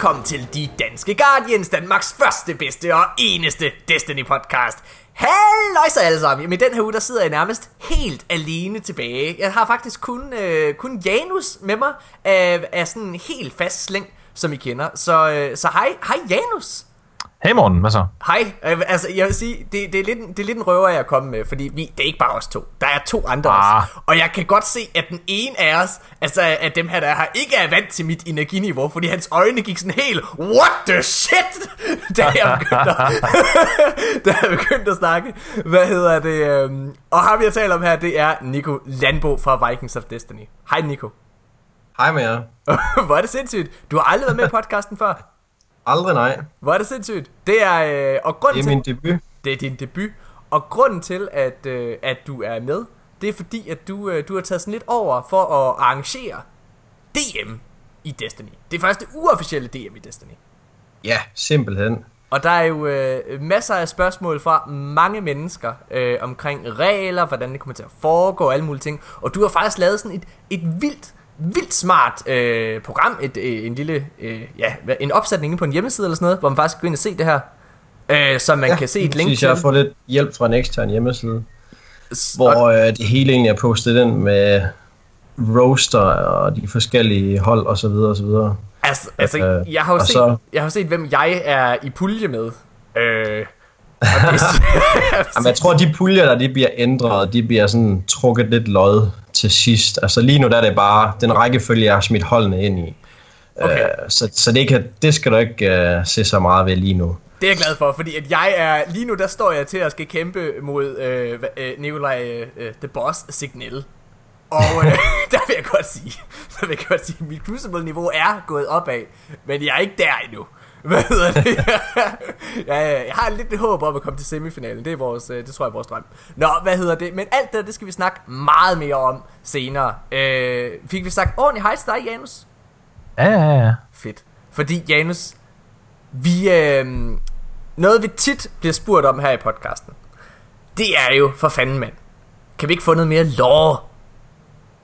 velkommen til De Danske Guardians, Danmarks første, bedste og eneste Destiny-podcast. Halløj så alle sammen. Med den her uge, der sidder jeg nærmest helt alene tilbage. Jeg har faktisk kun, øh, kun Janus med mig af, af sådan en helt fast slæng, som I kender. Så, øh, så hej, hej Janus. Hej morgen, hvad så? Hej, øh, altså jeg vil sige, det, det, er lidt, det er lidt en røver, jeg er kommet med, fordi vi, det er ikke bare os to. Der er to andre ah. os. Og jeg kan godt se, at den ene af os, altså at dem her, der er her, ikke er vant til mit energiniveau, fordi hans øjne gik sådan helt, what the shit, da jeg begyndte at, da jeg begyndte at snakke. Hvad hedder det? Øhm, og ham jeg taler om her, det er Nico Landbo fra Vikings of Destiny. Hej Nico. Hej med jer. Hvor er det sindssygt. Du har aldrig været med i podcasten før. Aldrig nej. Hvor er det sindssygt. Det er, øh, og grunden Det er til, min debut. Det er din debut. Og grunden til, at, øh, at du er med, det er fordi, at du, øh, du har taget sådan lidt over for at arrangere DM i Destiny. Det er faktisk det uofficielle DM i Destiny. Ja, simpelthen. Og der er jo øh, masser af spørgsmål fra mange mennesker øh, omkring regler, hvordan det kommer til at foregå og alle mulige ting. Og du har faktisk lavet sådan et, et vildt, vildt smart øh, program, et, øh, en lille, øh, ja, en opsætning på en hjemmeside eller sådan noget, hvor man faktisk kan gå ind og se det her. Øh, så man ja, kan se et link synes, til. jeg har fået lidt hjælp fra en ekstern hjemmeside, S- hvor øh, det hele egentlig er postet ind med roaster og de forskellige hold og så videre og så videre. Altså, altså Øh, jeg, har jo set, så- jeg har set, hvem jeg er i pulje med. Øh, Jamen, jeg tror, de puljer der, de bliver ændret, de bliver sådan trukket lidt lod til sidst. Altså lige nu der er det bare den rækkefølge, jeg har smidt holdene ind i. Okay. Øh, så, så det, kan, det skal du ikke øh, se så meget ved lige nu. det er jeg glad for, fordi at jeg er, lige nu der står jeg til at skal kæmpe mod øh, øh, Nikolaj øh, øh, The Boss Signal. Og øh, der vil jeg godt sige, der vil jeg godt sige, mit crucible niveau er gået opad, men jeg er ikke der endnu. Hvad hedder det? ja, jeg har lidt håb om at komme til semifinalen. Det er vores, øh, det tror jeg er vores drøm. Nå, hvad hedder det? Men alt det, det skal vi snakke meget mere om senere. Øh, fik vi sagt ordentligt hej til dig, Janus? Ja, ja, ja. Fedt. Fordi, Janus, vi, øh, noget vi tit bliver spurgt om her i podcasten, det er jo for fanden mand. Kan vi ikke få noget mere lore?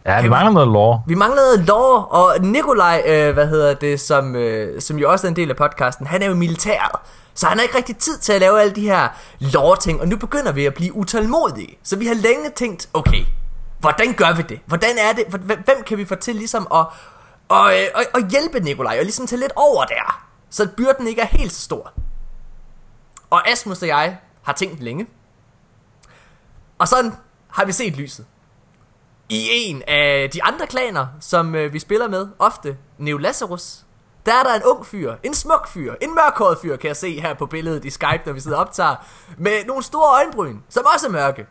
Ja, vi mangler noget lore. Vi manglede lore, og Nikolaj, øh, hvad hedder det, som, øh, som jo også er en del af podcasten, han er jo militæret. Så han har ikke rigtig tid til at lave alle de her lore-ting, og nu begynder vi at blive utålmodige. Så vi har længe tænkt, okay, hvordan gør vi det? Hvordan er det? Hvem kan vi få til ligesom at, og, og, og hjælpe Nikolaj, og ligesom tage lidt over der, så byrden ikke er helt så stor. Og Asmus og jeg har tænkt længe. Og sådan har vi set lyset. I en af de andre klaner, som øh, vi spiller med ofte, Neo Lazarus, der er der en ung fyr, en smuk fyr, en mørkhåret fyr, kan jeg se her på billedet i Skype, når vi sidder og optager, med nogle store øjenbryn, som også er mørke.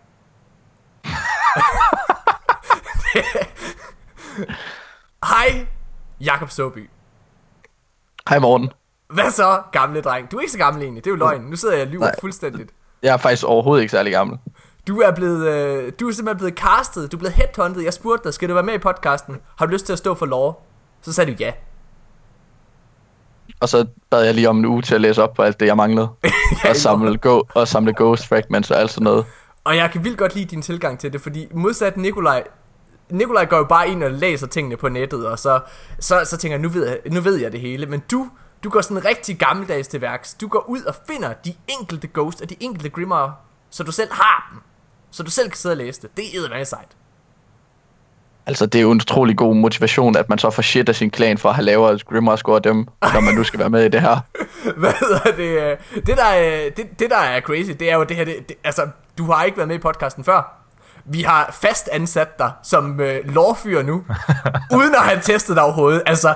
Hej, Jakob Soby. Hej Morten. Hvad så, gamle dreng? Du er ikke så gammel egentlig, det er jo løgn. Nu sidder jeg og lyver Nej. fuldstændigt. Jeg er faktisk overhovedet ikke særlig gammel. Du er blevet, øh, du er simpelthen blevet castet, du er blevet headhunted. Jeg spurgte dig, skal du være med i podcasten? Har du lyst til at stå for lore? Så sagde du ja. Og så bad jeg lige om en uge til at læse op på alt det, jeg manglede. og, samle go- og samle ghost fragments og alt sådan noget. Og jeg kan vildt godt lide din tilgang til det, fordi modsat Nikolaj, Nikolaj går jo bare ind og læser tingene på nettet, og så, så, så tænker jeg, nu ved jeg, nu ved jeg det hele. Men du, du går sådan rigtig gammeldags til værks. Du går ud og finder de enkelte ghost og de enkelte grimmer, så du selv har dem. Så du selv kan sidde og læse det. Det er eddermame sejt. Altså, det er jo en utrolig god motivation, at man så får shit af sin klan for at have lavere Grimmer score dem, når man nu skal være med i det her. Hvad hedder det? øh, Det der, er- det, det der er crazy, det er jo det her, det, det, altså, du har ikke været med i podcasten før. Vi har fast ansat dig som øh, lovfyr nu, uden at have testet dig overhovedet. Altså,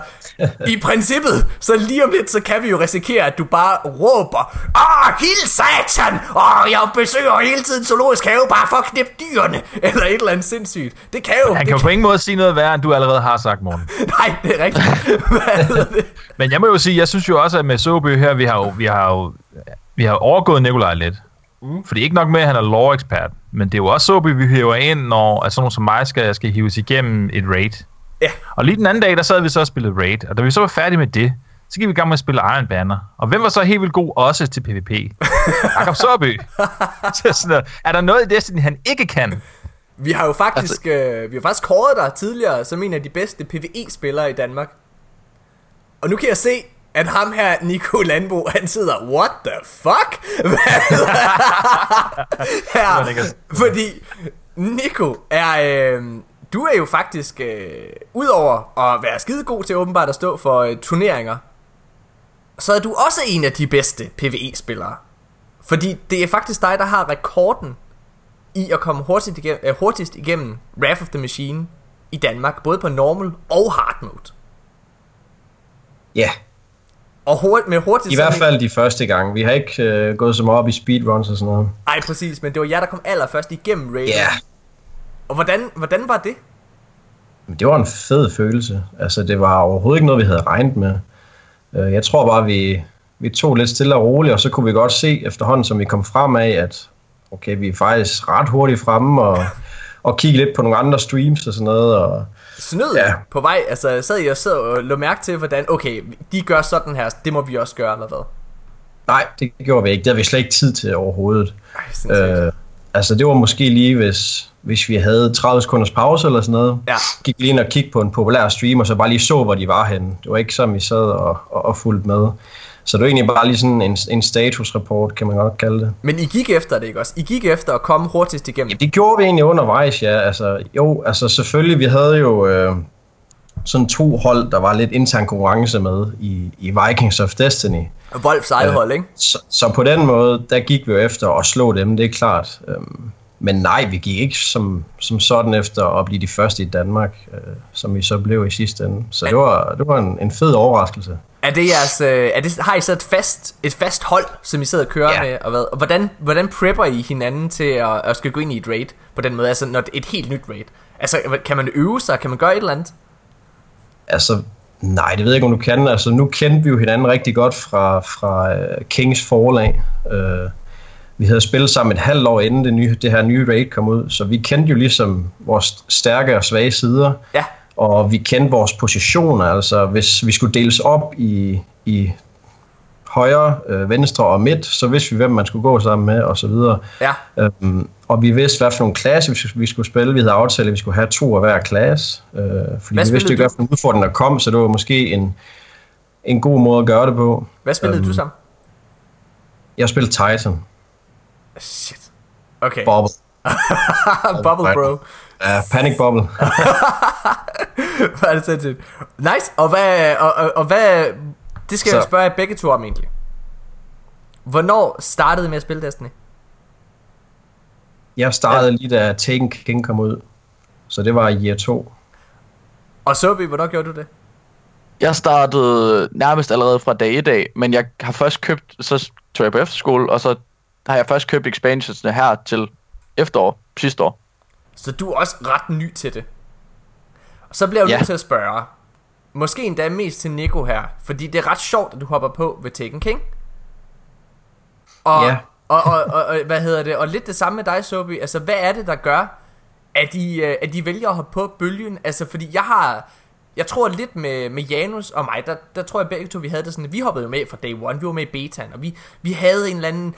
i princippet, så lige om lidt, så kan vi jo risikere, at du bare råber, Åh, hild satan! Åh, jeg besøger hele tiden zoologisk have, bare for at knippe dyrene! Eller et eller andet sindssygt. Det kan jo... Han kan jo på ingen måde sige noget værre, end du allerede har sagt, morgen. Nej, det er rigtigt. Hvad hedder det? Men jeg må jo sige, jeg synes jo også, at med Soby her, vi har jo, vi har jo, vi har overgået Nikolaj lidt. Mm. Fordi ikke nok med, at han er lore-ekspert, men det er jo også Soby, vi hiver ind, når altså, nogen som mig skal, skal hives igennem et raid. Ja. Og lige den anden dag, der sad vi så og spillede raid, og da vi så var færdige med det, så gik vi i gang med at spille Iron Banner. Og hvem var så helt vildt god også til PvP? Jakob Soby. så sådan noget. Er der noget i Destiny, han ikke kan? Vi har jo faktisk, altså, øh, vi har faktisk kåret dig tidligere som en af de bedste PvE-spillere i Danmark. Og nu kan jeg se, at ham her, Nico Landbo, han sidder, what the fuck? her, fordi Nico er, øh, du er jo faktisk, øh, udover at være skide god til åbenbart at stå for øh, turneringer, så er du også en af de bedste PvE-spillere. Fordi det er faktisk dig, der har rekorden i at komme hurtigt igennem, øh, hurtigst igennem Wrath of the Machine i Danmark, både på normal og hard mode. Ja, Og hurt, med hurtigt i hvert fald de første gange. Vi har ikke øh, gået så meget op i speedruns og sådan noget. Nej, præcis, men det var jer, der kom allerførst igennem raiden. Ja, Og hvordan, hvordan var det? Det var en fed følelse. Altså, det var overhovedet ikke noget, vi havde regnet med. Øh, Jeg tror bare, vi, vi tog lidt stille og roligt, og så kunne vi godt se efterhånden, som vi kom frem af, at okay, vi er faktisk ret hurtigt fremme, og, og kigge lidt på nogle andre streams og sådan noget. Og, Snød Ja. på vej, altså sad jeg og sad og lå mærke til, hvordan, okay, de gør sådan her, det må vi også gøre, eller hvad? nej, det gjorde vi ikke. Det havde vi slet ikke tid til overhovedet. Ej. Øh, altså, det var måske lige, hvis, hvis vi havde 30 sekunders pause eller sådan noget. Ja. Gik lige ind og kiggede på en populær stream, og så bare lige så, hvor de var henne. Det var ikke sådan, vi sad og, og, og fulgte med. Så det var egentlig bare lige sådan en, en statusrapport, kan man godt kalde det. Men I gik efter det, ikke også? I gik efter at komme hurtigst igennem. Ja, det gjorde vi egentlig undervejs, ja. Altså, jo, altså selvfølgelig, vi havde jo øh, sådan to hold, der var lidt intern konkurrence med i, i Vikings of Destiny. Wolfs eget Øh, hold, ikke? Så, så på den måde, der gik vi jo efter at slå dem, det er klart. Øhm, men nej, vi gik ikke som, som sådan efter at blive de første i Danmark, øh, som vi så blev i sidste ende. Så det var, det var en, en fed overraskelse. Er det jeres, øh, er det, har I så et fast, et fast hold, som I sidder og kører Ja. med? Og, hvad, og hvordan, hvordan prepper I hinanden til at, at skal gå ind i et raid på den måde? Altså når er et helt nyt raid. Altså kan man øve sig? Kan man gøre et eller andet? Altså, nej, det ved jeg ikke, om du kan. Altså, nu kendte vi jo hinanden rigtig godt fra, fra uh, Kings forlag. Uh, vi havde spillet sammen et halvt år inden det, nye, det her nye raid kom ud, så vi kendte jo ligesom vores stærke og svage sider. Ja. Og vi kendte vores positioner, altså hvis vi skulle deles op i, i højre, øh, venstre og midt, så vidste vi, hvem man skulle gå sammen med, og så videre. Ja. Øhm, og vi vidste, hvad for nogle klasser vi skulle, spille. Vi havde aftalt, at vi skulle have to af hver klasse. Øh, fordi Hvad vi vidste ikke, hvad for nogle udfordringer kom, så det var måske en, en god måde at gøre det på. Hvad spillede Øhm, du sammen? Jeg spillede Titan. Shit. Okay. Bobble. Bubble bro. Uh, Panic Bubble. Hvor er det sindssygt. Nice. Og hvad, og, og, og hvad, det skal så. jeg Så- spørge jer begge to om egentlig. Hvornår startede I med at spille Destiny? Jeg startede lige da Taken King kom ud. Så det var i year 2. Og Sobi, hvornår gjorde du det? Jeg startede nærmest allerede fra dag i dag, men jeg har først købt, så tog jeg på efterskole, og så har jeg først købt expansionsne her til efterår, sidste år. Så du er også ret ny til det. Og så bliver jeg Ja. nødt til at spørge. Måske endda mest til Nico her. Fordi det er ret sjovt, at du hopper på ved Taken King. Og, Ja. og, og, og, og, hvad hedder det? Og lidt det samme med dig, Sobi. Altså, hvad er det, der gør, at de, øh, at de vælger at hoppe på bølgen? Altså, fordi jeg har... Jeg tror lidt med, med Janus og mig, der, der tror jeg begge to, vi havde det sådan, at vi hoppede jo med fra day one, vi var med i betaen, og vi, vi havde en eller anden,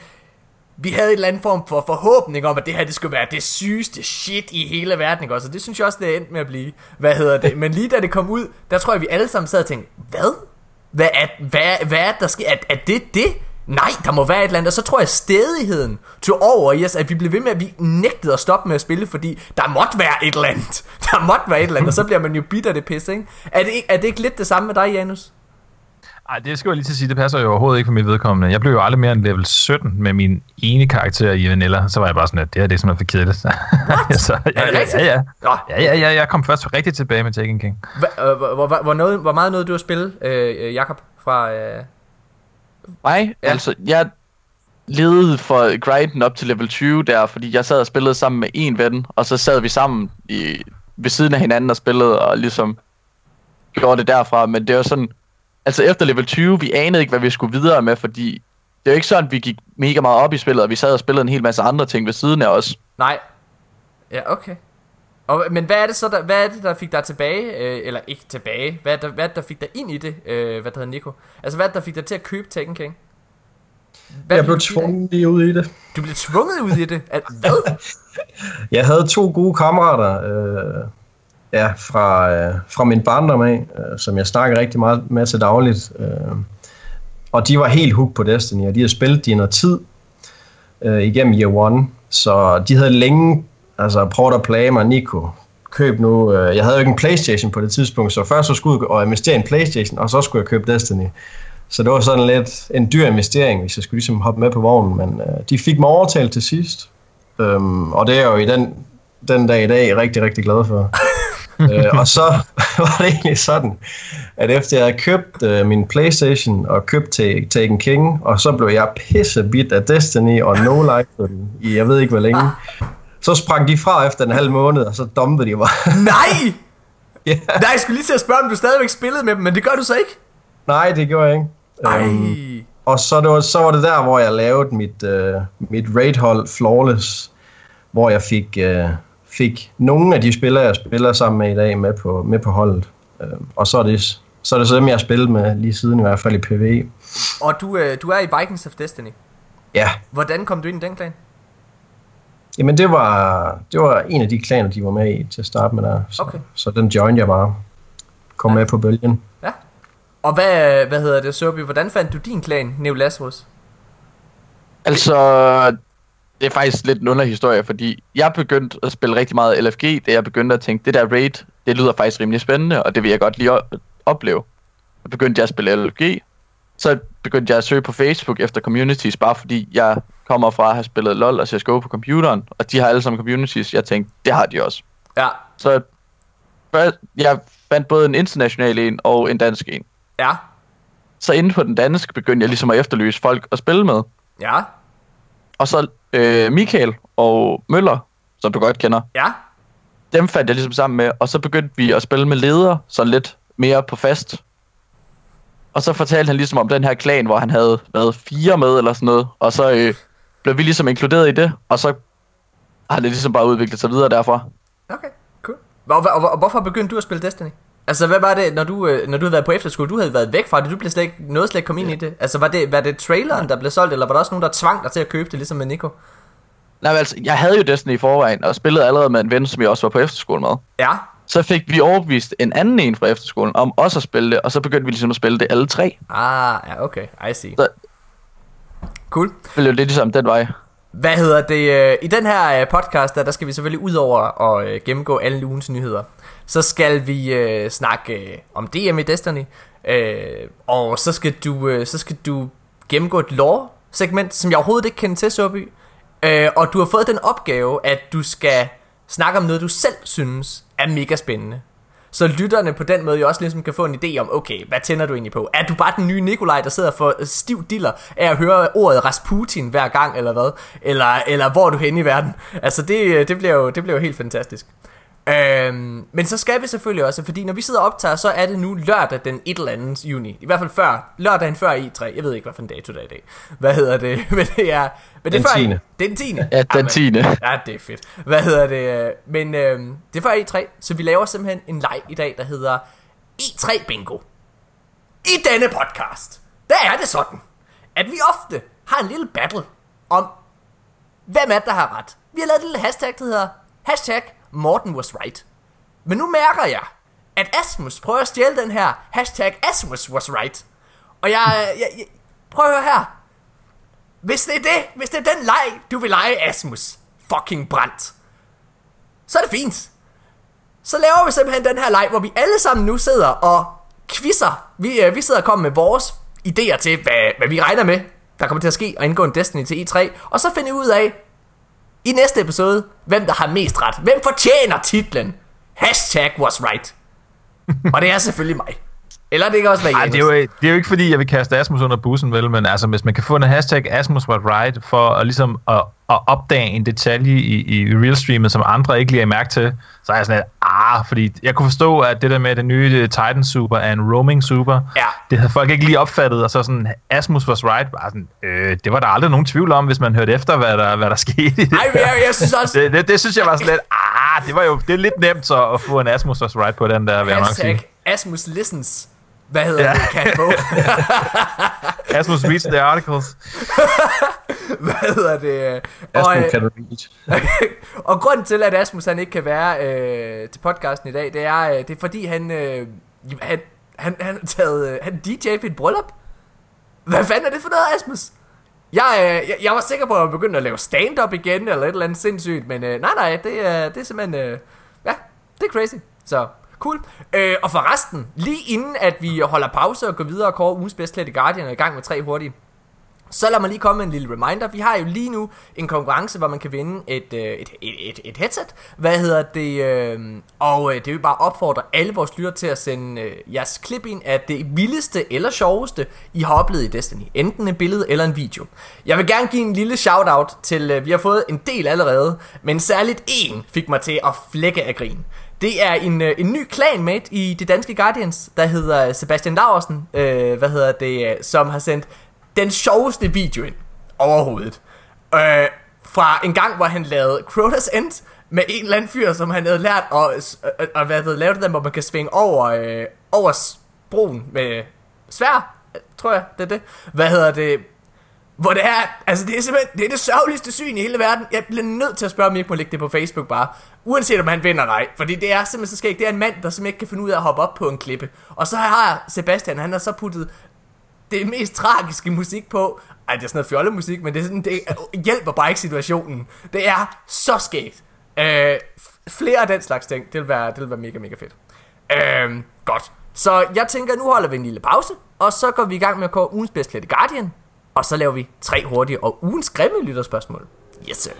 vi havde en eller anden form for forhåbning om, at det her, det skulle være det sygeste shit i hele verden, ikke også? så det synes jeg også, det er endt med at blive. Hvad hedder det? Men lige da det kom ud, der tror jeg, vi alle sammen sad og tænkte, hvad? Hvad er, hvad, hvad er det, der sker? Er, er det det? Nej, der må være et eller andet. Og så tror jeg, stedigheden tog over i os, at vi blev ved med, at vi nægtede at stoppe med at spille, fordi der måtte være et eller andet. Der måtte være et eller andet, og så bliver man jo bitter det pisse, ikke? Er det, er det ikke lidt det samme med dig, Janus? Ej, det skal jeg lige til at sige, det passer jo overhovedet ikke for mit vedkommende. Jeg blev jo aldrig mere end level 17 med min ene karakter i Vanilla. Så var jeg bare sådan, at det her det er simpelthen for kedeligt. så, ja, Er det ja, ja, ja. Ja, ja, ja, jeg kom først rigtig tilbage med Taken King. Øh, hvor, meget nåede du at spille, øh, Jakob fra... Øh, Nej, altså, jeg levede for grinden op til level 20 der, fordi jeg sad og spillede sammen med en ven, og så sad vi sammen i, ved siden af hinanden og spillede, og ligesom gjorde det derfra, men det var sådan, altså efter level 20, vi anede ikke, hvad vi skulle videre med, fordi det er jo ikke sådan, at vi gik mega meget op i spillet, og vi sad og spillede en hel masse andre ting ved siden af os. nej. Ja, okay. Og, men hvad er det så, der, hvad er det, der fik dig tilbage, øh, eller ikke tilbage, hvad er, det, hvad er det, der fik dig ind i det, øh, hvad der hedder Nico? Altså, hvad er det, der fik dig til at købe Tekken King? Hvad Jeg blev tvunget lige ud i det. Du blev tvunget ud i det? At, hvad? Jeg havde to gode kammerater, øh, Ja, fra, øh, fra min barndom af, øh, som jeg snakker rigtig meget med til dagligt. Øh, og de var helt hooked på Destiny, og de havde spillet det i noget tid øh, igennem Year One. Så de havde længe altså, prøvet at plage mig, Nico, køb nu. Øh, jeg havde jo ikke en Playstation på det tidspunkt, så først så skulle jeg og investere i en Playstation, og så skulle jeg købe Destiny. Så det var sådan lidt en dyr investering, hvis jeg skulle ligesom hoppe med på vognen, men øh, de fik mig overtalt til sidst. Øhm, og det er jeg jo i den, den dag i dag rigtig, rigtig glad for øh, og så var det egentlig sådan, at efter jeg havde købt øh, min Playstation og købt til Taken King, og så blev jeg pissebit af Destiny og No Life i jeg ved ikke hvor længe, så sprang de fra efter en halv måned, og så dumpede de mig. Nej! ja. Nej, jeg skulle lige til at spørge, om du stadigvæk spillede med dem, men det gør du så ikke. Nej, det gjorde jeg ikke. Ej. Øhm, og så, det var, så var det der, hvor jeg lavede mit, øh, mit raid-hold Flawless, hvor jeg fik, øh, fik nogle af de spillere, jeg spiller sammen med i dag, med på, med på holdet. Øh, og så er, det, så er det så dem, jeg har spillet med lige siden, i hvert fald i PvE. Og du, øh, du er i Vikings of Destiny. Ja, Hvordan kom du ind i den klan? jamen det var, det var en af de klaner, de var med i til at starte med der. Så, Okay. så den joined jeg bare. Kom Ja. med på bølgen. Ja. Og hvad, hvad hedder det, Sørby? Hvordan fandt du din klan, Neo Lazarus? Altså, det er faktisk lidt en underlig historie, fordi jeg begyndte at spille rigtig meget LFG, da jeg begyndte at tænke, det der raid, det lyder faktisk rimelig spændende, og det vil jeg godt lige opleve. Så begyndte jeg at spille LFG, så begyndte jeg at søge på Facebook efter communities, bare fordi jeg kommer fra at have spillet LoL og CSGO på computeren, og de har alle sammen communities, jeg tænkte, det har de også. Ja. Så jeg fandt både en international en og en dansk en. Ja. Så inden for den danske begyndte jeg ligesom at efterlyse folk at spille med. Ja. Og så øh, Michael og Møller, som du godt kender, Ja. dem fandt jeg ligesom sammen med, og så begyndte vi at spille med ledere, så lidt mere på fast. Og så fortalte han ligesom om den her klan, hvor han havde været fire med eller sådan noget, og så øh, blev vi ligesom inkluderet i det, og så har det ligesom bare udviklet sig videre derfra. Okay, cool. Og, og, og, og hvorfor begyndte du at spille Destiny? Altså, hvad var det, når du, øh, når du havde været på efterskole, du havde været væk fra det, du blev slet ikke, nåede slet ikke komme ind i det? Altså, var det, var det traileren, der blev solgt, eller var der også nogen, der tvang dig til at købe det, ligesom med Nico? Nej, men altså, jeg havde jo Destiny i forvejen, og spillede allerede med en ven, som jeg også var på efterskole med. Ja. Så fik vi overbevist en anden en fra efterskolen om også at spille det, og så begyndte vi ligesom at spille det alle tre. Ah, ja, okay, I see. Så Cool. det blev lidt ligesom den vej. Hvad hedder det? øh, I den her øh, podcast, der, der skal vi selvfølgelig ud over at gennemgå alle ugens nyheder. Så skal vi øh, snakke øh, om DM i Destiny. Øh, og så skal du øh, så skal du gennemgå et lore segment, som jeg overhovedet ikke kender til, Søby. Øh, og du har fået den opgave, at du skal snakke om noget, du selv synes er mega spændende. Så lytterne på den måde jo også ligesom kan få en idé om, okay, hvad tænder du egentlig på? Er du bare den nye Nikolaj, der sidder for stiv diller af at høre ordet Rasputin hver gang, eller hvad? Eller, eller hvor er du henne i verden? Altså, det, øh, det, bliver, jo, det bliver jo helt fantastisk. Øhm, men så skal vi selvfølgelig også, fordi når vi sidder og optager, så er det nu lørdag den et eller andet juni. I hvert fald før, lørdagen før I3. Jeg ved ikke, hvad for en dato der er i dag. Hvad hedder det? Men det er, men det er Den før I- 10.. Det er den 10. Ja, den Jamen, 10. Ja, det er fedt. Hvad hedder det? Men øhm, det er før E3, så vi laver simpelthen en leg i dag, der hedder E3 Bingo. I denne podcast, der er det sådan, at vi ofte har en lille battle om, hvem er det, der har ret. Vi har lavet et lille hashtag, der hedder hashtag Morten was right. Men nu mærker jeg, at Asmus prøver at stjæle den her hashtag Asmus was right. Og jeg, jeg, jeg prøv at høre her. Hvis det er det, hvis det er den leg, du vil lege, Asmus, fucking brændt, så er det fint. Så laver vi simpelthen den her leg, hvor vi alle sammen nu sidder og quizzer. Vi, øh, vi sidder og kommer med vores idéer til, hvad, hvad vi regner med, der kommer til at ske og indgå en Destiny til E3. Og så finder vi ud af, i næste episode, hvem der har mest ret. Hvem fortjener titlen? Hashtag was right. og det er selvfølgelig mig. Eller det kan også være Ej, Janus. det, er jo, det er jo ikke fordi, jeg vil kaste Asmus under bussen, vel, men altså, hvis man kan få en hashtag Asmus was right, for at, ligesom at, at opdage en detalje i, i realstreamet, som andre ikke lige er mærke til, så er jeg sådan lidt, ah, fordi jeg kunne forstå, at det der med den nye Titan Super er en roaming super, Ja. det havde folk ikke lige opfattet, og så sådan, Asmus was right, bare sådan, øh, det var der aldrig nogen tvivl om, hvis man hørte efter, hvad der, hvad der skete i det. Ej, men jeg, jeg synes også, Det, det, det, synes jeg var sådan lidt, ah, det var jo det er lidt nemt så at få en Asmus was right på den der, vil jeg nok sige. Asmus listens. Hvad hedder Ja. det, kan få? Asmus reads the articles. Hvad hedder det? Og, Aspen øh, kan read. og grunden til, at Asmus han ikke kan være øh, til podcasten i dag, det er, øh, det er fordi, han, øh, han, han, han, har taget, øh, han DJ på et bryllup. Hvad fanden er det for noget, Asmus? Jeg, øh, jeg, jeg var sikker på at begynde at lave stand-up igen, eller et eller andet sindssygt, men øh, nej, nej, det er, det er simpelthen, øh, ja, det er crazy. Så, cool. Øh, og forresten, lige inden at vi holder pause og går videre og kårer ugens bedst klædte Guardian og i gang med tre hurtige, så lad mig lige komme med en lille reminder. Vi har jo lige nu en konkurrence, hvor man kan vinde et, øh, et, et, et, et headset. Hvad hedder det? Øh, og øh, det vil bare opfordre alle vores lyttere til at sende øh, jeres klip ind af det vildeste eller sjoveste, I har oplevet i Destiny. Enten en billede eller en video. Jeg vil gerne give en lille shout-out til, øh, vi har fået en del allerede, men særligt en fik mig til at flække af grin. Det er en, øh, en ny clanmate i det danske Guardians, der hedder Sebastian Laursen, øh, hvad hedder det, øh, som har sendt den sjoveste video ind overhovedet. Øh, fra en gang, hvor han lavede Crotus End med en eller anden fyr, som han havde lært at, at, øh, øh, at hvad hedder, lave det der, hvor man kan svinge over, øh, over broen med svær, tror jeg, det er det. Hvad hedder det? Hvor det er, altså det er simpelthen, det er det sørgeligste syn i hele verden. Jeg bliver nødt til at spørge, om I ikke må lægge det på Facebook bare. Uanset om han vinder eller ej. Fordi det er simpelthen så skægt. Det er en mand, der simpelthen ikke kan finde ud af at hoppe op på en klippe. Og så har Sebastian, han har så puttet det mest tragiske musik på. Ej, det er sådan noget fjollemusik, men det, er sådan, det hjælper bare ikke situationen. Det er så skægt. Øh, flere af den slags ting, det vil være, det vil være mega, mega fedt. Øh, godt. Så jeg tænker, nu holder vi en lille pause, og så går vi i gang med at kåre ugens bedst klædte Guardian, og så laver vi tre hurtige og ugens grimme lytterspørgsmål. Yes, sir.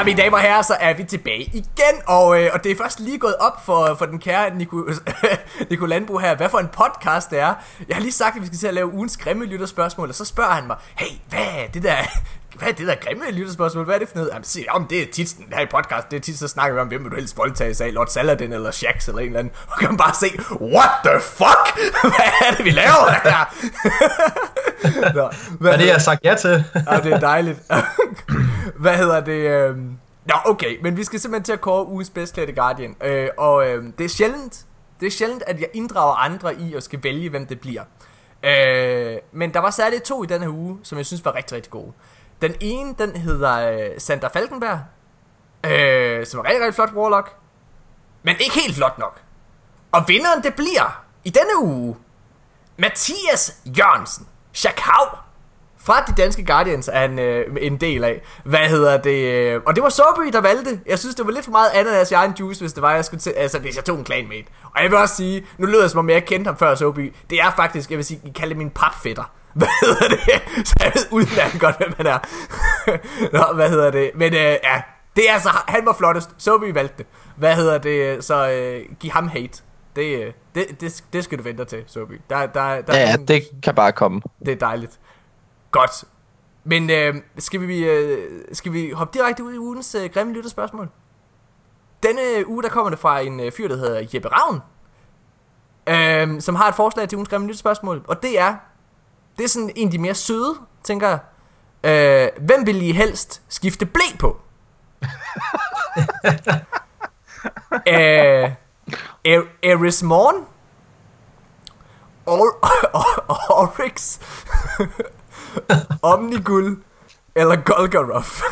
Ja, mine damer og herrer, så er vi tilbage igen, og, øh, og det er først lige gået op for, for den kære Nico, Nico Landbo her, hvad for en podcast det er. Jeg har lige sagt, at vi skal til at lave ugens grimme lytterspørgsmål, og så spørger han mig, hey, hvad er det der, hvad er det der grimme lytterspørgsmål, hvad er det for noget? Jamen, se, om det er tit sådan her i podcast, det er tit, så snakker vi om, hvem vil du helst voldtages af, Lord Saladin eller Shax eller en eller anden, og kan bare se, what the fuck, hvad er det, vi laver her? Nå, hvad er det, jeg har sagt ja til? Ja, det er dejligt. Hvad hedder det? Øh... Nå, okay, men vi skal simpelthen til at kåre ugens bedst klædte Guardian. Øh, og øh, det er sjældent, det er sjældent, at jeg inddrager andre i og skal vælge, hvem det bliver. Øh, men der var særligt to i den her uge, som jeg synes var rigtig, rigtig gode. Den ene, den hedder øh, Sander Falkenberg, øh, som er rigtig, rigtig flot Warlock, men ikke helt flot nok. Og vinderen, det bliver i denne uge Mathias Jørgensen, Chakau, fra de danske Guardians er han øh, en del af. Hvad hedder det? Øh, og det var Soby, der valgte. Jeg synes, det var lidt for meget ananas i egen juice, hvis det var, jeg skulle til, altså hvis jeg tog en clanmate. Og jeg vil også sige, nu lyder det som om jeg kendte ham før Soby. Det er faktisk, jeg vil sige, I kalder min papfætter. Hvad hedder det? Så jeg ved udmærket godt, hvem han er. Nå, hvad hedder det? Men øh, ja, det er altså, han var flottest. Soby valgte det. Hvad hedder det? Så øh, giv ham hate. Det, øh, det, det, det skal du vente til, Soby. Der, der, der Ja, ja, det kan bare komme. det er dejligt. Godt. Men øh, skal, vi, øh, skal vi hoppe direkte ud i ugens øh, grimme lytterspørgsmål? Denne uge, der kommer det fra en øh, fyr, der hedder Jeppe Ravn, øh, som har et forslag til ugens grimme lytterspørgsmål, og det er, det er sådan en af de mere søde, tænker jeg. Øh, hvem vil I helst skifte blæ på? øh, er, Eris Morn? Or, or, Oryx? Omnigul? Eller Golgoroth?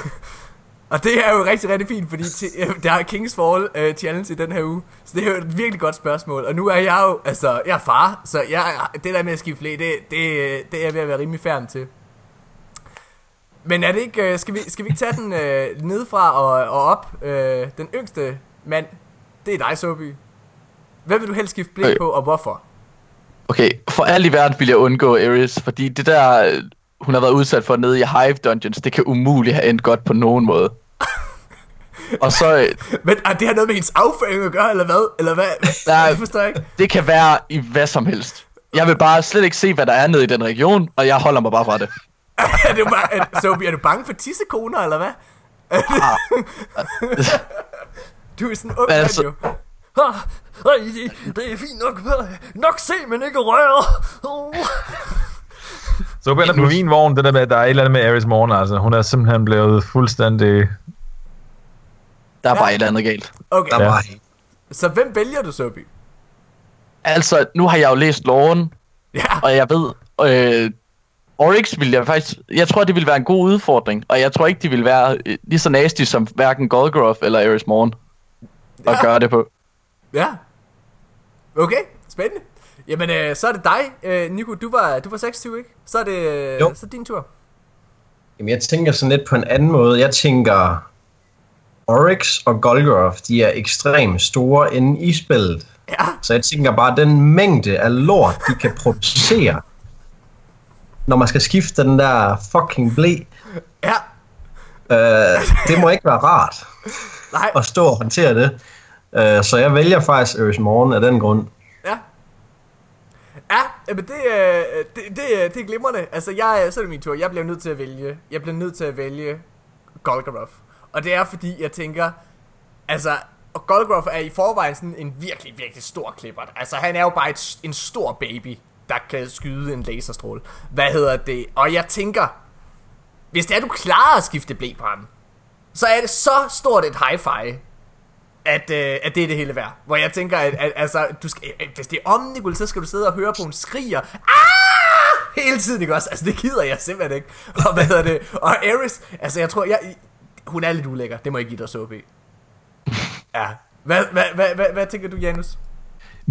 Og det er jo rigtig, rigtig fint, fordi øh, der er Kings Fall uh, challenge i den her uge. Så det er jo et virkelig godt spørgsmål. Og nu er jeg jo, altså, jeg er far, så jeg, det der med at skifte blæ, det, det, det er jeg ved at være rimelig færdig til. Men er det ikke, øh, skal vi, skal vi ikke tage den øh, nedefra og, og op? Øh, den yngste mand, det er dig, Soby. Hvad vil du helst skifte blæ Øh. på, og hvorfor? Okay, for alt i verden vil jeg undgå Ares, fordi det der, hun har været udsat for nede i Hive Dungeons, det kan umuligt have endt godt på nogen måde. Og så, øh, Men er det har noget med hendes afføring at gøre, eller hvad? Eller hvad? Nej. Det forstår jeg ikke. det kan være i hvad som helst. Jeg vil bare slet ikke se, hvad der er nede i den region, og jeg holder mig bare fra det. er, du bare, er, Sophie, er du bange for tissekoner, eller hvad? Du er sådan ung Hvad mand så? jo. Ah, det er fint nok. Nok se, men ikke røre. Oh. Så er på min vogn, det der med, at der er et eller andet med Aris Morgen, altså. Hun er simpelthen blevet fuldstændig... Der er bare et eller andet galt. Okay, Der Ja. var så hvem vælger du, Sobi? Altså, nu har jeg jo læst loven, Ja, og jeg ved, øh, Oryx vil jeg faktisk, jeg tror, det vil være en god udfordring, og jeg tror ikke, de vil være øh, lige så nasty som hverken Golgroth eller Ares Morn at Ja. gøre det på. ja. Okay, spændende. Jamen, øh, så er det dig, øh, Nico. Du var, du var 26, ikke? Så er det Jo. så er din tur. Jamen, jeg tænker sådan lidt på en anden måde. Jeg tænker, Oryx og Golgoroth, de er ekstremt store inde i spillet. Ja, Så jeg tænker bare, den mængde af lort, de kan producere, når man skal skifte den der fucking blæ, ja. øh, det må ikke være rart Nej, at stå og håndtere det. Øh, så jeg vælger faktisk Øres Morgen af den grund. Jamen men det, øh, det, det, det er glimrende. Altså, jeg, så er det min tur. Jeg bliver nødt til at vælge. Jeg bliver nødt til at vælge Golgoroth. Og det er fordi, jeg tænker, altså, og Golgoroth er i forvejen sådan en virkelig, virkelig stor klippert. Altså, han er jo bare et, en stor baby, der kan skyde en laserstråle. Hvad hedder det? Og jeg tænker, hvis det er, du klarer at skifte blæ på ham, så er det så stort et high five, at, øh, at det er det hele værd. Hvor jeg tænker, at, at altså, du skal, øh, hvis det er Omnigul, så skal du sidde og høre på, hun skriger, ah! hele tiden, ikke også? Altså, det gider jeg simpelthen ikke. Og hvad hedder det? Og Ares, altså, jeg tror, jeg, hun er lidt ulækker. Det må jeg give dig, Sophie. Ja. Hvad, hvad, hvad, hvad, hvad tænker du, Janus?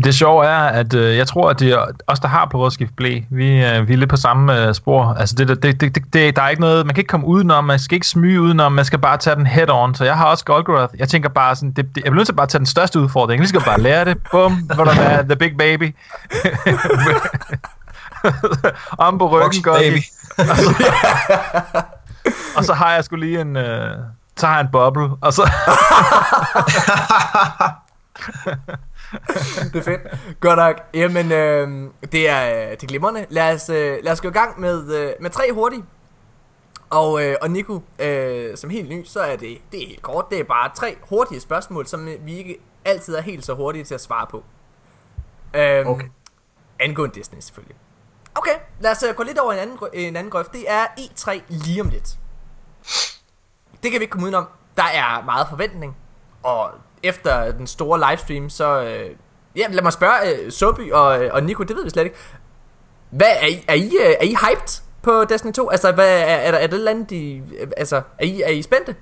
Det sjove er, at øh, jeg tror, at det er os, der har prøvet blæ. Vi, øh, vi er lidt på samme øh, spor. Altså, det, det, det, det, det, der er ikke noget, man kan ikke komme udenom, man skal ikke smyge udenom, man skal bare tage den head on. Så jeg har også Golgoroth. Jeg tænker bare sådan, det, det, jeg bliver nødt til bare at tage den største udfordring. Jeg skal bare lære det. Bum, hvor der er the big baby. Om på ryggen, baby. og, så, og så har jeg skulle lige en... Øh, så har jeg en bubble, og så... Det er fedt. Godt nok. Jamen, øh, det er, øh, det er glimrende. Lad os, øh, lad os gå i gang med, øh, med tre hurtige. Og, øh, og Nico, øh, som helt ny, så er det, det er helt kort. Det er bare tre hurtige spørgsmål, som øh, vi ikke altid er helt så hurtige til at svare på. Øhm, Okay. Angående Disney selvfølgelig. Okay, lad os øh, gå lidt over en anden, en anden grøft. Det er E3 lige om lidt. Det kan vi ikke komme udenom. Der er meget forventning. Og efter den store livestream, så... Øh, ja, lad mig spørge øh, Soby og, øh, og Nico, det ved vi slet ikke. Hvad, er, I, er, I, øh, er I hyped på Destiny 2? Altså, hvad, er, er, der, er det et eller andet, de, øh, altså, er I, er I spændte?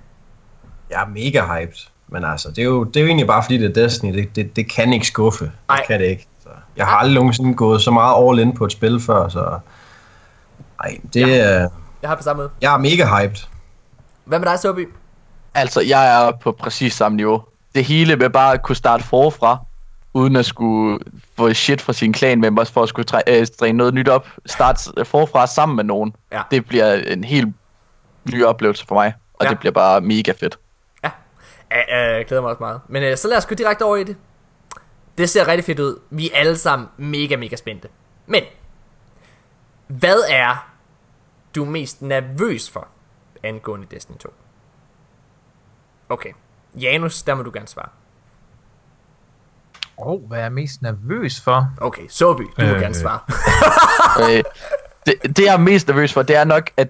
Jeg er mega hyped. Men altså, det er jo, det er jo egentlig bare fordi, det er Destiny. Det, det, det kan ikke skuffe. Nej. Det kan det ikke. Så jeg har aldrig nogensinde gået så meget all in på et spil før, så... Ej, det er... Jeg har på samme måde. Jeg er mega hyped. Hvad med dig, Soby? Altså, jeg er på præcis samme niveau. Det hele med bare at kunne starte forfra, uden at skulle få shit fra sin clan members for at skulle træ- øh, træne noget nyt op. Starte forfra sammen med nogen. Ja. Det bliver en helt ny oplevelse for mig, og Ja. det bliver bare mega fedt. Ja, ja jeg glæder mig også meget. Men øh, så lad os gå direkte over i det. Det ser rigtig fedt ud. Vi er alle sammen mega, mega spændte. Men, hvad er du mest nervøs for angående Destiny 2? Okay. Janus, der må du gerne svare. Åh, oh, hvad er jeg mest nervøs for? Okay, Soby, du må Øh. gerne svare. øh, det, det jeg er mest nervøs for, det er nok, at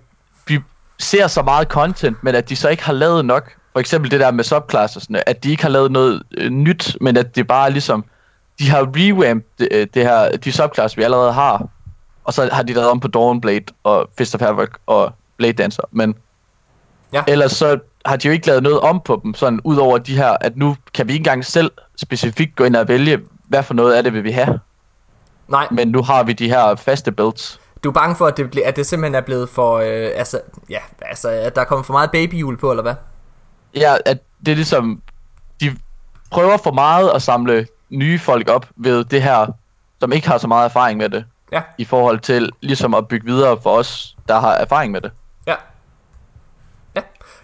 vi ser så meget content, men at de så ikke har lavet nok. For eksempel det der med subclasserne, at de ikke har lavet noget øh, nyt, men at det bare er ligesom, de har revamped det, øh, det her, de subclasses, vi allerede har. Og så har de lavet om på Dawnblade og Fist of Havoc og Blade Dancer, men Ja. ellers så har de jo ikke lavet noget om på dem, sådan ud over de her, at nu kan vi ikke engang selv specifikt gå ind og vælge, hvad for noget af det vil vi have. Nej, Men nu har vi de her faste builds. du er bange for, at det, bliver, at det simpelthen er blevet for... Øh, altså, ja, altså, at der er kommet for meget babyhjul på, eller hvad? Ja, at det er ligesom, de prøver for meget at samle nye folk op ved det her, som ikke har så meget erfaring med det, Ja, i forhold til ligesom at bygge videre for os, der har erfaring med det.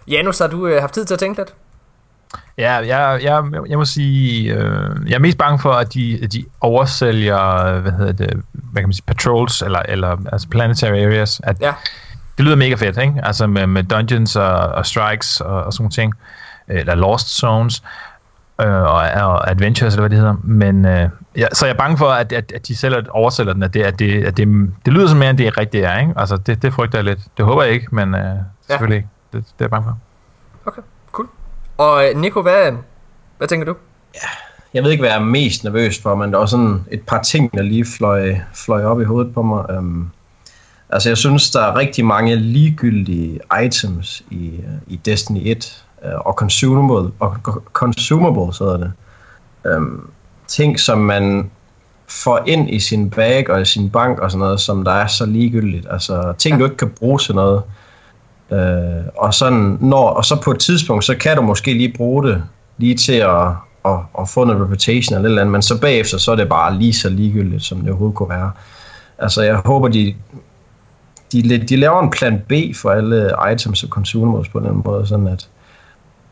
Ja. Ja. Janus, har du øh, haft tid til at tænke lidt? Ja, jeg, jeg, jeg må sige, øh, jeg er mest bange for, at de, de oversælger, hvad hedder det, hvad kan man sige, patrols, eller, eller altså planetary areas, at, Ja. det lyder mega fedt, ikke? Altså med, med dungeons og, og strikes og, og sådan nogle ting. Eller lost zones øh, og, og adventures, eller hvad det hedder. Men øh, ja, så jeg er bange for, at, at, at de selv oversætter den, at det, at det, at det, det lyder som mere, end det rigtigt er, ikke? Altså, det, det frygter jeg lidt. Det håber jeg ikke, men øh, selvfølgelig ikke. Det, det er jeg bange for. Okay, cool. Og øh, Nico, hvad, hvad tænker du? Jeg ved ikke, hvad jeg er mest nervøs for, men der var sådan et par ting, der lige fløj, fløj op i hovedet på mig. Um, altså, jeg synes, der er rigtig mange ligegyldige items i, i Destiny 1, uh, og consumable, og consumable, så er det. Um, ting, som man får ind i sin bag og i sin bank og sådan noget, som der er så ligegyldigt. Altså, ting, du ikke kan bruge til noget. Uh, og, sådan, når, og så på et tidspunkt, så kan du måske lige bruge det lige til at og, og få noget reputation eller, eller andet, men så bagefter, så er det bare lige så ligegyldigt, som det overhovedet kunne være. Altså, jeg håber, de, de, de laver en plan B for alle items og consumables på den måde, sådan at,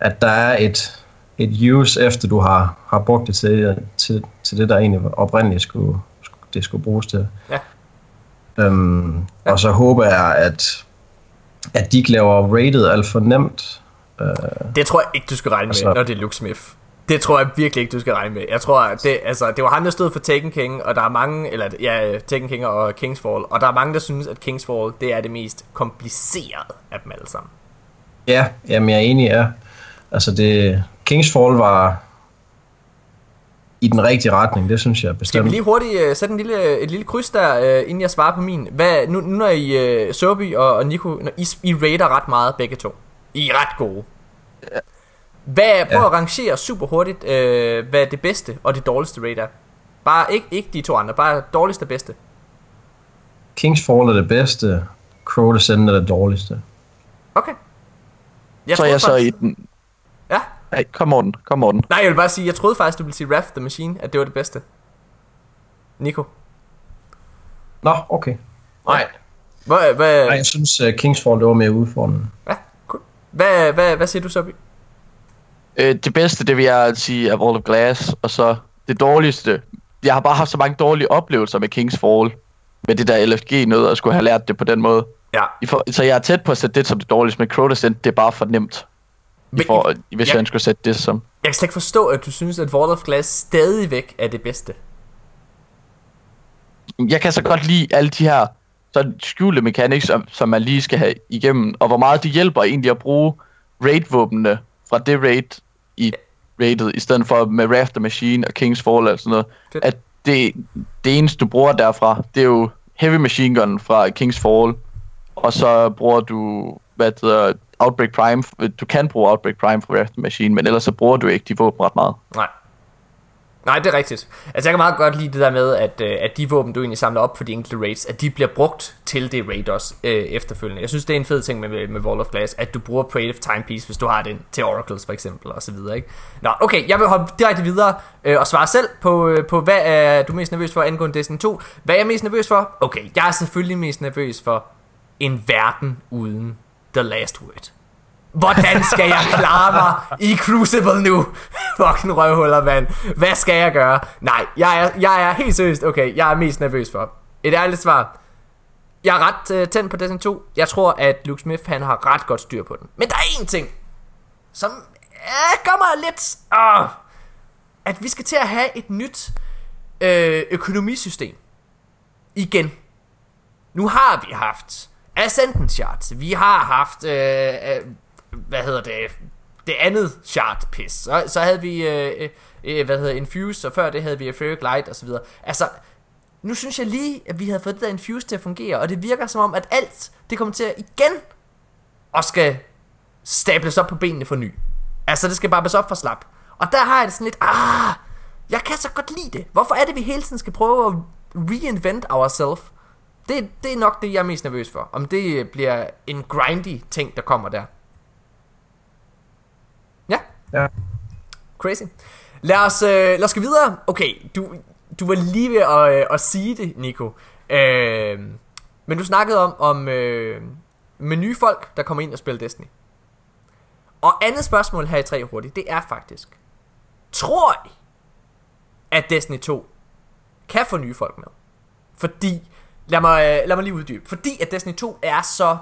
at der er et, et use, efter du har, har brugt det til, til, til det, der egentlig oprindeligt skulle, det skulle bruges til. Ja. Øhm, ja. Og så håber jeg, at, at de ikke laver rated alt for nemt. Øh, det tror jeg ikke, du skal regne med, altså, når det er Luke Smith. Det tror jeg virkelig ikke, du skal regne med. Jeg tror, det, altså, det var ham, der stod for Taken King, og der er mange, eller ja, Taken King og Kingsfall, og der er mange, der synes, at Kingsfall, det er det mest komplicerede af dem alle sammen. Ja, jamen jeg er enig, ja. Altså det, Kingsfall var i den rigtige retning, det synes jeg bestemt. Skal vi lige hurtigt uh, sætte en lille, et lille kryds der, uh, inden jeg svarer på min? Hvad, nu, nu når I, uh, Sobi og, og Nico, når I, I raider ret meget begge to. I er ret gode. Hvad, prøv ja. at rangere super hurtigt, øh, hvad det bedste og det dårligste raid er. Bare ikke, ikke de to andre, bare dårligste og bedste. Kingsfall er det bedste, Crow Descent er det dårligste. Okay. Jeg så er jeg så i den... Nej, kom Morten, kom Morten. Nej, jeg vil bare sige, jeg troede faktisk, du ville sige Wrath the Machine, at det var det bedste. Nico. Nå, okay. Nej. Hvad, hvad... Nej, jeg synes, uh, Kingsfall det var mere udfordrende. Ja, cool. Hvad, hvad, hvad siger du så, Øh, det bedste, det vil jeg sige, er Wall of Glass, og så det dårligste. Jeg har bare haft så mange dårlige oplevelser med Kings Fall, med det der LFG noget, og skulle have lært det på den måde. Ja. I for, så jeg er tæt på at sætte det som det dårligste, men Descent, det er bare for nemt. I for, hvis jeg, jeg skulle sætte det som... Jeg kan slet ikke forstå, at du synes, at Wall of Glass stadigvæk er det bedste. Jeg kan så godt lide alle de her så skjulte mechanics, som, som man lige skal have igennem, og hvor meget det hjælper egentlig at bruge raid-våbnene fra det raid i rated, i stedet for med Rafter Machine og King's Fall og sådan noget. Fedt. At det, det eneste, du bruger derfra, det er jo Heavy Machine Gun fra King's Fall, og så bruger du, hvad det hedder, Outbreak Prime. Du kan bruge Outbreak Prime fra Rafter Machine, men ellers så bruger du ikke de våben ret meget. Nej. Nej, det er rigtigt. Altså jeg kan meget godt lide det der med, at, øh, at de våben, du egentlig samler op for de enkelte raids, at de bliver brugt til det raid også øh, efterfølgende. Jeg synes, det er en fed ting med, med Wall of Glass, at du bruger Creative Timepiece, hvis du har den til Oracles for eksempel, og så videre, ikke? Nå, okay, jeg vil hoppe direkte videre øh, og svare selv på, øh, på, hvad er du mest nervøs for angående Destiny 2? Hvad er jeg mest nervøs for? Okay, jeg er selvfølgelig mest nervøs for en verden uden The Last Word. Hvordan skal jeg klare mig i Crucible nu? Fucking røvhuller, mand. Hvad skal jeg gøre? Nej, jeg er, jeg er helt seriøst, okay, jeg er mest nervøs for. Et ærligt svar. Jeg er ret uh, tændt på Destiny 2. Jeg tror, at Luke Smith, han har ret godt styr på den. Men der er én ting, som uh, gør mig lidt... Uh, at vi skal til at have et nyt uh, økonomisystem. Igen. Nu har vi haft Ascendant Charts. Vi har haft... Øh, øh, hvad hedder det, det andet chart pis. Så, så havde vi, øh, øh, hvad hedder Infuse, og før det havde vi Etheric Light og så videre. Altså, nu synes jeg lige, at vi havde fået det der Infuse til at fungere, og det virker som om, at alt, det kommer til at igen, og skal stables op på benene for ny. Altså, det skal bare op for slap. Og der har jeg det sådan lidt, ah, jeg kan så godt lide det. Hvorfor er det, vi hele tiden skal prøve at reinvent ourselves? Det, det er nok det, jeg er mest nervøs for. Om det bliver en grindy ting, der kommer der. Ja. Crazy. Lad os, øh, lad os gå videre. Okay, du, du var lige ved at, øh, at sige det, Nico. Øh, men du snakkede om, om øh, med nye folk, der kommer ind og spiller Destiny. Og andet spørgsmål her i tre hurtigt, det er faktisk, tror I, at Destiny 2 kan få nye folk med? Fordi, lad mig, øh, lad mig lige uddybe, fordi at Destiny 2 er så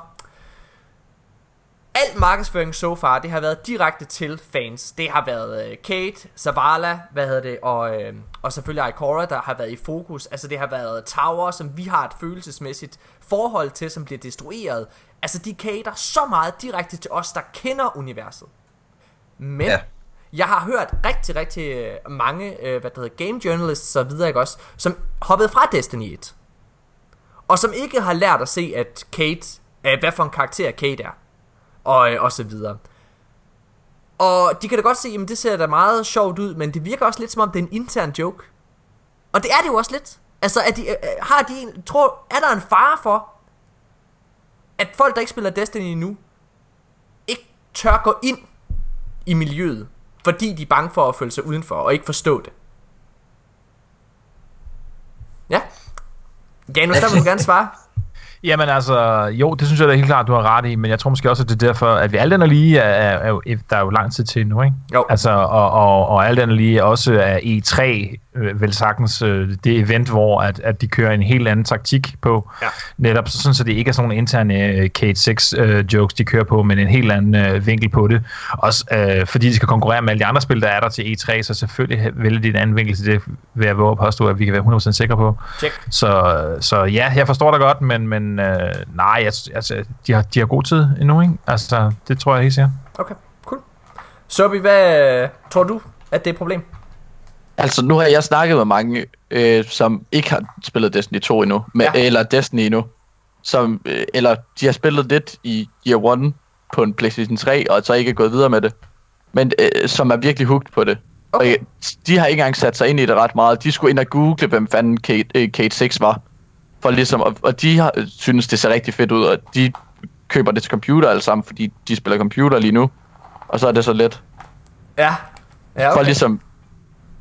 Al markedsføring so far, det har været direkte til fans. Det har været øh, Kate, Zavala, hvad hedder det, og, øh, og selvfølgelig Ikora, der har været i fokus. Altså det har været Tower, som vi har et følelsesmæssigt forhold til, som bliver destrueret. Altså de cater så meget direkte til os, der kender universet. Men ja. jeg har hørt rigtig, rigtig mange, øh, hvad det hedder, game journalists og videre, ikke også, som hoppede fra Destiny 1. Og som ikke har lært at se, at Kate, øh, hvad for en karakter Kate er. Og, øh, og så videre. Og de kan da godt se, at det ser da meget sjovt ud, men det virker også lidt som om det er en intern joke. Og det er det jo også lidt. Altså, er de, øh, øh har de en, tror, er der en fare for, at folk, der ikke spiller Destiny nu, ikke tør gå ind i miljøet, fordi de er bange for at føle sig udenfor og ikke forstå det. Ja. Janus, der vil du gerne svare. Jamen altså, jo, det synes jeg da helt klart, du har ret i, men jeg tror måske også, at det er derfor, at vi alt andet lige er, er, er, der er jo lang tid til nu, ikke? Jo. Altså, og, og, og alt andet lige også er E3 øh, vel sagtens øh, det event, hvor at, at de kører en helt anden taktik på. Ja. Netop sådan, så det ikke er sådan nogle interne øh, Kate 6 øh, jokes, de kører på, men en helt anden øh, vinkel på det. Også øh, fordi de skal konkurrere med alle de andre spil, der er der til E3, så selvfølgelig vælger de en anden vinkel til det, vil jeg våge at påstå, at vi kan være 100% sikre på. Check. Så, så ja, jeg forstår dig godt, men, men øh, nej, altså, de, har, de har god tid endnu, ikke? Altså, det tror jeg helt sikkert. Okay, cool. Sobi, hvad tror du, at det er et problem? Altså, nu har jeg snakket med mange, øh, som ikke har spillet Destiny 2 endnu, med, Ja. eller Destiny endnu, som, øh, eller de har spillet lidt i Year 1 på en PlayStation 3, og så ikke er gået videre med det, men øh, som er virkelig hooked på det. Okay. Og øh, de har ikke engang sat sig ind i det ret meget. De skulle ind og google, hvem fanden Kate, øh, Kate 6 var. For ligesom, og, og de har, synes, det ser rigtig fedt ud, og de køber det til computer alle sammen, fordi de spiller computer lige nu. Og så er det så let. Ja. Ja, Okay. For ligesom,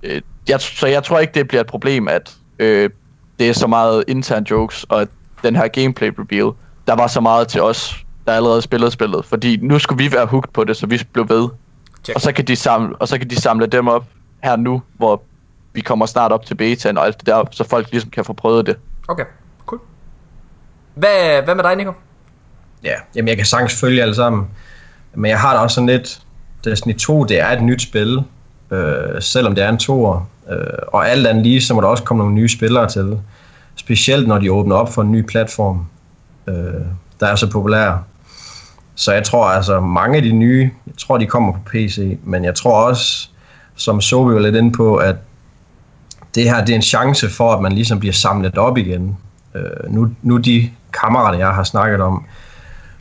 øh, jeg, så jeg tror ikke, det bliver et problem, at øh, det er så meget intern jokes, og at den her gameplay reveal, der var så meget til os, der allerede spillede spillet. Fordi nu skulle vi være hooked på det, så vi blev ved. Check. Og så, kan de samle, og så kan de samle dem op her nu, hvor vi kommer snart op til betaen og alt det der, så folk ligesom kan få prøvet det. Okay. Hvad, hvad med dig, Nico? Ja, jamen jeg kan sagtens følge alle sammen. Men jeg har da også sådan lidt, Destiny 2, det er et nyt spil, øh, selvom det er en toer. Øh, og alt andet lige, så må der også komme nogle nye spillere til. Specielt når de åbner op for en ny platform, øh, der er så populær. Så jeg tror altså, mange af de nye, jeg tror de kommer på PC, men jeg tror også, som så vi var lidt inde på, at det her det er en chance for, at man ligesom bliver samlet op igen. Øh, nu, nu de kammerater, jeg har snakket om,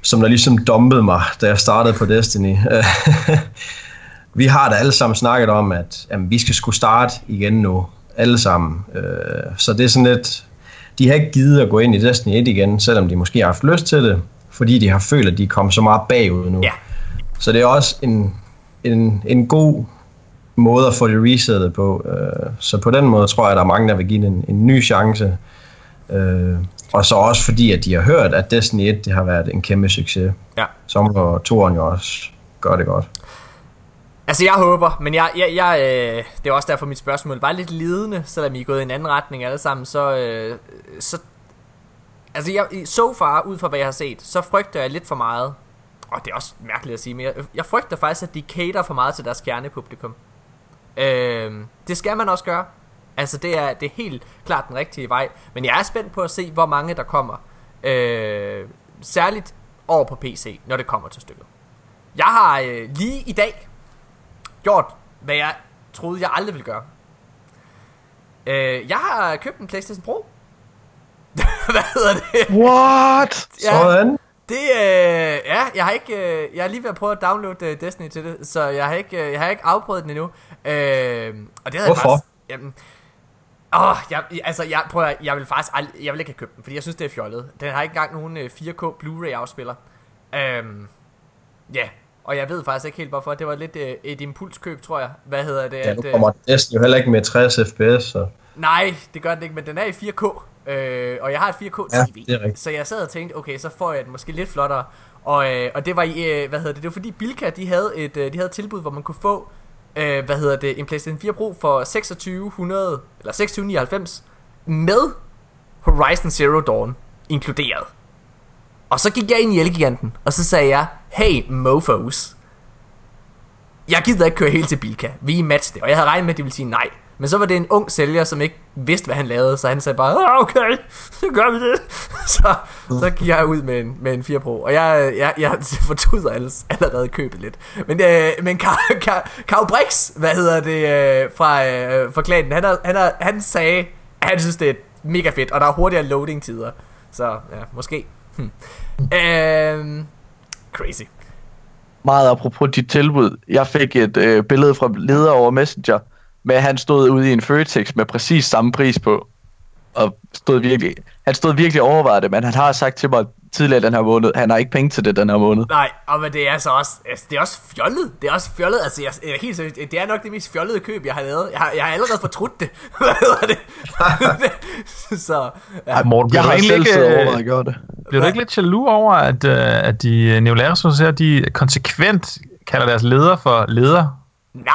som der ligesom dumpede mig, da jeg startede på Destiny. vi har da alle sammen snakket om, at jamen, vi skal skulle starte igen nu. Alle sammen. Øh, så det er sådan lidt... De har ikke givet at gå ind i Destiny 1 igen, selvom de måske har haft lyst til det, fordi de har følt, at de kom så meget bagud nu. Ja. Så det er også en, en, en god måde at få det resettet på. Øh, så på den måde tror jeg, at der er mange, der vil give det en, en ny chance. Øh, og så også fordi, at de har hørt, at Destiny 1 det har været en kæmpe succes. Ja. Så må toeren jo også gøre det godt. Altså, jeg håber, men jeg, jeg, jeg, øh, det er også derfor, mit spørgsmål var lidt lidende, selvom I er gået i en anden retning alle sammen, så, øh, så altså, jeg, so far, ud fra hvad jeg har set, så frygter jeg lidt for meget, og det er også mærkeligt at sige, men jeg, jeg frygter faktisk, at de cater for meget til deres kernepublikum. Øh, det skal man også gøre. Altså, det er, det er helt klart den rigtige vej, men jeg er spændt på at se, hvor mange der kommer. Øh, særligt over på PC, når det kommer til stykket. Jeg har øh, lige i dag gjort, hvad jeg troede, jeg aldrig ville gøre. Øh, jeg har købt en PlayStation Pro. hvad hedder det? What? Ja, Sådan. det, øh, ja, jeg har ikke, øh, jeg har lige ved at prøve at downloade øh, Destiny til det, så jeg har ikke, øh, jeg har ikke afprøvet den endnu. Øh, og det havde Hvorfor? Jeg faktisk, jamen, Åh, jeg, altså, jeg, prøv at, jeg vil faktisk ald- jeg vil ikke have købt den, fordi jeg synes, det er fjollet. Den har ikke engang nogen øh, 4K Blu-ray afspiller. Øhm, ja, og jeg ved faktisk ikke helt hvorfor. Det var lidt øh, et impulskøb, tror jeg. Hvad hedder det? Ja, nu at, øh, kommer Destiny jo heller ikke med 60 fps, så Nej, det gør den ikke, men den er i 4K. Øh, og jeg har et 4K Ja, så jeg sad og tænkte, okay, så får jeg den måske lidt flottere. Og, øh, og det var i, øh, hvad hedder det, det var fordi Bilka, de havde et, øh, de havde et tilbud, hvor man kunne få, øh, hvad hedder det, en PlayStation 4 Pro for 2600, eller 2699, med Horizon Zero Dawn inkluderet. Og så gik jeg ind i Elgiganten, og så sagde jeg, hey mofos, jeg gider ikke køre helt til Bilka, vi er match det. Og jeg havde regnet med, at de ville sige nej. Men så var det en ung sælger, som ikke vidste, hvad han lavede, så han sagde bare, okay, så gør vi det. Så, så gik jeg ud med en, med en 4 Pro, og jeg, jeg, jeg fortryder alles, allerede købet lidt. Men, øh, men Ka- Ka- Kao Brix, hvad hedder det, øh, fra, øh, fra klanen, han, har, han, har, han sagde, at han synes, det er mega fedt, og der er hurtigere loading-tider. Så ja, måske. Hm. Øh, crazy. Meget apropos dit tilbud. Jeg fik et øh, billede fra leder over Messenger, med at han stod ude i en Føtex med præcis samme pris på. Og stod virkelig, han stod virkelig og overvejede det, men han har sagt til mig tidligere den her måned, han har ikke penge til det den her måned. Nej, og men det er så også, altså, det er også fjollet. Det er også fjollet, altså jeg, jeg, helt seriøst, det er nok det mest fjollede køb, jeg har lavet. Jeg har, jeg har allerede fortrudt det. Hvad hedder det? så, ja. Ej, Morten, bliver Jeg har egentlig selv ikke, siddet overvejet at gøre det. bliver du ikke lidt jaloux over, at, øh, at de siger, de konsekvent kalder deres leder for leder? Nej,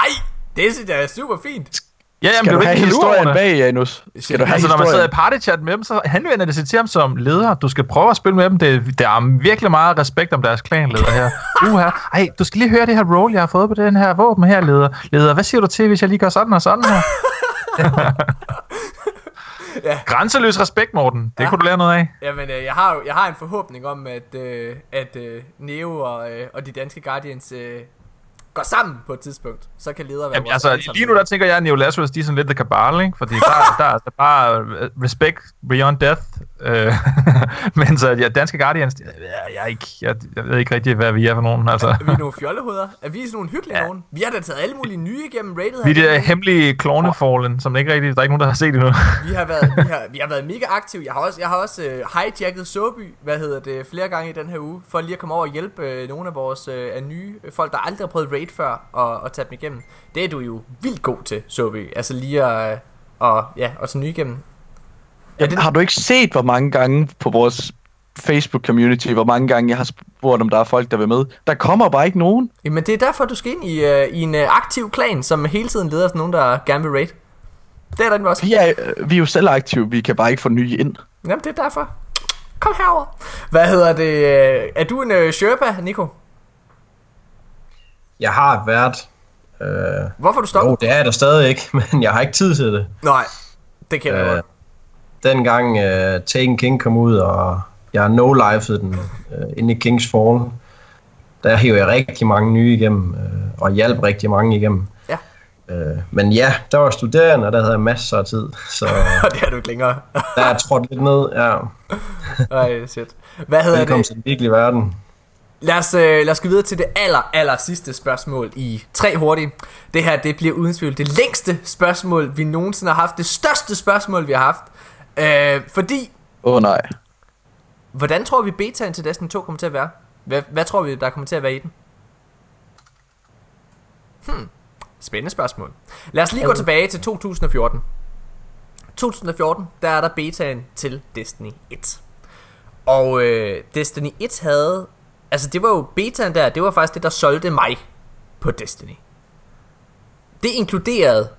det synes jeg er super fint. Ja, jamen, Skal du have historien bag, Janus? Skal du have Altså, når man sidder i historien? partychat med dem, så henvender det sig til ham som leder. Du skal prøve at spille med dem. Det, der er virkelig meget respekt om deres klanleder her. Uha. Ej, du skal lige høre det her roll, jeg har fået på den her våben her, leder. Leder, hvad siger du til, hvis jeg lige gør sådan og sådan her? Ja. Grænseløs respekt, Morten. Det Ja. ja. kunne du lære noget af. Jamen, øh, jeg, har, jo- jeg har en forhåbning om, at, øh, at øh, Neo og, øh, og de danske Guardians øh, går sammen på et tidspunkt. Så kan ledere være Jamen, altså, sammen lige nu der tænker jeg, at Neo Lazarus, de er sådan lidt the cabal, ikke? Fordi der, der er altså bare øh, respect beyond death. Øh, men så ja, danske Guardians, de- jeg, jeg, er ikke, jeg, jeg ved ikke rigtig, hvad vi er for nogen. Altså, Er vi nogle fjollehoveder? Er vi sådan nogle hyggelige ja. Nogen? Vi har da taget alle mulige nye igennem rated. vi er her. det hemmelige klovnefallen, som ikke rigtig, der er ikke nogen, der har set endnu. Vi har været, vi har, vi har været mega aktive. Jeg har også, jeg har også øh, hijacket Soby, hvad hedder det, flere gange i den her uge, for lige at komme over og hjælpe øh, nogle af vores øh, nye folk, der aldrig har prøvet raid før, og, og tage dem igennem. Det er du jo vildt god til, Soby. Altså lige at, øh, og, ja, og så nye igennem. Er det, Har du ikke set, hvor mange gange på vores Facebook-community, hvor mange gange jeg har spurgt, om der er folk, der vil med? Der kommer bare ikke nogen. Jamen det er derfor, du skal ind i, øh, i en øh, aktiv klan, som hele tiden leder efter nogen, der gerne vil raid. Det er der også. Vi er, vi er jo selv aktive, vi kan bare ikke få nye ind. Jamen det er derfor. Kom herover. Hvad hedder det? øh, Er du en øh, Sherpa, Nico? Jeg har været... Øh, Hvorfor du stoppet? jo, det er jeg da stadig ikke, men jeg har ikke tid til det. Nej, det kender jeg Øh, godt. Dengang øh, Taken King kom ud, og jeg no-lifede den øh, inde i Kings Fall, der hævde jeg rigtig mange nye igennem, øh, og hjalp rigtig mange igennem. Ja. Øh, men ja, der var studerende, og der havde jeg masser af tid, så Og det er du ikke længere. der er trådt lidt ned. Ja. Ej, shit. Hvad hedder Velkommen det? til den virkelige verden. Lad os, øh, lad os gå videre til det aller, aller sidste spørgsmål i tre hurtige. Det her, det bliver uden tvivl det længste spørgsmål, vi nogensinde har haft. Det største spørgsmål, vi har haft. Øh, fordi, Åh oh, nej. hvordan tror vi betaen til Destiny 2 kommer til at være? Hvad, hvad tror vi, der kommer til at være i den? Hmm, spændende spørgsmål. Lad os lige gå tilbage til 2014. 2014, der er der betaen til Destiny 1. Og øh, Destiny 1 havde... Altså det var jo betaen der, det var faktisk det, der solgte mig på Destiny. Det inkluderede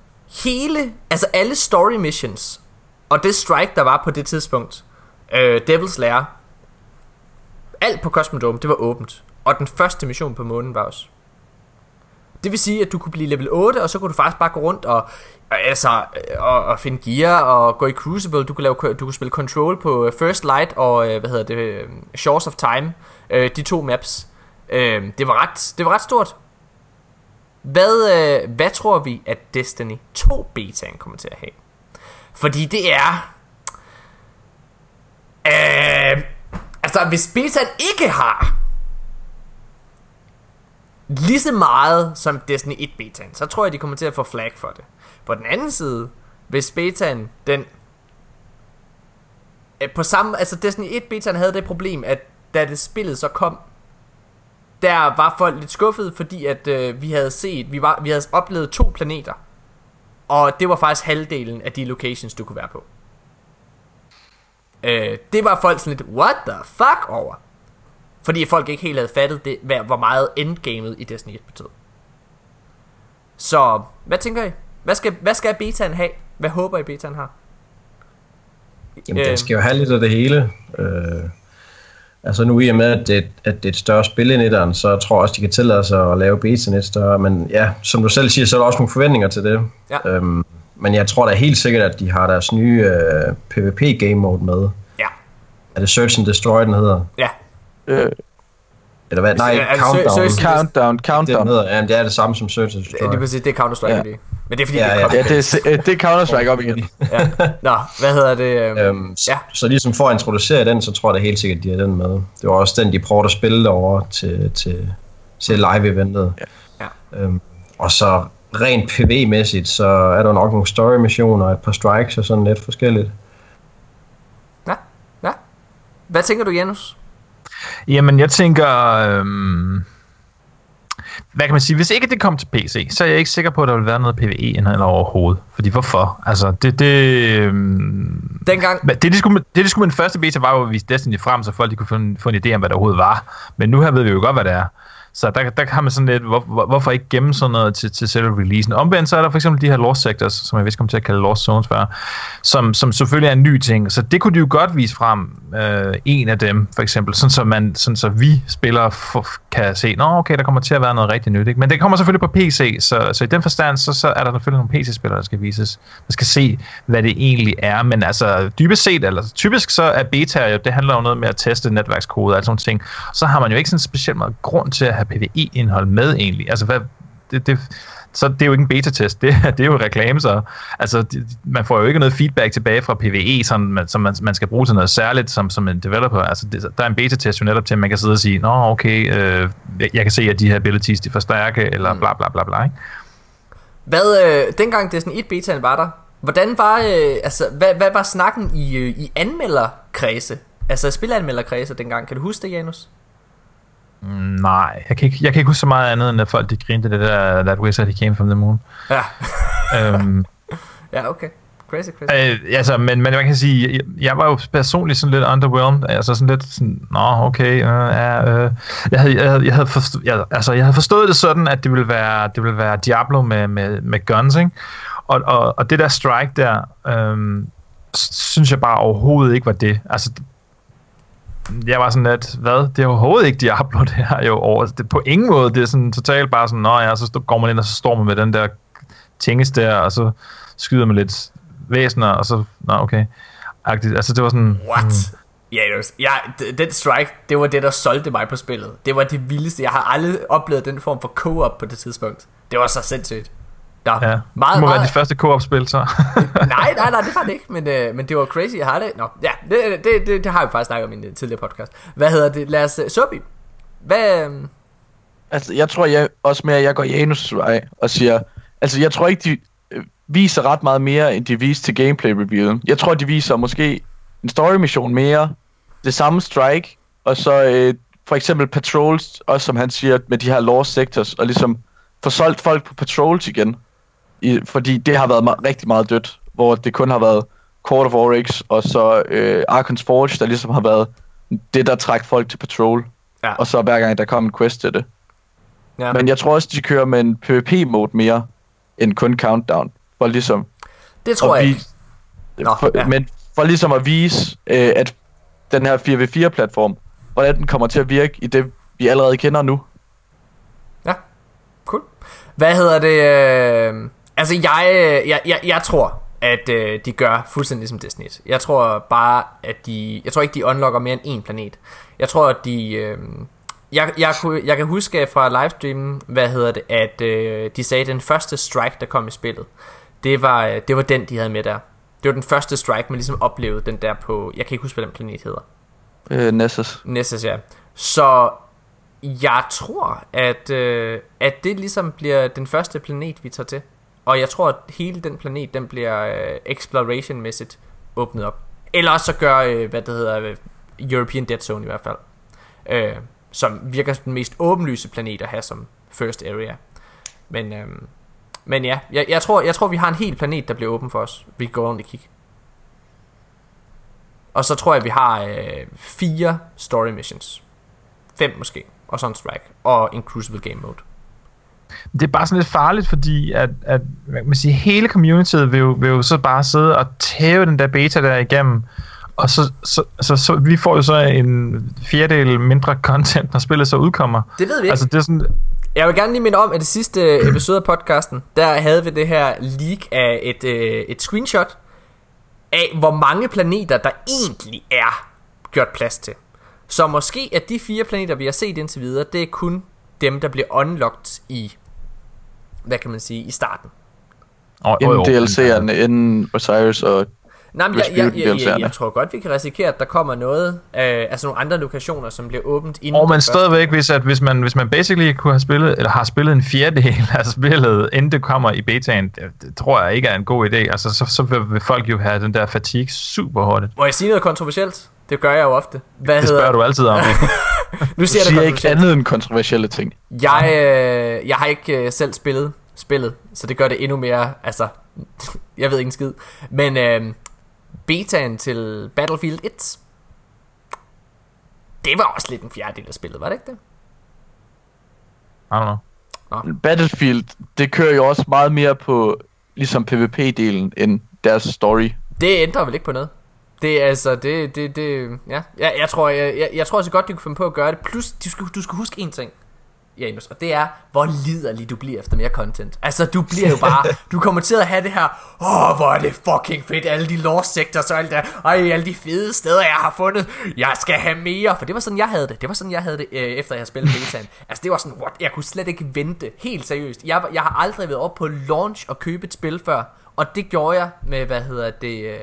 hele, altså alle story missions, og det strike, der var på det tidspunkt. Øh, Devil's Lair. Alt på Cosmodome, det var åbent. Og den første mission på månen var også. Det vil sige, at du kunne blive level 8, og så kunne du faktisk bare gå rundt og, og, altså, øh, og, og finde gear og gå i Crucible. Du kunne, lave, du kunne spille Control på øh, First Light og, øh, hvad hedder det, Shores of Time. Øh, de to maps. Øh, det, var ret, det var ret stort. Hvad, øh, hvad tror vi, at Destiny 2 betaen kommer til at have? Fordi det er... Øh, altså, hvis betaen ikke har lige så meget som Destiny 1 betaen, så tror jeg, de kommer til at få flag for det. På den anden side, hvis betaen, den... øh, På samme, altså Destiny 1 betaen havde det problem, at da det spillet så kom, der var folk lidt skuffede, fordi at øh, vi havde set, vi, var, vi havde oplevet to planeter. Og det var faktisk halvdelen af de locations, du kunne være på. Øh, det var folk sådan lidt, what the fuck over? Fordi folk ikke helt havde fattet, det, hvad, hvor meget endgamet i Destiny 1 betød. Så, hvad tænker I? Hvad skal, hvad skal betaen have? Hvad håber I betaen har? Jamen, Øh. den skal jo have lidt af det hele. Øh, Altså nu i og med, at det, at det er et større spil end etteren, så tror jeg også, de kan tillade sig at lave beta lidt større. Men ja, som du selv siger, så er der også nogle forventninger til det. Ja. Øhm, men jeg tror da helt sikkert, at de har deres nye øh, PvP game mode med. Ja. Er det Search and Destroy, den hedder? Ja. Øh, Eller hvad? Nej, er det Countdown. Search- countdown, det, countdown. den hedder. Ja, det er det samme som Search and Det Destroy. er lige præcis, det er Counter-Strike, Ja. ja. det. Men det er fordi, Ja, det er ja. Ja, det er, det er Counter-Strike op igen. ja. Nå, hvad hedder det? øhm, Øhm, Ja. ja. Så ligesom for at introducere den, så tror jeg da helt sikkert, at de har den med. Det var også den, de prøvede at spille over til, til, til live-eventet. Ja. Øhm, og så rent PV-mæssigt, så er der nok nogle story-missioner, et par strikes og sådan lidt forskelligt. Ja, ja. Hvad tænker du, Janus? Jamen, jeg tænker... Øhm, hvad kan man sige? Hvis ikke det kom til PC, så er jeg ikke sikker på, at der vil være noget PvE-indhold overhovedet. Fordi hvorfor? Altså, det... det øhm, Dengang, det, de skulle, det, de skulle med den første beta, var jo at vise Destiny frem, så folk de kunne få en, få en idé om, hvad der overhovedet var. Men nu her ved vi jo godt, hvad det er. Så der, der har man sådan lidt, hvor, hvor, hvorfor ikke gemme sådan noget til, til selve releasen? Omvendt så er der for eksempel de her Lost Sectors, som jeg vist kommer til at kalde Lost Zones før, som, som selvfølgelig er en ny ting. Så det kunne de jo godt vise frem, øh, en af dem for eksempel, sådan så, man, sådan så vi spillere for, kan se, nå okay, der kommer til at være noget rigtig nyt. Ikke? Men det kommer selvfølgelig på PC, så, så i den forstand, så, så er der selvfølgelig nogle PC-spillere, der skal vises. Man skal se, hvad det egentlig er. Men altså, dybest set, eller typisk så er beta jo, det handler jo noget med at teste netværkskode og alt sådan ting. Så har man jo ikke sådan specielt meget grund til at have PvE-indhold med egentlig. Altså, hvad, det, det, så det er jo ikke en beta-test, det, det er jo reklame, så altså, det, man får jo ikke noget feedback tilbage fra PvE, som, man, som man, man skal bruge til noget særligt som, som en developer. Altså, det, der er en beta-test jo netop til, at man kan sidde og sige, nå okay, øh, jeg, kan se, at de her abilities, de er for stærke, eller bla bla bla bla, ikke? hvad, øh, dengang Destiny 1 betaen var der, hvordan var, øh, altså, hvad, hvad var snakken i, øh, i anmelderkredse? Altså spilanmelderkredse dengang, kan du huske det, Janus? Nej, jeg kan, ikke, jeg kan ikke huske så meget andet, end at folk de grinte det der, that wizard, he came from the moon. Ja, øhm, ja okay. Crazy, crazy. Øh, altså, men, men man kan sige, jeg, jeg var jo personligt sådan lidt underwhelmed, altså sådan lidt sådan, nå, okay, øh, ja, øh. jeg, havde, jeg, havde, jeg, havde forstået, jeg, altså, jeg havde forstået det sådan, at det ville være, det ville være Diablo med, med, med guns, ikke? Og, og, og det der strike der, øh, synes jeg bare overhovedet ikke var det. Altså, jeg var sådan lidt, hvad? Det er overhovedet ikke Diablo, det her jo over. Det, på ingen måde, det er sådan totalt bare sådan, nå ja, så går man ind, og så står man med den der tinges der, og så skyder man lidt væsener, og så, nå okay. Agtigt. Altså det var sådan, What? Ja, det var, ja, den strike, det var det, der solgte mig på spillet. Det var det vildeste. Jeg har aldrig oplevet den form for co-op på det tidspunkt. Det var så sindssygt. Nå, ja. meget, det må meget, være dit første co-op-spil, så. nej, nej, nej, det var det ikke, men, øh, men det var crazy, jeg har det. Nå, ja, det, det, det, det har vi faktisk snakket om i en øh, tidligere podcast. Hvad hedder det? Lad os, uh, Sobi, hvad, øh, Altså, jeg tror jeg også mere, at jeg går Janus vej og siger... Altså, jeg tror ikke, de øh, viser ret meget mere, end de viste til gameplay-reviewet. Jeg tror, de viser måske en story-mission mere, det samme strike, og så øh, for eksempel patrols, også som han siger, med de her lost sectors, og ligesom få solgt folk på patrols igen. I, fordi det har været ma- rigtig meget dødt, hvor det kun har været Court of Oryx, og så øh, Arkon's Forge, der ligesom har været det, der trækker folk til patrol. Ja. Og så hver gang, der kom en quest til det. ja. Men jeg tror også, de kører med en PvP-mode mere, end kun Countdown. For ligesom det tror jeg vise, ikke. Nå, for, ja. Men for ligesom at vise, øh, at den her 4v4-platform, hvordan den kommer til at virke i det, vi allerede kender nu. Ja, cool. Hvad hedder det? Øh, altså, jeg, øh, jeg, jeg, jeg tror, at øh, de gør fuldstændig som Destiny 1. Jeg tror bare, at de... Jeg tror ikke, de unlocker mere end en planet. Jeg tror, at de... Øh, jeg, jeg, kunne, jeg kan huske fra livestreamen, hvad hedder det, at øh, de sagde, at den første strike, der kom i spillet, det var, øh, det var den, de havde med der. Det var den første strike, man ligesom oplevede den der på... Jeg kan ikke huske, hvad den planet hedder. Øh, Nessus. Nessus, ja. Så jeg tror, at, øh, at det ligesom bliver den første planet, vi tager til. Og jeg tror, at hele den planet, den bliver øh, exploration-mæssigt åbnet op. Eller også så gør, øh, hvad det hedder, øh, European Dead Zone i hvert fald. Øh, som virker som den mest åbenlyse planet at have som first area. Men, øh, men ja, jeg, jeg, tror, jeg tror, vi har en hel planet, der bliver åben for os. Vi kan gå rundt og kigge. Og så tror jeg, vi har øh, fire story missions. Fem måske. Og så en strike. Og en crucible game mode det er bare sådan lidt farligt, fordi at, at man sige, hele communityet vil jo, vil jo så bare sidde og tæve den der beta der igennem, Og så, så, så, så, vi får jo så en fjerdedel mindre content, når spillet så udkommer. Det ved vi ikke. Altså, det er sådan, Jeg vil gerne lige minde om, at det sidste episode af podcasten, der havde vi det her leak af et, øh, et screenshot af, hvor mange planeter, der egentlig er gjort plads til. Så måske at de fire planeter, vi har set indtil videre, det er kun dem, der bliver unlocked i, hvad kan man sige, i starten. oh, oh, Inden DLC'erne, inden Osiris og Nej, men jeg, jeg, jeg, jeg, jeg, tror godt, vi kan risikere, at der kommer noget, øh, altså nogle andre lokationer, som bliver åbent inden Og første. stadigvæk, hvis, at, hvis, man, hvis man basically kunne have spillet, eller har spillet en fjerdedel af spillet, inden det kommer i betaen, det, det tror jeg ikke er en god idé. Altså, så, så vil, vil folk jo have den der fatigue super hurtigt. Må jeg sige noget kontroversielt? Det gør jeg jo ofte. Hvad Det spørger du altid om. Nu Du siger jeg det siger ikke andet end kontroversielle ting. Jeg, øh, jeg har ikke øh, selv spillet spillet, så det gør det endnu mere, altså, jeg ved ikke en skid. Men øh, betaen til Battlefield 1, det var også lidt en fjerdedel af spillet, var det ikke det? I don't know. Battlefield, det kører jo også meget mere på ligesom PvP-delen end deres story. Det ændrer vel ikke på noget. Det er altså, det, det, det, ja. Jeg, jeg tror, jeg, jeg, jeg tror også godt, du kan finde på at gøre det. Plus, du skal, du skal huske en ting. Janus, og det er, hvor liderlig du bliver efter mere content. Altså, du bliver jo bare, du kommer til at have det her, åh, oh, hvor er det fucking fedt, alle de lore sectors og alt det, ej, alle de fede steder, jeg har fundet, jeg skal have mere, for det var sådan, jeg havde det, det var sådan, jeg havde det, øh, efter jeg havde spillet betaen. Altså, det var sådan, what, jeg kunne slet ikke vente, helt seriøst. Jeg, jeg har aldrig været op på launch og købe et spil før, og det gjorde jeg med, hvad hedder det, øh,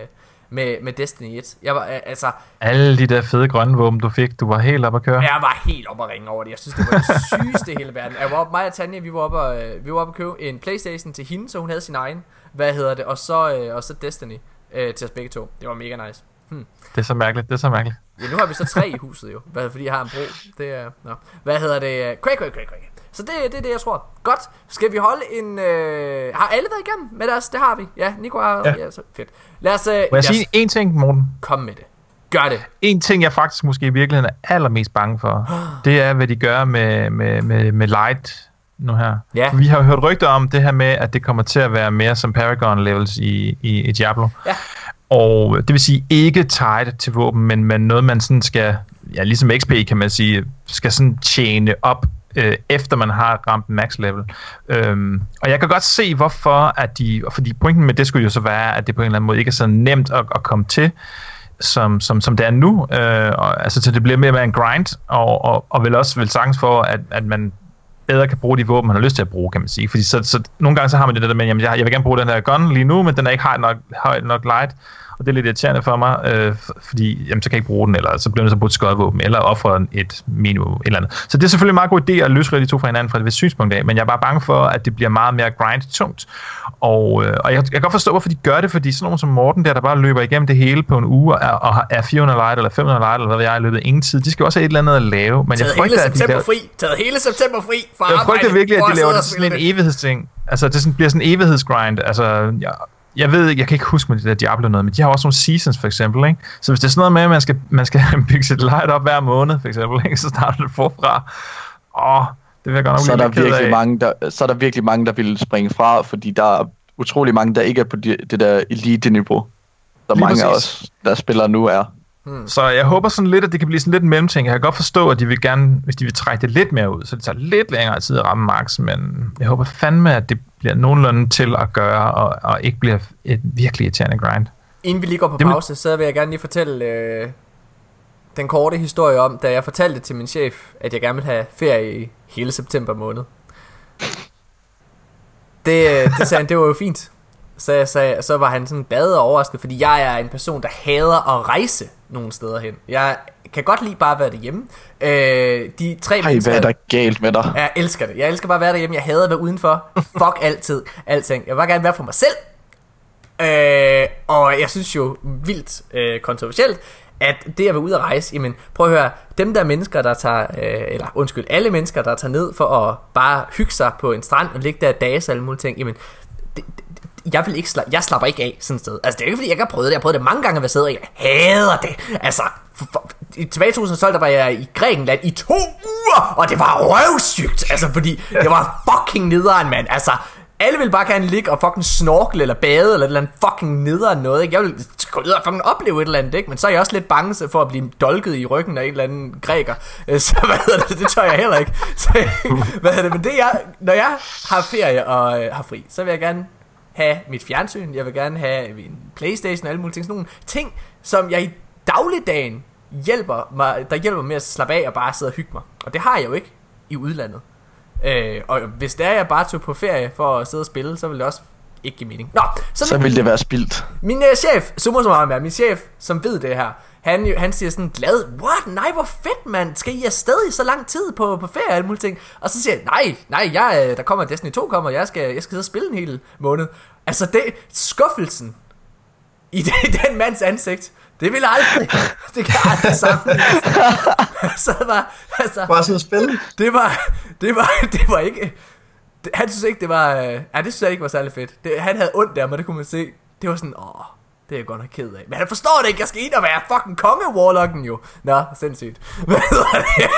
med, med Destiny 1. Jeg var, altså, Alle de der fede grønne våben, du fik, du var helt op at køre. jeg var helt op at ringe over det. Jeg synes, det var det sygeste i hele verden. Jeg var op, mig og Tanja, vi var oppe og, øh, vi var oppe og købe en Playstation til hende, så hun havde sin egen. Hvad hedder det? Og så, øh, og så Destiny øh, til os begge to. Det var mega nice. Hmm. Det er så mærkeligt, det er så mærkeligt. Ja, nu har vi så tre i huset jo. Hvad, fordi jeg har en bro. Det er... Nå. Hvad hedder det? Quake, quake, quake, quake. Så det, det er det, jeg tror. Godt. Skal vi holde en... Øh... Har alle været igennem med deres? Det har vi. Ja, Nico har... Ja. Ja. så fedt. Lad os, øh, Må jeg os sige en ting, Morten? komme med det. Gør det. En ting, jeg faktisk måske i virkeligheden er allermest bange for, det er, hvad de gør med, med, med, med Light nu her. Ja. Vi har hørt rygter om det her med, at det kommer til at være mere som Paragon levels i, i, i Diablo. Ja. Og det vil sige ikke tied til våben, men, men noget, man sådan skal, ja, ligesom XP kan man sige, skal sådan tjene op, øh, efter man har ramt max level. Øhm, og jeg kan godt se, hvorfor at de, fordi pointen med det skulle jo så være, at det på en eller anden måde ikke er så nemt at, at komme til, som, som, som det er nu. Øh, og, altså, så det bliver mere og mere en grind, og, og, og vel også vel sagtens for, at, at man bedre kan bruge de våben, man har lyst til at bruge, kan man sige. Fordi så, så nogle gange så har man det der med, jamen jeg, jeg vil gerne bruge den her gun lige nu, men den er ikke højt nok, højt nok light, og det er lidt irriterende for mig, øh, fordi jamen, så kan jeg ikke bruge den, eller så bliver at bruge et skodvåben, eller ofre et minimum, et eller andet. Så det er selvfølgelig en meget god idé at løsrive de to fra hinanden fra et synspunkt af, men jeg er bare bange for, at det bliver meget mere grind-tungt. Og, øh, og jeg, jeg kan godt forstå, hvorfor de gør det, fordi sådan nogen som Morten der, der bare løber igennem det hele på en uge, og er, og har- er 400 light, eller 500 light, eller hvad ved jeg, i løbet af ingen tid, de skal jo også have et eller andet at lave. Men jeg Taget hele frygter, at de september laver, fri. Taget hele september fri fra jeg frygter virkelig, at de laver sådan en evighedsting. Altså, det sådan, bliver sådan en evighedsgrind. Altså, jeg, jeg ved ikke, jeg kan ikke huske med det der Diablo noget, men de har også nogle seasons, for eksempel, ikke? Så hvis det er sådan noget med, at man skal, man skal bygge sit light op hver måned, for eksempel, ikke? Så starter det forfra. Åh, det vil jeg godt nok Så er, der virkelig af. mange, der, så er der virkelig mange, der vil springe fra, fordi der er utrolig mange, der ikke er på de, det der elite-niveau, der Lige mange af præcis. os, der spiller nu er. Så jeg håber sådan lidt, at det kan blive sådan lidt en mellemting. Jeg kan godt forstå, at de vil gerne, hvis de vil trække det lidt mere ud, så det tager lidt længere tid at ramme max, men jeg håber fandme, at det bliver nogenlunde til at gøre, og, og ikke bliver et virkelig irriterende grind. Inden vi lige går på Det pause, så vil jeg gerne lige fortælle øh, den korte historie om, da jeg fortalte til min chef, at jeg gerne ville have ferie i hele september måned. Det, øh, det sagde han, det var jo fint. Så, jeg sagde, så var han sådan bad og overrasket, fordi jeg er en person, der hader at rejse nogle steder hen. Jeg kan godt lide bare at være derhjemme. Øh, de tre Ej, hvad er der galt med dig? jeg elsker det. Jeg elsker bare at være derhjemme. Jeg hader at være udenfor. Fuck altid. Alting. Jeg vil bare gerne være for mig selv. Øh, og jeg synes jo vildt øh, kontroversielt, at det at være ude at rejse, jamen prøv at høre, dem der mennesker, der tager, øh, eller undskyld, alle mennesker, der tager ned for at bare hygge sig på en strand og ligge der og dage og alle mulige ting, jamen det, jeg vil ikke sla- jeg slapper ikke af sådan et sted. Altså det er ikke fordi jeg ikke har prøvet det. Jeg har prøvet det mange gange at være siddet og jeg hader det. Altså for, for, i tilbage i 2012 der var jeg i Grækenland i to uger, og det var røvsygt. Altså fordi det var fucking nederen, mand. Altså alle vil bare gerne ligge og fucking snorkle eller bade eller et eller andet fucking neder noget, ikke? Jeg vil gå ned og fucking opleve et eller andet, ikke? Men så er jeg også lidt bange for at blive dolket i ryggen af en eller anden græker. Øh, Så hvad hedder det, det tør jeg heller ikke. Så, hvad hedder det, men det jeg, når jeg har ferie og øh, har fri, så vil jeg gerne have mit fjernsyn, jeg vil gerne have min Playstation og alle mulige ting, sådan nogle ting, som jeg i dagligdagen hjælper mig, der hjælper mig med at slappe af og bare sidde og hygge mig. Og det har jeg jo ikke i udlandet. Øh, og hvis det er, jeg bare tog på ferie for at sidde og spille, så vil det også ikke give mening. Nå, så, Så vil det være spildt. min uh, chef, summa summarum er, min chef, som ved det her, han, jo- han siger sådan glad, what, nej, hvor fedt, mand, skal I afsted i så lang tid på, på ferie og alle mulige ting? Og så siger jeg, nej, nej, jeg, øh, der kommer Destiny 2 kommer, jeg skal, jeg skal sidde og spille en hel måned. Altså, det, skuffelsen i det, den mands ansigt, det vil aldrig, det kan aldrig sammen. så var, altså, Bare og spille. det var, det var, det var ikke, det, han synes ikke, det var, øh, ja, det synes jeg ikke var særlig fedt. Det, han havde ondt af mig, det kunne man se. Det var sådan, åh, det er jeg godt nok ked af. Men han forstår det ikke, jeg skal ind og være fucking konge warlocken jo. Nå, sindssygt. Hvad hedder det?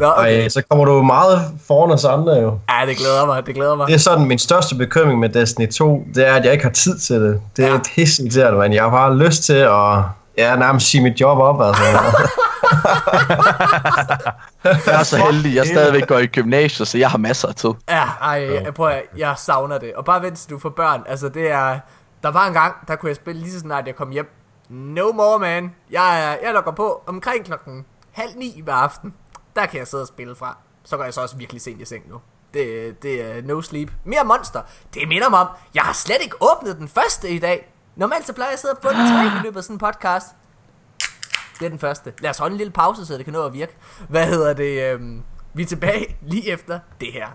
Nå, okay. Ej, så kommer du meget foran os andre jo. Ja, det glæder mig, det glæder mig. Det er sådan min største bekymring med Destiny 2, det er, at jeg ikke har tid til det. Det er Ja. pisseirriterende, men jeg har bare lyst til at ja, nærmest sige mit job op, altså. Jeg er så heldig, jeg stadigvæk går i gymnasiet, så jeg har masser af tid. Ja, ej, jeg, prøver, jeg, jeg savner det. Og bare vent til du får børn. Altså, det er... Der var en gang, der kunne jeg spille lige så snart jeg kom hjem. No more, man. Jeg, jeg logger på omkring klokken halv ni hver aften. Der kan jeg sidde og spille fra. Så går jeg så også virkelig sent i seng nu. Det, det er no sleep. Mere monster. Det minder mig om, jeg har slet ikke åbnet den første i dag. Normalt så plejer jeg at sidde og den tre i løbet af sådan en podcast. Det er den første. Lad os holde en lille pause, så det kan nå at virke. Hvad hedder det? Øhm, vi er tilbage lige efter det her.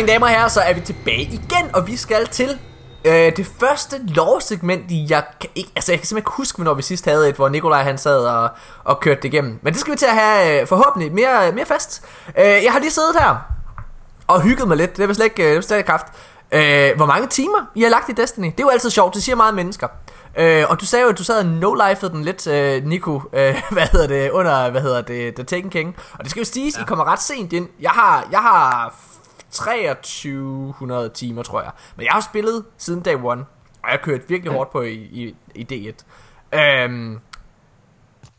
Mine damer og herrer, så er vi tilbage igen, og vi skal til øh, det første lovsegment, jeg kan ikke, altså jeg kan simpelthen ikke huske, hvornår vi sidst havde et, hvor Nikolaj han sad og, og kørte det igennem. Men det skal vi til at have øh, forhåbentlig mere, mere fast. Øh, jeg har lige siddet her og hygget mig lidt, det er vist slet ikke, det er vist slet ikke haft. Øh, hvor mange timer I har lagt i Destiny? Det er jo altid sjovt, det siger meget mennesker. Øh, og du sagde jo, at du sad og no-lifede den lidt, øh, Nico, øh, hvad hedder det, under, hvad hedder det, The Taken King. Og det skal jo siges, ja. I kommer ret sent ind. Jeg har, jeg har 2300 timer, tror jeg. Men jeg har spillet siden day one, og jeg har kørt virkelig hårdt på i, i, i D1. Øhm,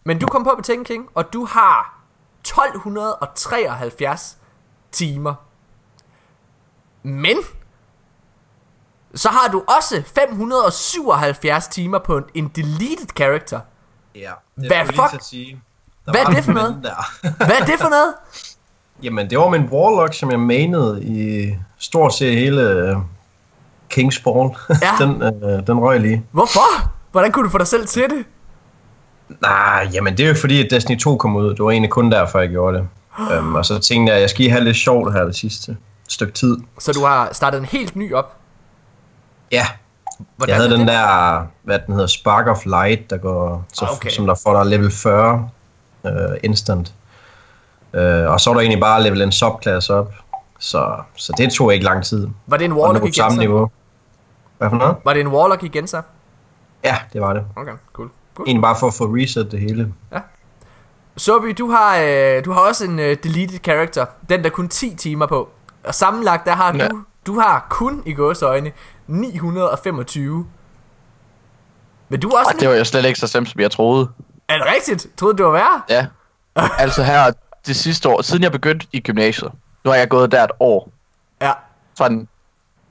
men du kom på med Taken King, og du har 1273 timer. Men så har du også 577 timer på en, deleted character. Ja, Hvad jeg lige fuck? sige. Der Hvad er det for noget? Der. Hvad er det for noget? Jamen, det var min warlock, som jeg manede i stort set hele øh, Kingspawn. Ja. den, øh, den røg lige. Hvorfor? Hvordan kunne du få dig selv til det? Nej, jamen det er jo fordi, at Destiny 2 kom ud. Det var egentlig kun derfor, jeg gjorde det. um, og så tænkte jeg, at jeg skal lige have lidt sjovt her det sidste stykke tid. Så du har startet en helt ny op. Ja, Hvordan jeg havde den det? der, hvad den hedder, Spark of Light, der går, så, Ah, okay. som der får dig level 40 uh, instant. Uh, og så er der egentlig bare level en subklasse op. Så, så det tog ikke lang tid. Var det en warlock på igen samme så? niveau. Hvad for noget? Var det en warlock igen så? Ja, det var det. Okay, cool. cool. Egentlig bare for at få reset det hele. Sobi, du har, øh, du har også en øh, deleted character. Den der kun 10 timer på. Og sammenlagt, der har Ja. du, du har kun i gåseøjne 925. Men du er også... Og det var jo slet ikke så slemt, som jeg troede. Er det rigtigt? Troede du, det var værre? Ja. Altså her, det sidste år, siden jeg begyndte i gymnasiet, nu har jeg gået der et år, Ja. sådan,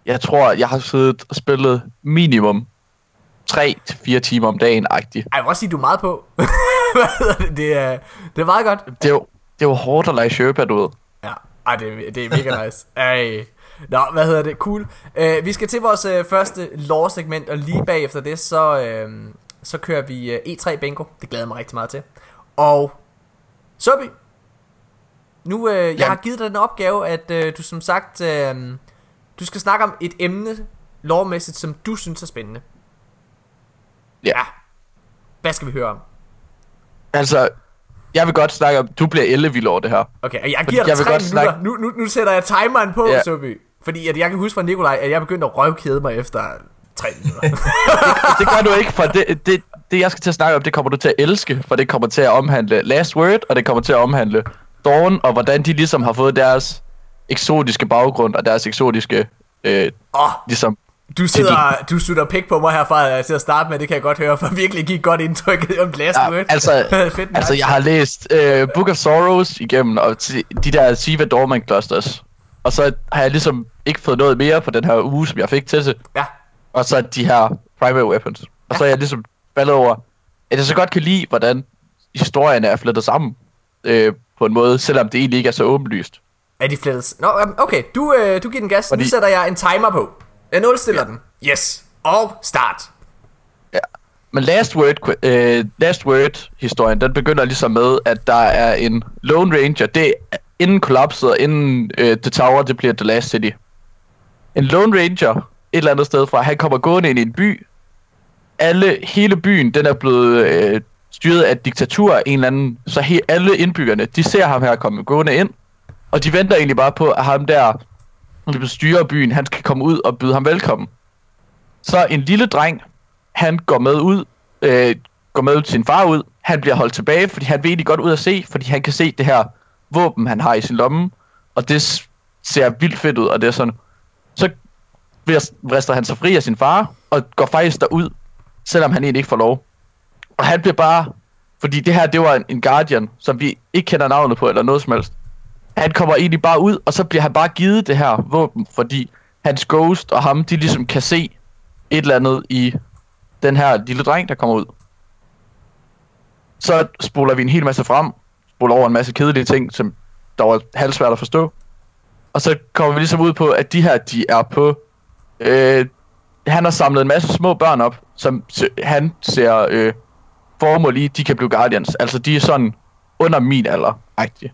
jeg tror, jeg har siddet og spillet minimum 3-4 timer om dagen, agtigt. Ej, jeg vil også sige, du er meget på. Det? Det er, det er meget godt. Det er jo, det er jo hårdt at lege Sherpa, du ved. Ja, ej, det, er- det er mega nice. Ej. Nå, hvad hedder det? Cool. Uh, vi skal til vores uh, første lore-segment, og lige bagefter det, så, uh, så kører vi uh, E3 Bingo. Det glæder jeg mig rigtig meget til. Og, Sobi, nu, uh, jeg Ja. har givet dig den opgave, at uh, du som sagt, uh, du skal snakke om et emne, lovmæssigt, som du synes er spændende. Ja. Hvad skal vi høre om? Altså, jeg vil godt snakke om, du bliver ellevild over det her. Okay, og jeg giver dig jeg vil tre godt minutter. snakke- Nu, nu, nu sætter jeg timeren på, ja. Ja. Soby. Fordi at jeg kan huske fra Nikolaj, at jeg begyndte at røvkæde mig efter tre minutter. det gør du ikke, for det, det, det jeg skal til at snakke om, det kommer du til at elske, for det kommer til at omhandle Last Word, og det kommer til at omhandle Dawn, og hvordan de ligesom har fået deres eksotiske baggrund, og deres eksotiske, øh, Åh, ligesom, du sidder, du sutter pik på mig herfra øh, til at starte med, det kan jeg godt høre, for virkelig et godt indtryk om Last Ja, Word. altså, Fedt, altså, jeg har læst øh, Book of Sorrows igennem, og de der Siva Dorman Clusters, og så har jeg ligesom ikke fået noget mere på den her uge, som jeg fik til sig. Ja, og så de her primary weapons. Og så er jeg ligesom faldet over, at jeg så godt kan lide, hvordan historierne er flettet sammen øh, på en måde, selvom det egentlig ikke er så åbenlyst. er de flettes? Nå, øhm, okay, du, øh, du giver den gas. Fordi... Nu sætter jeg en timer på. Jeg nulstiller ja. den. Yes. Og start. Ja. Men Last Word, øh, Last Word historien, den begynder ligesom med, at der er en Lone Ranger, det er inden kollapset, og inden øh, The Tower, det bliver The Last City. En Lone Ranger, et eller andet sted fra, han kommer gående ind i en by. Alle, hele byen, den er blevet øh, styret af et diktatur en eller anden, så he, alle indbyggerne, de ser ham her komme gående ind, og de venter egentlig bare på, at ham der, som styrer byen, han skal komme ud og byde ham velkommen. Så en lille dreng, han går med ud, øh, går med sin far ud. Han bliver holdt tilbage, fordi han vil egentlig godt ud at se, fordi han kan se det her våben, han har i sin lomme. Og det ser vildt fedt ud, og det er sådan. Så vrister han sig fri af sin far, og går faktisk derud, selvom han egentlig ikke får lov. Og han bliver bare, fordi det her, det var en, en Guardian, som vi ikke kender navnet på, eller noget som helst. Han kommer egentlig bare ud, og så bliver han bare givet det her våben, fordi hans ghost og ham, de ligesom kan se et eller andet i den her lille dreng, der kommer ud. Så spoler vi en hel masse frem, spoler over en masse kedelige ting, som der var halvsvært at forstå. Og så kommer vi ligesom ud på, at de her, de er på... Øh, han har samlet en masse små børn op, som han ser øh, formål i, de kan blive Guardians. Altså, de er sådan under min alder -agtige.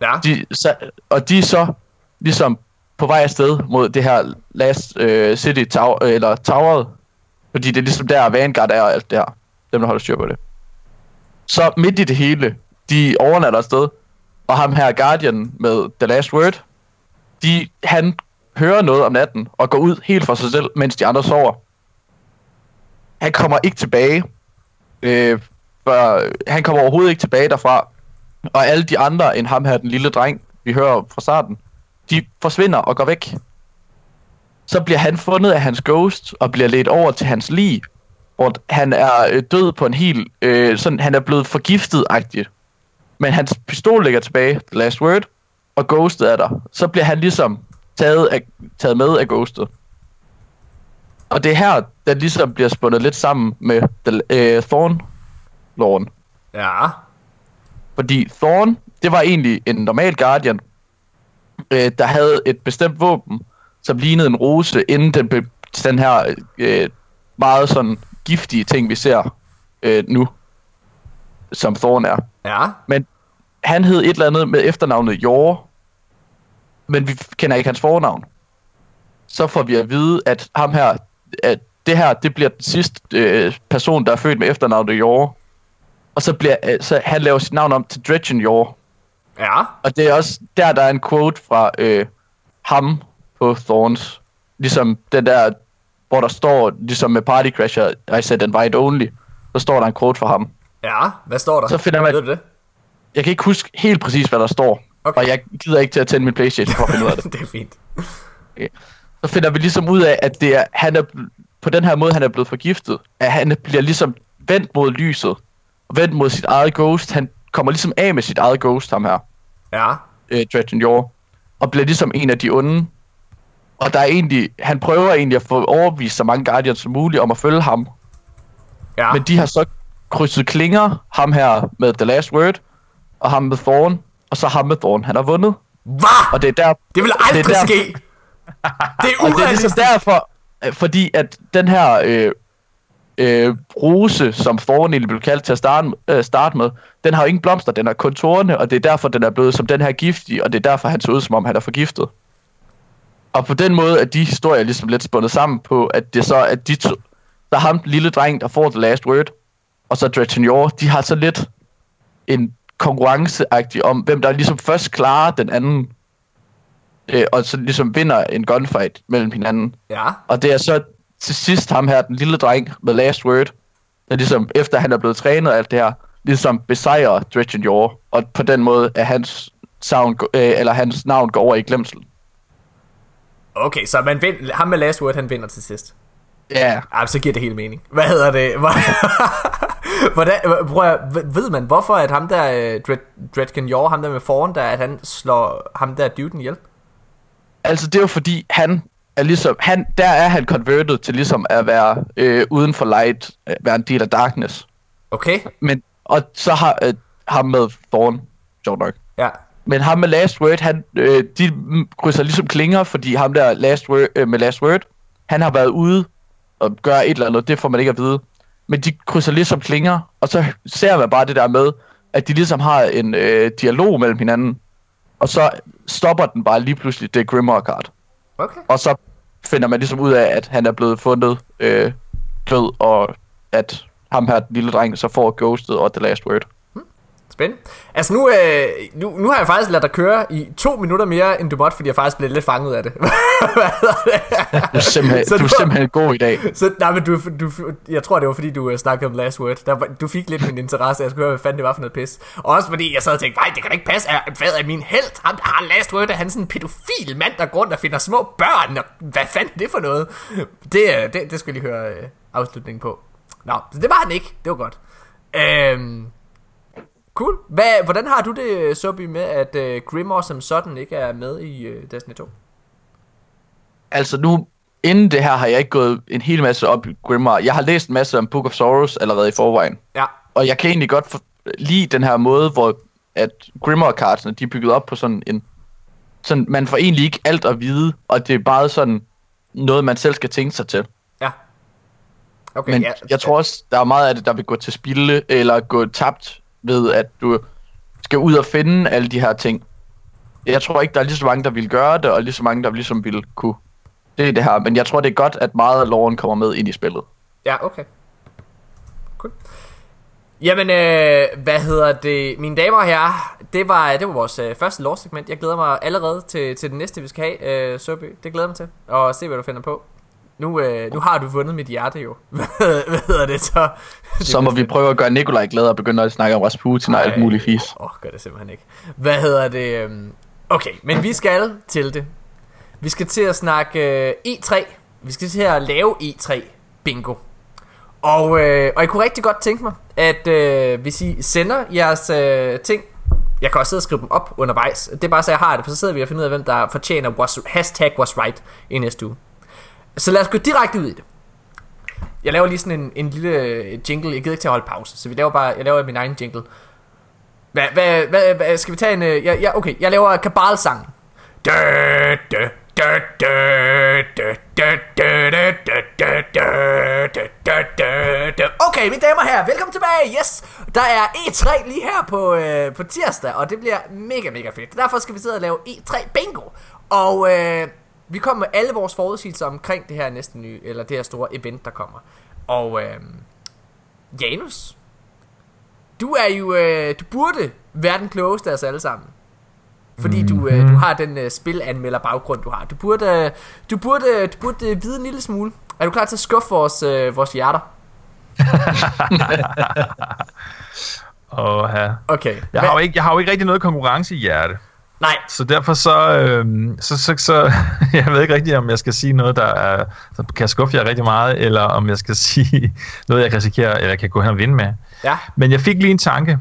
Ja. De, så, og de er så ligesom på vej afsted mod det her Last øh, City tower, eller Toweret. Fordi det er ligesom der Vanguard er og alt det her. Dem der holder styr på det. Så midt i det hele, de overnatter afsted. Og ham her Guardian med The Last Word, de, han hører noget om natten og går ud helt for sig selv, mens de andre sover. Han kommer ikke tilbage. Øh, for, han kommer overhovedet ikke tilbage derfra. Og alle de andre end ham her, den lille dreng, vi hører fra starten, de forsvinder og går væk. Så bliver han fundet af hans ghost og bliver ledt over til hans lig, hvor han er øh, død på en helt, øh, sådan, han er blevet forgiftet-agtigt. Men hans pistol ligger tilbage, the last word, og ghostet er der. Så bliver han ligesom taget, af, taget med af ghostet. Og det er her, der ligesom bliver spundet lidt sammen med øh, Thorn-loven. Ja. Fordi Thorn, det var egentlig en normal Guardian, øh, der havde et bestemt våben, som lignede en rose, inden den blev den her øh, meget sådan giftige ting, vi ser øh, nu, som Thorn er. Ja. Men han hed et eller andet med efternavnet Jor, men vi kender ikke hans fornavn. Så får vi at vide, at ham her, at det her, det bliver den sidste øh, person, der er født med efternavnet Jor. Og så bliver øh, så han laver sit navn om til Dredgen Jor. Ja. Og det er også der, der er en quote fra øh, ham på Thorns. Ligesom den der, hvor der står, ligesom med Party Crasher, I said invite only. Så står der en quote fra ham. Ja. Hvad står der? Så finder man- Ved du det? Jeg kan ikke huske helt præcis, hvad der står. Okay. Og jeg gider ikke til at tænde min Playstation for at finde ud af det. det er fint. Så finder vi ligesom ud af, at det er, han er, på den her måde, han er blevet forgiftet, at han bliver ligesom vendt mod lyset, og vendt mod sit eget ghost. Han kommer ligesom af med sit eget ghost, ham her, Ja. øh, Dredgen Yor, og bliver ligesom en af de onde. Og der er egentlig, han prøver egentlig at få overbevist så mange Guardians som muligt om at følge ham. Ja. Men de har så krydset klinger, ham her med The Last Word, og ham med Thorn, og så ham med Thorn. Han har vundet, Hvad? og det er der, Det vil aldrig det er der- ske. Det er og det er ligesom urealistisk. derfor, øh, fordi at den her øh, øh, rose, som egentlig blev kaldt til at starte, øh, starte med, den har jo ingen blomster, den har kun torne, og det er derfor, den er blevet som den her giftig, og det er derfor, han ser ud, som om han er forgiftet. Og på den måde er de historier ligesom lidt spundet sammen på, at det så er de to, der er ham, den lille dreng, der får the last word, og så Dredgen Yor, de har så lidt en konkurrenceagtig om, hvem der ligesom først klarer den anden, øh, og så ligesom vinder en gunfight mellem hinanden. Ja. Og det er så til sidst ham her, den lille dreng med last word, der ligesom, efter han er blevet trænet og alt det her, ligesom besejrer Dredgen Yor, og på den måde er hans, sound, øh, eller hans navn går over i glemsel. Okay, så man vind, ham med last word, han vinder til sidst. Ja, Ja, så giver det helt mening. Hvad hedder det? Hvordan, prøv at, ved man, hvorfor at ham der, øh, Dred- Dredgen Yor, ham der med foran der, at han slår ham der duden ihjel? Altså det er jo fordi, han er ligesom, han, der er han converted til ligesom at være øh, uden for light, øh, være en del af darkness. Okay, Men, og så har øh, ham med Thorn, sjovt nok. ja. Men ham med Last Word, han, øh, de krydser ligesom klinger, fordi ham der last word, øh, med Last Word, han har været ude og gøre et eller andet, det får man ikke at vide. Men de krydser ligesom klinger, og så ser man bare det der med, at de ligesom har en øh, dialog mellem hinanden, og så stopper den bare lige pludselig det Grimoire card. Okay. Og så finder man ligesom ud af, at han er blevet fundet øh, død, og at ham her, den lille dreng, så får ghostet og the last word. Spændende. Altså nu, øh, nu, nu har jeg faktisk ladet dig køre i to minutter mere, end du måtte, fordi jeg faktisk blev lidt fanget af det. Det? Du er simpelthen, Så du er du- simpelthen god i dag. Så, nej, men du, du, jeg tror, det var fordi, du uh, snakkede om Last Word. Der, du fik lidt min interesse. Jeg skulle høre, hvad fanden det var for noget pis. Og også fordi, jeg sad og tænkte, nej, det kan da ikke passe. Er, hvad er min held? Ham, der har Last Word, er han sådan en pædofil mand, der går rundt og finder små børn. Og, hvad fanden er det for noget? Det, øh, det, det skal jeg lige høre uh, afslutningen på. Nå, så det var han ikke. Det var godt. Øhm, cool. Hvad, hvordan har du det, Sobi, med, at uh, Grimoire som sådan ikke er med i uh, Destiny 2? Altså nu, inden det her har jeg ikke gået en hel masse op i Grimoire. Jeg har læst en masse om Book of Sorrows allerede i forvejen. Ja, Og jeg kan egentlig godt for, lide den her måde, hvor at Grimoire cardsene, de er bygget op på sådan en... Sådan, man får egentlig ikke alt at vide, og det er bare sådan noget, man selv skal tænke sig til. ja. Okay, Men ja, jeg tror også, der er meget af det, der vil gå til spilde, eller gå tabt ved, at du skal ud og finde alle de her ting. Jeg tror ikke, der er lige så mange, der vil gøre det, og lige så mange, der ligesom vil kunne. Det er det her, men jeg tror, det er godt, at meget af loven kommer med ind i spillet. Ja, okay. Cool. Jamen, øh, hvad hedder det? Mine damer og herrer, det var, det var vores øh, første lore-segment. Jeg glæder mig allerede til, til det næste, vi skal have, øh, Søby. Det glæder jeg mig til. Og se, hvad du finder på. Nu, øh, nu har du vundet mit hjerte jo. hvad hedder det så? Så må vi prøve at gøre Nikolaj glad og begynde at snakke om Rasputin og alt muligt fis. Åh, oh, gør det simpelthen ikke. Hvad hedder det? øhm, Okay, men vi skal til det. Vi skal til at snakke øh, E3. Vi skal til at lave E3 bingo. Og, øh, og jeg kunne rigtig godt tænke mig, at øh, hvis I sender jeres øh, ting, jeg kan også sidde og skrive dem op undervejs. Det er bare så jeg har det, for så sidder vi og finder ud af, hvem der fortjener was, hashtag was right i næste uge. Så lad os gå direkte ud i det. Jeg laver lige sådan en, en lille jingle. Jeg gider ikke til at holde pause, så vi laver bare, jeg laver min egen jingle. Hvad, hvad, hvad, hvad skal vi tage en... Ja, ja, okay, jeg laver kabalsangen. Okay, mine damer og herrer, velkommen tilbage, yes! Der er E3 lige her på, øh, på tirsdag, og det bliver mega, mega fedt. Derfor skal vi sidde og lave E3 bingo. Og øh, vi kommer med alle vores forudsigelser omkring det her næste nye, eller det her store event, der kommer. Og øh, Janus, du er jo, øh, du burde være den klogeste af os alle sammen. Fordi du, øh, du har den øh, spilanmelder baggrund, du har. Du burde, øh, du burde, du burde øh, vide en lille smule. Er du klar til at skuffe vores, øh, vores hjerter? Og ja. Okay. Jeg har, jo ikke, jeg har jo ikke rigtig noget konkurrence i hjerte. Nej. Så derfor så, øh, så, så, så, jeg ved ikke rigtig, om jeg skal sige noget, der er, der kan skuffe jer rigtig meget, eller om jeg skal sige noget, jeg kan risikere, eller jeg kan gå hen og vinde med. Ja. Men jeg fik lige en tanke.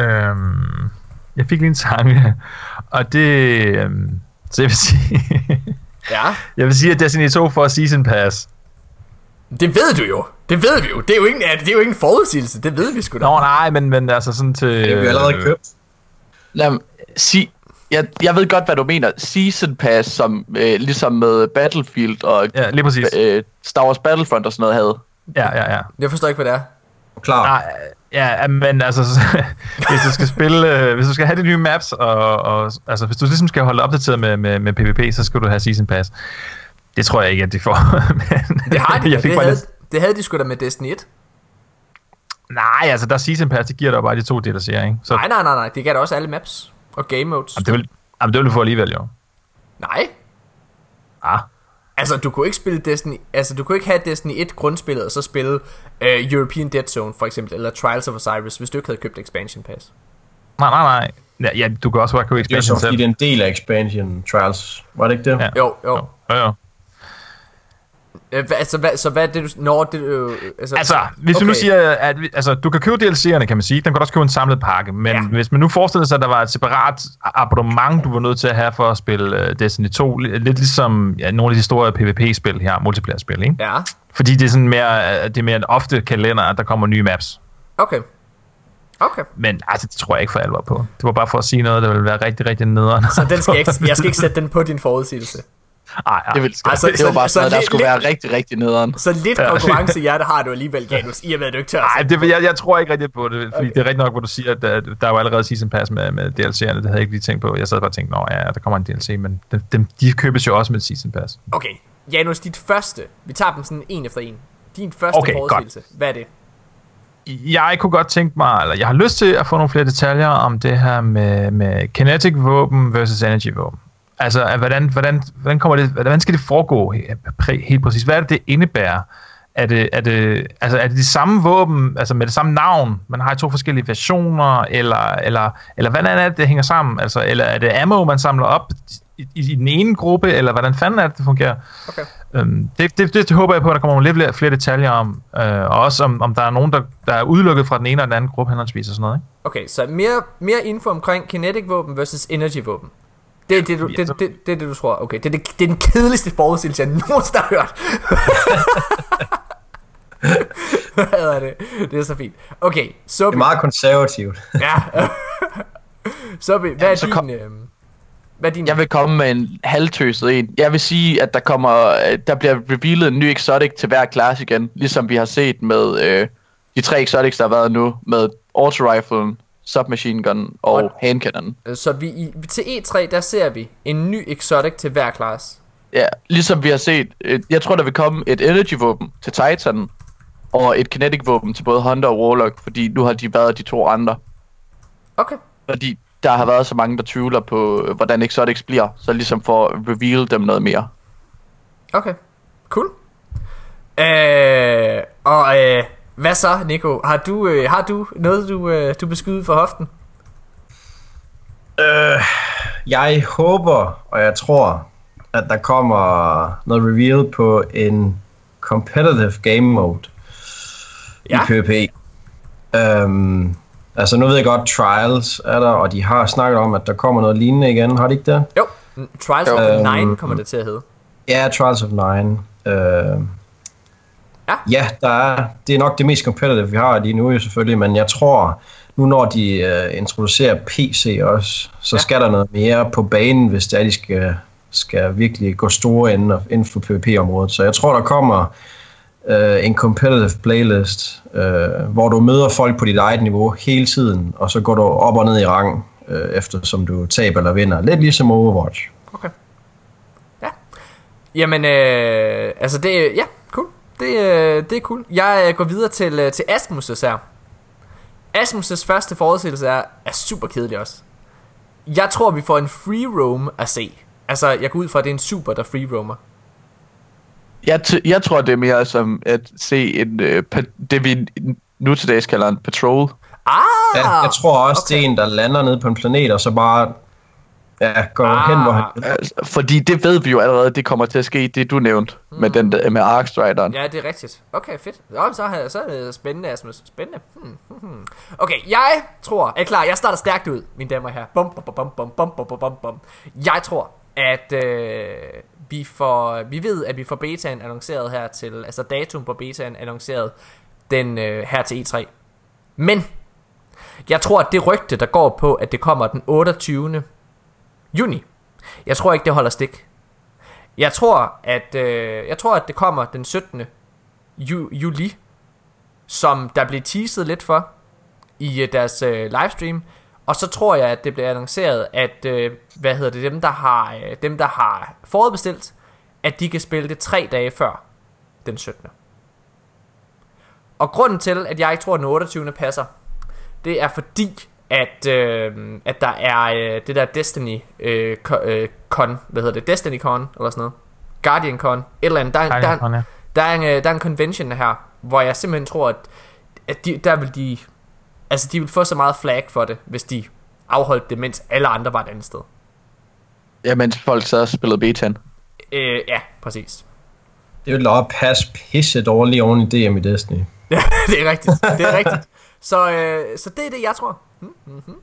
Øhm, jeg fik lige en tanke, og det, øhm, så jeg vil sige, Ja. jeg vil sige, at Destiny 2 får Season Pass. Det ved du jo. Det ved vi jo. Det er jo ikke, det er jo ikke en forudsigelse. Det ved vi sgu da. Nå nej, men, men altså sådan til... Det er vi allerede købt. Lad sige, jeg, jeg ved godt, hvad du mener. Season Pass, som øh, ligesom med Battlefield og Ja, lige præcis. øh, Star Wars Battlefront og sådan noget havde. Ja, ja, ja. Jeg forstår ikke, hvad det er. Klar. Nej, ja, men altså, hvis du skal spille, øh, hvis du skal have de nye maps, og, og altså, hvis du ligesom skal holde opdateret med, med, med PvP, så skal du have Season Pass. Det tror jeg ikke, at de får. men, Det har de. jeg fik det, havde, lidt, det havde de sgu da med Destiny 1. nej, altså, der er Season Pass, det giver dig bare de to DLC'er, ikke? Så, Nej, nej, nej, nej. De gav da også alle maps og game modes. Jamen, det vil, jamen, det vil du få alligevel, jo. Nej. Ah. Altså, du kunne ikke spille Destiny... Altså, du kunne ikke have Destiny 1 grundspillet, og så spille uh, European Dead Zone, for eksempel, eller Trials of Osiris, hvis du ikke havde købt Expansion Pass. Nej, nej, nej. Ja, ja du kan også bare købe Det er jo expansion så, fordi selv. det er en del af Expansion Trials. Var det ikke det? Ja. Jo, jo. Jo, hva, altså, hvad, så hvad er det, du... Når det... Øh, altså, Altså, hvis okay. du nu siger, at altså, du kan købe DLC'erne, kan man sige. Den kan også købe en samlet pakke. Men Ja. hvis man nu forestiller sig, at der var et separat abonnement, du var nødt til at have for at spille uh, Destiny 2, li- lidt ligesom ja, nogle af de store PvP-spil her, multiplayer-spil, ikke? Ja, Fordi det er sådan mere, øh, det er mere en ofte kalender, at der kommer nye maps. okay. Okay. Men altså, det tror jeg ikke for alvor på. Det var bare for at sige noget, der ville være rigtig, rigtig nederen. Så den skal jeg, ikke, jeg skal ikke sætte den på din forudsigelse. Ej, ej. Det, vil, Altså, altså, det var bare så sådan noget, der lidt- skulle lidt- være rigtig, rigtig nederen. Så lidt Ja. konkurrencehjerte har du alligevel, Janus, i og med, at du ikke tør. Nej, det, jeg, jeg tror ikke rigtig på det, fordi Okay. det er rigtig nok, hvor du siger, at der, der var allerede season pass med, med DLC'erne, det havde jeg ikke lige tænkt på. Jeg sad bare og tænkte, nå ja, der kommer en DLC, men dem, dem, de købes jo også med season pass. Okay, Janus, dit første. Vi tager dem sådan en efter en. Din første Okay, forudsigelse. Hvad er det? Jeg kunne godt tænke mig, eller jeg har lyst til at få nogle flere detaljer om det her med, med kinetic våben versus energy våben. Altså, at hvordan, hvordan, hvordan, kommer det, hvordan skal det foregå helt præcis? Hvad er det, det indebærer? Er det, er, det, altså, er det de samme våben, altså med det samme navn, man har i to forskellige versioner, eller, eller, eller hvordan er det, det hænger sammen? Altså, eller er det ammo, man samler op i, i, den ene gruppe, eller hvordan fanden er det, det fungerer? Okay. Øhm, det, det, det, det håber jeg på, at der kommer nogle lidt flere, flere detaljer om, øh, og også om, om der er nogen, der, der er udelukket fra den ene og den anden gruppe henholdsvis og sådan noget. Ikke? Okay, så mere, mere info omkring kinetic våben versus energy våben. Det er det, du, det, det, det, er det, du tror. Okay, det er, det, det er den kedeligste forudsigelse, jeg nogensinde har hørt. Hvad er det? Det er så fint. Okay, Det så er meget konservativt. Ja. så hvad er så din... kom- Øh, hvad er din... Jeg vil komme med en halvtøset en. Jeg vil sige, at der kommer, øh, der bliver revealet en ny exotic til hver klasse igen, ligesom vi har set med øh, de tre exotics, der har været nu, med auto-riflen, submachine gun og Og- handcannon. Så vi i, til E3, der ser vi en ny exotic til hver klasse. Ja, ligesom vi har set, øh, jeg tror, der vil komme et energy-våben til Titan, og et kinetic-våben til både Hunter og Warlock, fordi nu har de været de to andre. Okay. Fordi der har været så mange, der tvivler på, øh, hvordan exotics bliver, så ligesom for at reveal dem noget mere. Okay. Cool. Øh, og øh, hvad så, Nico? Har du, øh, har du noget, du, øh, du beskyder for hoften? Øh, jeg håber, og jeg tror, at der kommer noget reveal på en competitive game mode Ja. i PvP. Øhm, altså nu ved jeg godt, Trials er der, og de har snakket om, at der kommer noget lignende igen. Har de ikke det? Jo. Trials Jo. of Øhm, Nine kommer det til at hedde. Ja, Trials of Nine. Øh, Ja. ja, der er, det er nok det mest competitive, vi har lige nu jo selvfølgelig, men jeg tror, nu når de øh, introducerer PC også, så Ja. skal der noget mere på banen, hvis det er, de skal, skal virkelig gå store inden, inden for PvP-området. Så jeg tror, der kommer øh, en competitive playlist, øh, hvor du møder folk på dit eget niveau hele tiden, og så går du op og ned i rang, øh, eftersom du taber eller vinder. Lidt ligesom Overwatch. Okay. Ja. Jamen, øh, altså det, ja. Det, øh, det er cool. Jeg øh, går videre til, øh, til Asmus' her. Asmus' første forudsigelse er, er super kedelig også. Jeg tror, vi får en free roam at se. Altså, jeg går ud fra, at det er en super, der free roamer. Jeg, t- jeg tror, det er mere som at se en, øh, pa- det, vi nu til dags kalder en patrol. Ah! Ja, jeg tror også, okay. det er en, der lander nede på en planet, og så bare Ja, går ah, hen, hvor han... Ah. Altså, fordi det ved vi jo allerede, det kommer til at ske, det du nævnte mm. med, den, hmm. med Arkstrideren. Ja, det er rigtigt. Okay, fedt. Nå, så, er, så er det spændende, Asmus. Spændende. Hmm. hmm, hmm. Okay, jeg tror... Er klar? Jeg starter stærkt ud, mine damer og herrer. Bum, bum, bum, bum, bum, bum, bum, bum. Jeg tror, at øh, vi, får, vi ved, at vi får betaen annonceret her til... Altså datum på betaen annonceret den øh, her til E3. Men... Jeg tror, at det rygte, der går på, at det kommer den 28 juni, jeg tror ikke, det holder stik. Jeg tror, at øh, jeg tror, at det kommer den 17. Ju- juli, som der blev teaset lidt for i øh, deres øh, livestream. Og så tror jeg, at det bliver annonceret, at øh, hvad hedder det, dem der har øh, dem der har forudbestilt, at de kan spille det tre dage før den 17. Og grunden til, at jeg ikke tror, at den 28. passer, det er fordi, at, øh, at der er øh, det der Destiny øh, øh, Con, hvad hedder det, Destiny Con, eller sådan noget, Guardian Con, et eller andet, der, er- der, Guardian Con, ja. der, er en, øh, der er en convention her, hvor jeg simpelthen tror, at, at de, der vil de, altså de vil få så meget flag for det, hvis de afholdt det, mens alle andre var et andet sted. Ja, mens folk så spillede betaen. Øh, ja, præcis. Det vil da passe pisse dårligt oven i DM i Destiny. Ja, det er rigtigt. Det er rigtigt. Så, øh, så det er det, jeg tror. Hmm, mm-hmm.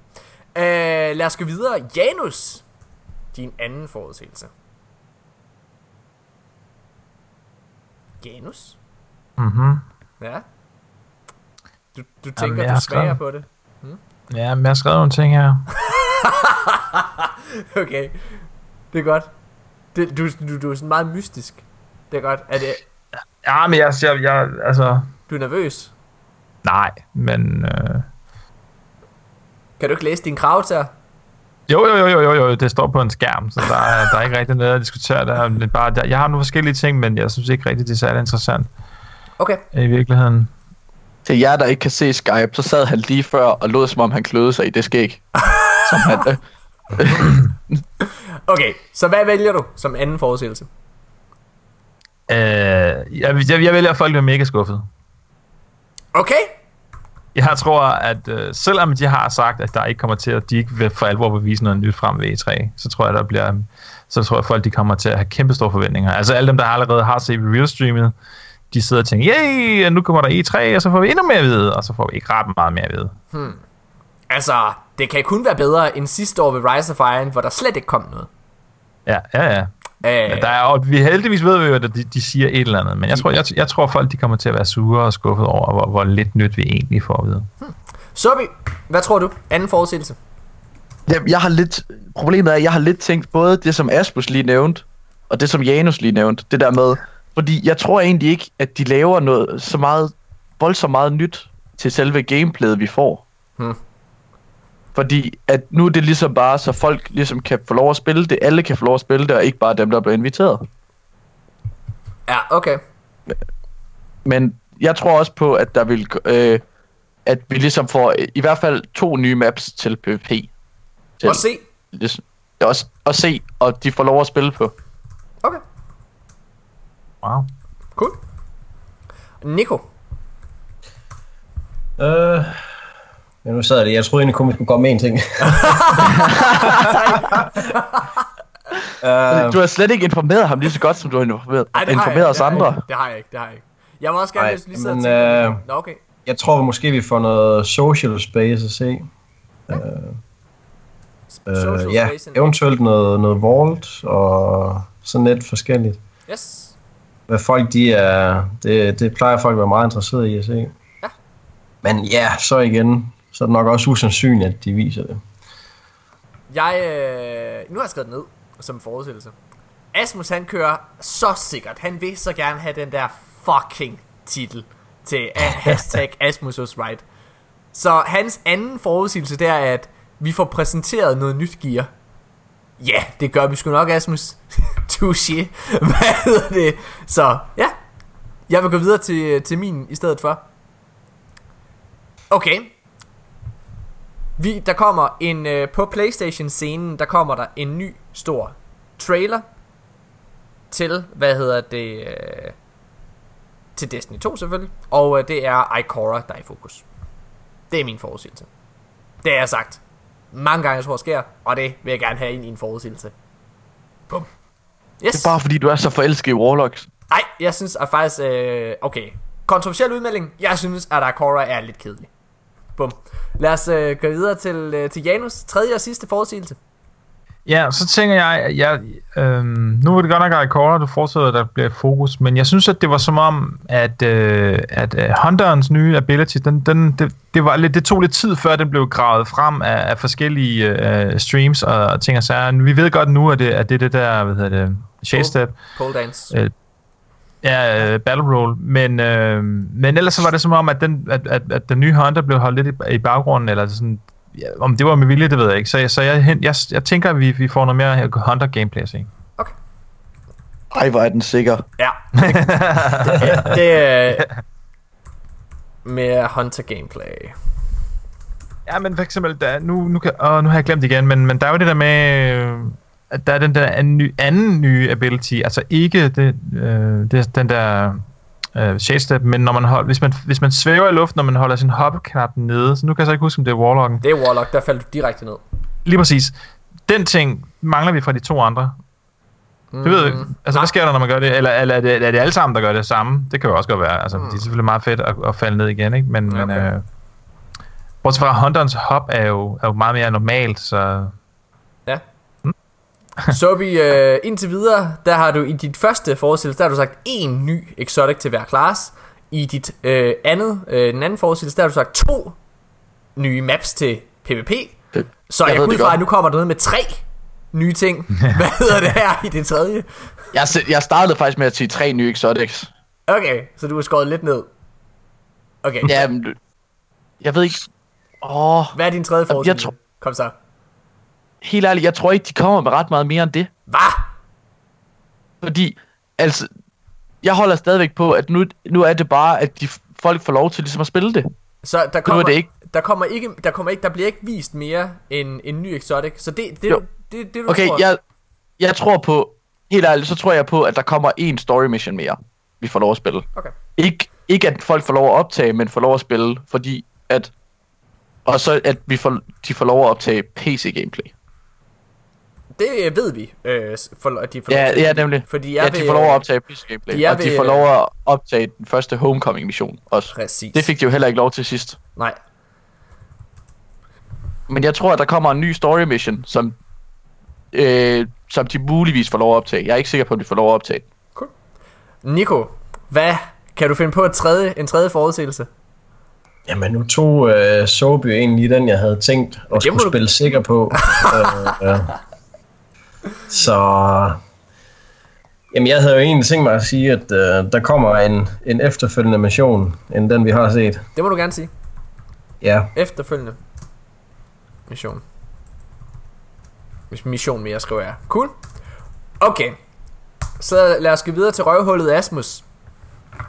øh, lad os gå videre. Janus, din anden forudsigelse. Janus? Mhm. Ja. Du, du tænker, jeg du smager på det. Ja, men jeg har skrevet nogle ting her. Okay. Det er godt. Det, du, du, du er sådan meget mystisk. Det er godt. Er det, Ja, men jeg, jeg, jeg altså... du er nervøs? Nej, men... Øh, Kan du ikke læse din krav til? jo, jo, jo, jo, jo, jo, det står på en skærm, så der er, der er ikke rigtig noget at diskutere. Der er lidt bare, der, jeg har nogle forskellige ting, men jeg synes ikke rigtig, det er særlig interessant Okay. i virkeligheden. Til jer, der ikke kan se Skype, så sad han lige før og lod som om han kløede sig i det skæg. som han, øh, Okay, så hvad vælger du som anden forudsigelse? Øh, jeg, jeg, jeg vælger, at folk bliver mega skuffet. Okay. Jeg tror, at øh, selvom de har sagt, at der ikke kommer til at de ikke vil for alvor vil vise noget nyt frem ved E3, så tror jeg, der bliver, så tror jeg, at folk de kommer til at have kæmpe store forventninger. Altså alle dem, der allerede har set review-streamet, de sidder og tænker, yay, nu kommer der E3, og så får vi endnu mere at vide, og så får vi ikke ret meget mere at vide. Altså, det kan kun være bedre end sidste år ved Rise of Iron, hvor der slet ikke kom noget. Ja, ja, ja. Øh, Men der er, og vi heldigvis ved vi jo, at de, de siger et eller andet, men jeg tror, jeg, jeg tror folk de kommer til at være sure og skuffet over, hvor, hvor lidt nyt vi egentlig får at vide. Sobi, hvad tror du? Anden forudsigelse. jeg, jeg har lidt, problemet er, at jeg har lidt tænkt både det, som Asmus lige nævnte, og det, som Janus lige nævnte. Det der med, fordi jeg tror egentlig ikke, at de laver noget så meget, voldsomt meget nyt til selve gameplayet, vi får. Hmm. Fordi at nu er det ligesom bare, så folk ligesom kan få lov at spille det, alle kan få lov at spille det, og ikke bare dem, der bliver inviteret. Ja, okay. Men jeg tror også på, at der vil, øh, at vi ligesom får i hvert fald to nye maps til PvP. Til, Og se. Ligesom, også at se, og de får lov at spille på. Okay, Wow. cool. Nico. Øh, ja, nu sad jeg det. Jeg troede egentlig kun, vi skulle komme med en ting. øh, Du har slet ikke informeret ham lige så godt, som du har informeret, Ej, informeret jeg, os det andre. Det har jeg ikke, det har jeg ikke. Jeg må også gerne Ej, lige lige sidde og men, tænke øh. Nå, okay. jeg tror måske, vi får noget social space at se. Social Øh, ja, space eventuelt noget, noget vault og sådan lidt forskelligt. Yes. Hvad folk de er, det, det plejer folk at være meget interesserede i at se. Ja. Men ja, så igen, så er det nok også usandsynligt, at de viser det. Jeg, øh, nu har jeg skrevet ned som forudsigelse. Asmus han kører så sikkert. Han vil så gerne have den der fucking titel til hashtag Asmus was right. Så hans anden forudsigelse det er, at vi får præsenteret noget nyt gear. Ja, det gør vi sgu nok, Asmus. Touché. Hvad hedder det? Så ja, jeg vil gå videre til, til min i stedet for. Okay, vi, der kommer en øh, på PlayStation scenen, der kommer der en ny stor trailer til, hvad hedder det, øh, til Destiny 2 selvfølgelig, og øh, det er Ikora, der er i fokus. Det er min forudsigelse. Det er jeg sagt mange gange, jeg tror sker, og det vil jeg gerne have ind i en forudsigelse. Bum. Yes. Det er bare fordi, du er så forelsket i Warlocks. Nej, jeg synes at faktisk, øh, okay, kontroversiel udmelding, jeg synes, at Akora er lidt kedelig. Bum. Lad os øh, gå videre til, øh, til Janus, tredje og sidste forudsigelse. Ja, så tænker jeg, at jeg øhm, nu er det godt nok Icora, du fortsætter, der bliver fokus, men jeg synes, at det var som om, at, øh, at uh, Hunterens nye ability, den, den, det, det, var lidt, det tog lidt tid, før den blev gravet frem af, af forskellige øh, streams og, og ting og sager. Vi ved godt nu, at det, at det er det der, hvad hedder det, Chase Step. Pole dance. Øh, Ja, uh, Battle Roll. Men, øh, men ellers så var det som om, at den, at, at, at den nye Hunter blev holdt lidt i, i baggrunden, eller sådan, ja, om det var med vilje, det ved jeg ikke. Så, jeg- så jeg, jeg, jeg tænker, at vi, vi får noget mere Hunter gameplay at se. Ej, hvor er den sikker. Ja. Det, det, det er mere Hunter gameplay. Ja, men for eksempel, der, nu, nu, kan, åh, nu har jeg glemt det igen, men, men der er jo det der med, øh, der er den der anden, ny, anden nye ability, altså ikke det, øh, det, den der øh, shade step, men når man hold, hvis, man, hvis man svæver i luften, når man holder sin hoppeknap nede, så nu kan jeg så ikke huske, om det er Warlocken. Det er Warlock, der faldt du direkte ned. Lige præcis. Den ting mangler vi fra de to andre. Det ved jeg ikke. Altså, hvad sker der, når man gør det? Eller, eller er, det, er det alle sammen, der gør det samme? Det kan jo også godt være. Altså, mm. det er selvfølgelig meget fedt at, at falde ned igen, ikke? Men, Ja, men okay. øh, bortset fra, Hunterens hop er jo, er jo meget mere normalt, så... Ja. Så vi øh, indtil videre, der har du i dit første forestillelse, der har du sagt en ny exotic til hver class. I dit øh, andet, øh, den anden forestillelse, der har du sagt to nye maps til PvP. Det- Så jeg jeg, ud fra, at nu kommer der noget med tre nye ting. Hvad hedder det her i det tredje? Jeg, jeg startede faktisk med at sige tre nye exotics. Okay, så du har skåret lidt ned. Okay, Ja, men, jeg ved ikke... Åh, hvad er din tredje jeg forestillelse? tror- Kom så. Helt ærligt, jeg tror ikke, de kommer med ret meget mere end det. Hvad? Fordi, altså, jeg holder stadigvæk på, at nu, nu er det bare, at de folk får lov til ligesom at spille det. Så der kommer, det ikke. der kommer ikke, der kommer ikke, der bliver ikke vist mere end en ny exotic. Så det, det, Jo. det, det, det du Okay, tror. jeg, jeg tror på, helt ærligt, så tror jeg på, at der kommer en story mission mere, vi får lov at spille. Okay. Ikke, ikke at folk får lov at optage, men får lov at spille, fordi at... Og så at vi får, de får lov at optage PC-gameplay. Det ved vi, øh, for, at de får lov Ja, til. ja, nemlig. Fordi Ja, jeg de vil, får lov at øh, optage PC-gameplay, de er og de ved, får øh, lov at optage den første Homecoming-mission også. Præcis. Det fik de jo heller ikke lov til sidst. Nej. Men jeg tror, at der kommer en ny story mission, som, øh, som de muligvis får lov at optage. Jeg er ikke sikker på, at de får lov at optage den. Nico, hvad kan du finde på et tredje, en tredje forudsigelse? Jamen, nu tog øh, Soby egentlig den, jeg havde tænkt at skulle du- spille sikker på. øh, øh. Så... Jamen, jeg havde jo egentlig tænkt mig at sige, at øh, der kommer en, en efterfølgende mission, end den vi har set. Det må du gerne sige. Ja, Efterfølgende mission. Hvis mission mere, skriver jeg. Cool. Okay. Så lad os gå videre til røvhullet Asmus.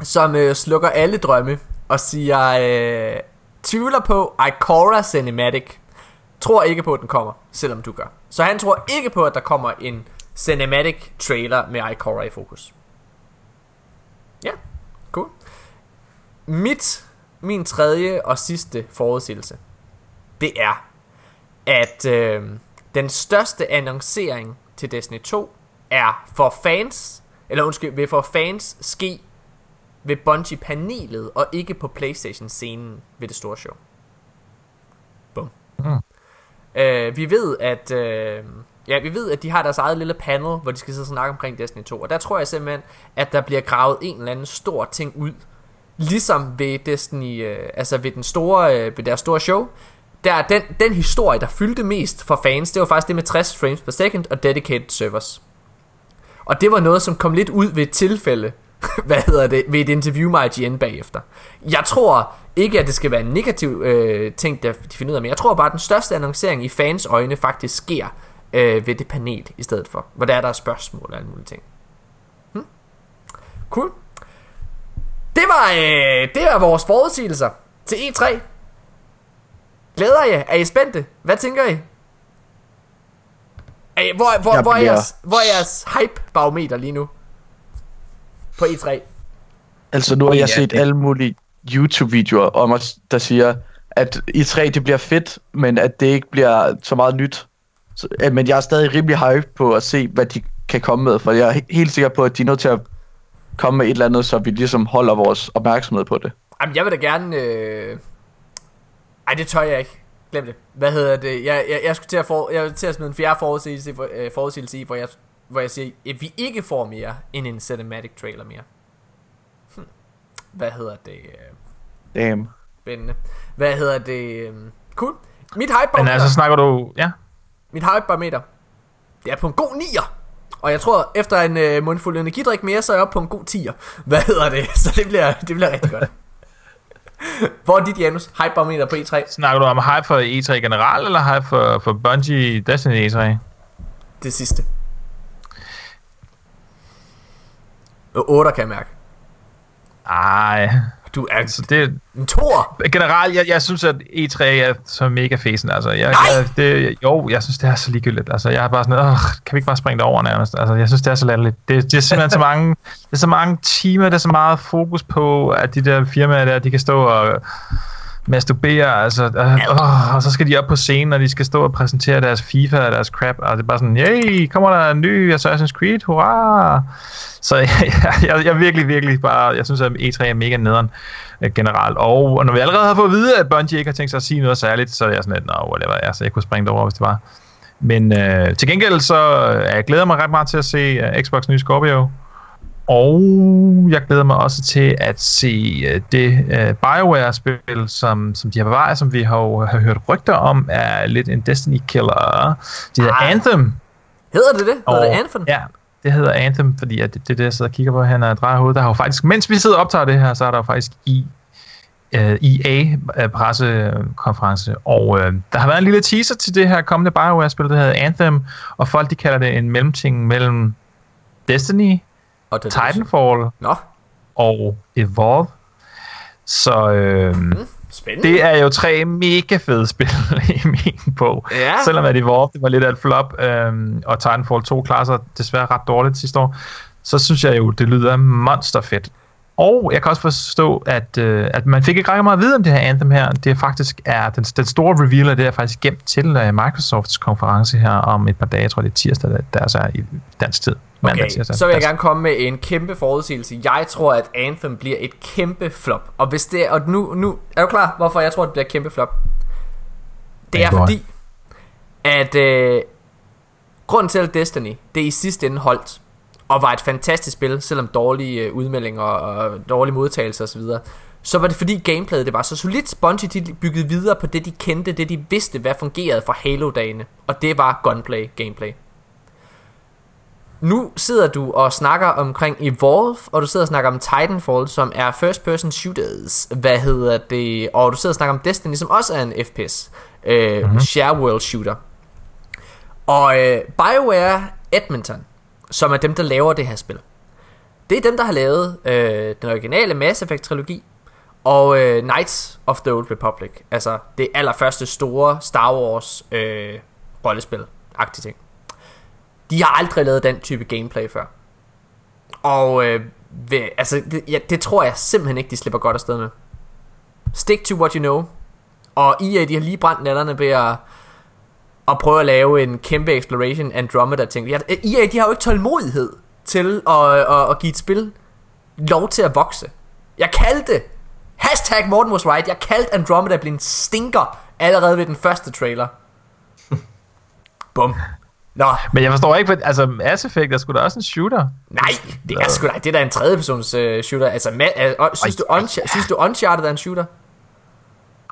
Som øh, slukker alle drømme. Og siger, øh, tvivler på Ikora Cinematic. Tror ikke på, at den kommer, selvom du gør. Så han tror ikke på, at der kommer en cinematic trailer med Ikora i fokus. Ja, cool. Mit, min tredje og sidste forudsigelse, det er, at øh, den største annoncering til Destiny 2 er for fans, eller undskyld, vil for fans ske ved Bungie-panelet, og ikke på Playstation-scenen ved det store show. Bum. Mm. Øh, vi ved, at... Øh, Ja, vi ved, at de har deres eget lille panel, hvor de skal sidde og snakke omkring Destiny 2. Og der tror jeg simpelthen, at der bliver gravet en eller anden stor ting ud. Ligesom ved Destiny, øh, altså ved den store, øh, ved deres store show. Der, den, den historie, der fyldte mest for fans, det var faktisk det med 60 frames per second og dedicated servers. Og det var noget, som kom lidt ud ved et tilfælde, hvad hedder det, ved et interview med IGN bagefter. Jeg tror ikke, at det skal være en negativ øh, ting, der de finder ud af, men jeg tror bare, at den største annoncering i fans øjne faktisk sker øh, ved det panel i stedet for. Hvor der er der er spørgsmål og alle mulige ting. Hm? Cool. Det var, øh, det var vores forudsigelser til E3. Glæder I jer? Er I spændte? Hvad tænker I? Er I hvor, hvor, Jeg hvor, er jeres, hvor er jeres hype-barometer lige nu? På E3. Altså, nu har jeg Ja, set det- alle mulige YouTube-videoer om os, der siger, at i 3 det bliver fedt, men at det ikke bliver så meget nyt. Så, øh, men jeg er stadig rimelig hype på at se, hvad de kan komme med, for jeg er helt sikker på, at de er nødt til at komme med et eller andet, så vi ligesom holder vores opmærksomhed på det. Jamen, jeg vil da gerne... Øh... Ej, det tør jeg ikke. Glem det. Hvad hedder det? Jeg, jeg, jeg skulle til at, for, jeg vil til at smide en fjerde forudsigelse, hvor- øh, forudsigelse i, hvor jeg, hvor jeg siger, at vi ikke får mere end en cinematic trailer mere. Hm. Hvad hedder det? Øh, Damn. Spændende. Hvad hedder det? Øh, Cool. Mit Men hypebarometer, altså, snakker du... Ja, mit hypebarometer, det er på en god 9'er. Og jeg tror, efter en øh, mundfuld energidrik mere, så er jeg oppe på en god 10'er. Hvad hedder det? Så det bliver, det bliver rigtig godt. Hvor er dit, Janus? Hypebarometer på E E3? snakker du om hype for E3 generelt, eller hype for, for Bungie Destiny E3? Det sidste. 8 kan jeg mærke. Ej, Du er så det... en tor. Generelt, jeg, jeg synes, at E3 er så mega fesen. Altså, jeg, Nej! jeg, det, jo, jeg synes, det er så ligegyldigt. Altså, jeg er bare sådan, Åh, kan vi ikke bare springe det over nærmest? Altså, jeg synes, det er så latterligt. Det, det er simpelthen så mange, det er så mange timer, det er så meget fokus på, at de der firmaer der, de kan stå og masturbere, altså, øh, og så skal de op på scenen, og de skal stå og præsentere deres FIFA og deres crap, og det er bare sådan, yay, kommer der en ny Assassin's Creed, hurra! Så jeg, jeg, jeg virkelig, virkelig bare, jeg synes, at E3 er mega nederen øh, generelt, og, og når vi allerede har fået at vide, at Bungie ikke har tænkt sig at sige noget særligt, så er jeg sådan lidt, nå, whatever, altså, jeg kunne springe det over, hvis det var. Men øh, til gengæld så øh, jeg glæder mig ret meget til at se uh, Xbox nye Scorpio, og jeg glæder mig også til at se uh, det uh, BioWare-spil, som, som de har bevaret, som vi har, jo- har hørt rygter om, er lidt en Destiny-killer. Det hedder Ej. Anthem. Hedder det det? Hedder det Og- Anthem? Ja, det hedder Anthem, fordi at det, det er det, jeg sidder og kigger på, han er drejer hovedet. Der har jo faktisk, mens vi sidder og optager det her, så er der jo faktisk i uh, EA-pressekonference, og uh, der har været en lille teaser til det her kommende BioWare-spil, der hedder Anthem, og folk de kalder det en mellemting mellem Destiny, Og det Titanfall Nå, og Evolve. Så øh, spændende. det er jo tre mega fede spil i min bog. Ja. Selvom at Evolve det var lidt af et flop, øh, og Titanfall 2 klarer sig desværre ret dårligt sidste år, så synes jeg jo, det lyder monsterfedt. Og jeg kan også forstå, at, øh, at man fik ikke ret meget at vide om det her Anthem her. Det er faktisk er, den, den store revealer, det er faktisk gemt til uh, Microsofts konference her om et par dage, jeg tror det er tirsdag, der, der så er i dansk tid. Mandag, Okay, tirsdag, så vil jeg gerne komme med en kæmpe forudsigelse. Jeg tror, at Anthem bliver et kæmpe flop. Og hvis det er, og nu, nu er du klar, hvorfor jeg tror, det bliver et kæmpe flop? Det er fordi, at øh, grunden til, at Destiny, det i sidste ende holdt, og var et fantastisk spil, selvom dårlige øh, udmeldinger og dårlige modtagelser osv., så var det fordi gameplayet det var så solidt. Bungie de byggede videre på det, de kendte, det de vidste, hvad fungerede fra Halo-dagene. Og det var gunplay, gameplay. Nu sidder du og snakker omkring Evolve, og du sidder og snakker om Titanfall, som er first person shooters, hvad hedder det, og du sidder og snakker om Destiny, som også er en FPS, øh, mm-hmm. share world shooter. Og øh, BioWare Edmonton, som er dem, der laver det her spil, det er dem, der har lavet øh, den originale Mass Effect trilogi, og øh, Knights of the Old Republic, altså det allerførste store Star Wars øh, rollespil-agtige ting. De har aldrig lavet den type gameplay før. Og øh, ved, altså, det, ja, det tror jeg simpelthen ikke, de slipper godt afsted med. Stick to what you know. Og EA, de har lige brændt nætterne ved at, at prøve at lave en kæmpe exploration Andromeda ting. Ja, EA, de har jo ikke tålmodighed til at, at, at give et spil lov til at vokse. Jeg kaldte Hashtag Morten was right. Jeg kaldte Andromeda blive en stinker allerede ved den første trailer. Bum. Nå, Men jeg forstår ikke, hvad, altså Mass Effect er sgu da også en shooter. nej, det er sgu da, det er da en tredjepersons uh, shooter. Altså, ma- uh, synes, du Unch- synes du Uncharted er en shooter?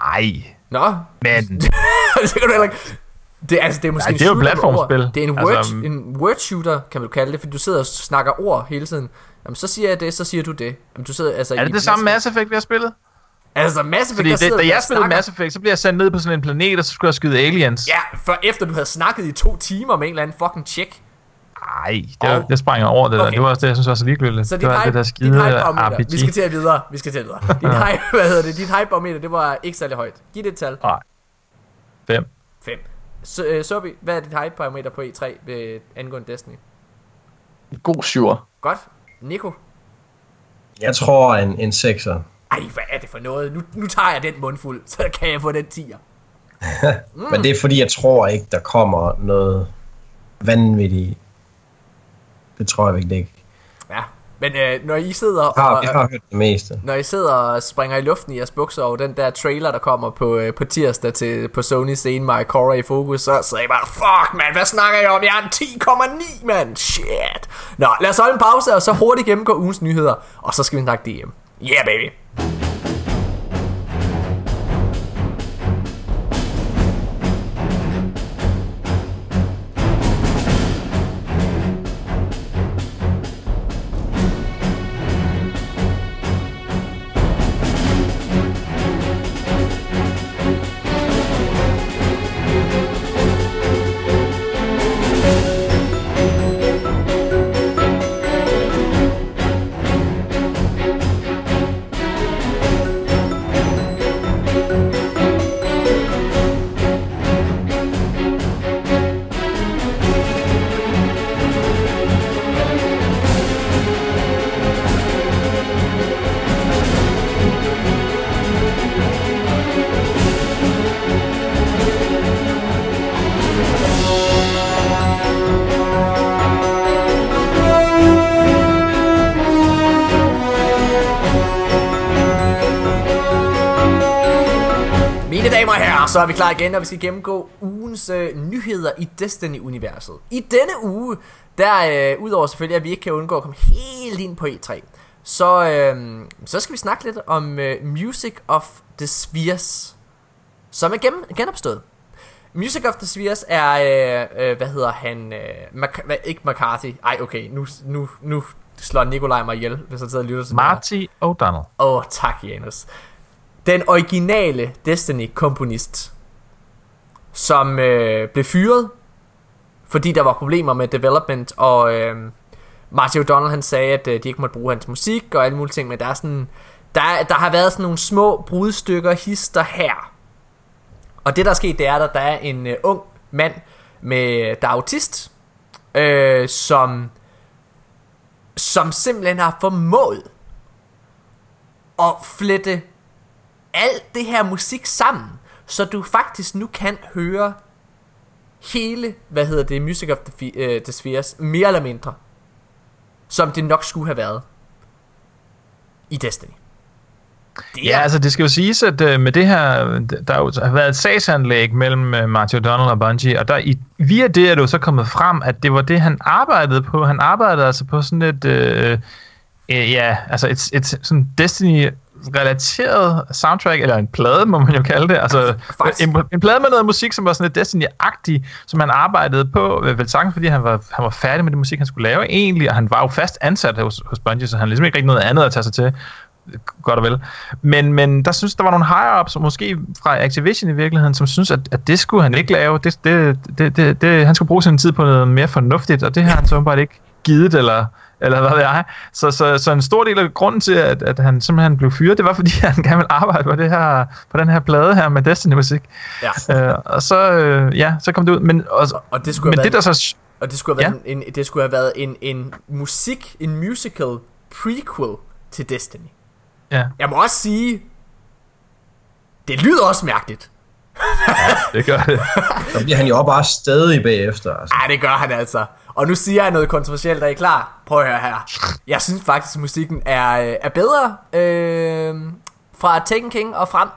Ej, Nå, men det kan du heller ikke. Det, altså, det er måske Nej, det er jo platformspil. Det er en word, Altså, en word shooter, kan man kalde det, fordi du sidder og snakker ord hele tiden. Jamen, så siger jeg det, så siger du det. Jamen, du sidder, altså, er det det samme Mass Effect, vi har spillet? Altså, Mass Effect, Fordi der det, da jeg spillede Mass Effect, så bliver jeg sendt ned på sådan en planet, og så skulle jeg skyde aliens. Ja, for efter du havde snakket i to timer med en eller anden fucking chick. Ej, det, Og- det sprang jeg over det der. Okay. Det var også det, jeg synes var så ligegyldigt. Så det dit var hype, det der dit skide hypebarometer, RPG. vi skal til videre, vi skal til videre. Dit hype, hvad hedder det, dit hypebarometer, det var ikke særlig højt. Giv det et tal. Nej. Fem. 5. Så, øh, Sobi, hvad er dit hypebarometer på E3 ved angående Destiny? God syver. Godt. Nico? Jeg tror en, en sekser. Ej, hvad er det for noget. Nu, nu tager jeg den mundfuld, så kan jeg få den tiger. Mm. Men det er fordi, jeg tror ikke, der kommer noget vanvittigt. Det tror jeg virkelig ikke. Ja, men øh, når I sidder Jeg har, og, jeg har hørt det meste. når I sidder og springer i luften i jeres bukser over den der trailer, der kommer på, øh, på tirsdag til, på Sony scene med Cora i fokus, så I bare, fuck man, hvad snakker jeg om? Jeg er en 10,9 mand, shit. Nå, lad os holde en pause, og så hurtigt gennemgå ugens nyheder, og så skal vi snakke DM. Yeah, baby. Så er vi klar igen, og vi skal gennemgå ugens øh, nyheder i Destiny-universet. I denne uge, der øh, udover selvfølgelig, at vi ikke kan undgå at komme helt ind på E3, så, øh, så skal vi snakke lidt om øh, Music of the Spheres, som er gennem, genopstået. Music of the Spheres er, øh, øh, hvad hedder han, øh, Mac- hvad, ikke McCarthy, ej okay, nu, nu, nu slår Nikolaj mig ihjel, hvis han sidder og lytter til. Marty O'Donnell. Åh, oh, tak Janus. Den originale Destiny-komponist, som øh, blev fyret, fordi der var problemer med development, og øh, Marty O'Donnell han sagde, at øh, de ikke måtte bruge hans musik og alle mulige ting, men der er sådan, der, der har været sådan nogle små brudstykker hister her. Og det der er sket, det er, at der er en øh, ung mand, med, der er autist, øh, som, som simpelthen har formået at flette alt det her musik sammen, så du faktisk nu kan høre hele, hvad hedder det, Music of the, øh, the Spheres, mere eller mindre, som det nok skulle have været i Destiny. Det Ja, altså det skal jo siges, at uh, med det her, der jo har været et sagsanlæg mellem uh, Marty O'Donnell og Bungie, og der i, via det er det jo så kommet frem, at det var det, han arbejdede på. Han arbejdede altså på sådan et, uh, uh, ja, altså et, et sådan Destiny relateret soundtrack, eller en plade, må man jo kalde det. Altså, Faktisk. en, en plade med noget musik, som var sådan lidt Destiny-agtig, som han arbejdede på, øh, vel sagt, fordi han var, han var færdig med det musik, han skulle lave egentlig, og han var jo fast ansat hos, hos Bungie, så han ligesom ikke rigtig noget andet at tage sig til godt og vel. Men, men der synes der var nogle higher-ups, måske fra Activision i virkeligheden, som synes, at, at det skulle han ikke lave. Det, det, det, det, det, han skulle bruge sin tid på noget mere fornuftigt, og det har han så bare ikke givet, eller, eller hvad ved jeg. Så, så, så en stor del af grunden til, at, at han simpelthen blev fyret, det var, fordi han gerne ville arbejde på, det her, på den her plade her med Destiny-musik. Ja. Øh, og så, øh, ja, så kom det ud. Men, og, Og det skulle men have det, der været, så... og det skulle have været, en, en, det skulle have været en, en musik, en musical prequel til Destiny. Ja, Jeg må også sige, det lyder også mærkeligt. det gør det. Så bliver han jo også bare stadig bagefter. Altså. Ja, det gør han altså. Og nu siger jeg noget kontroversielt, er I klar? Prøv at høre her. Jeg synes faktisk, at musikken er, øh, er bedre øh, fra Taken King og frem,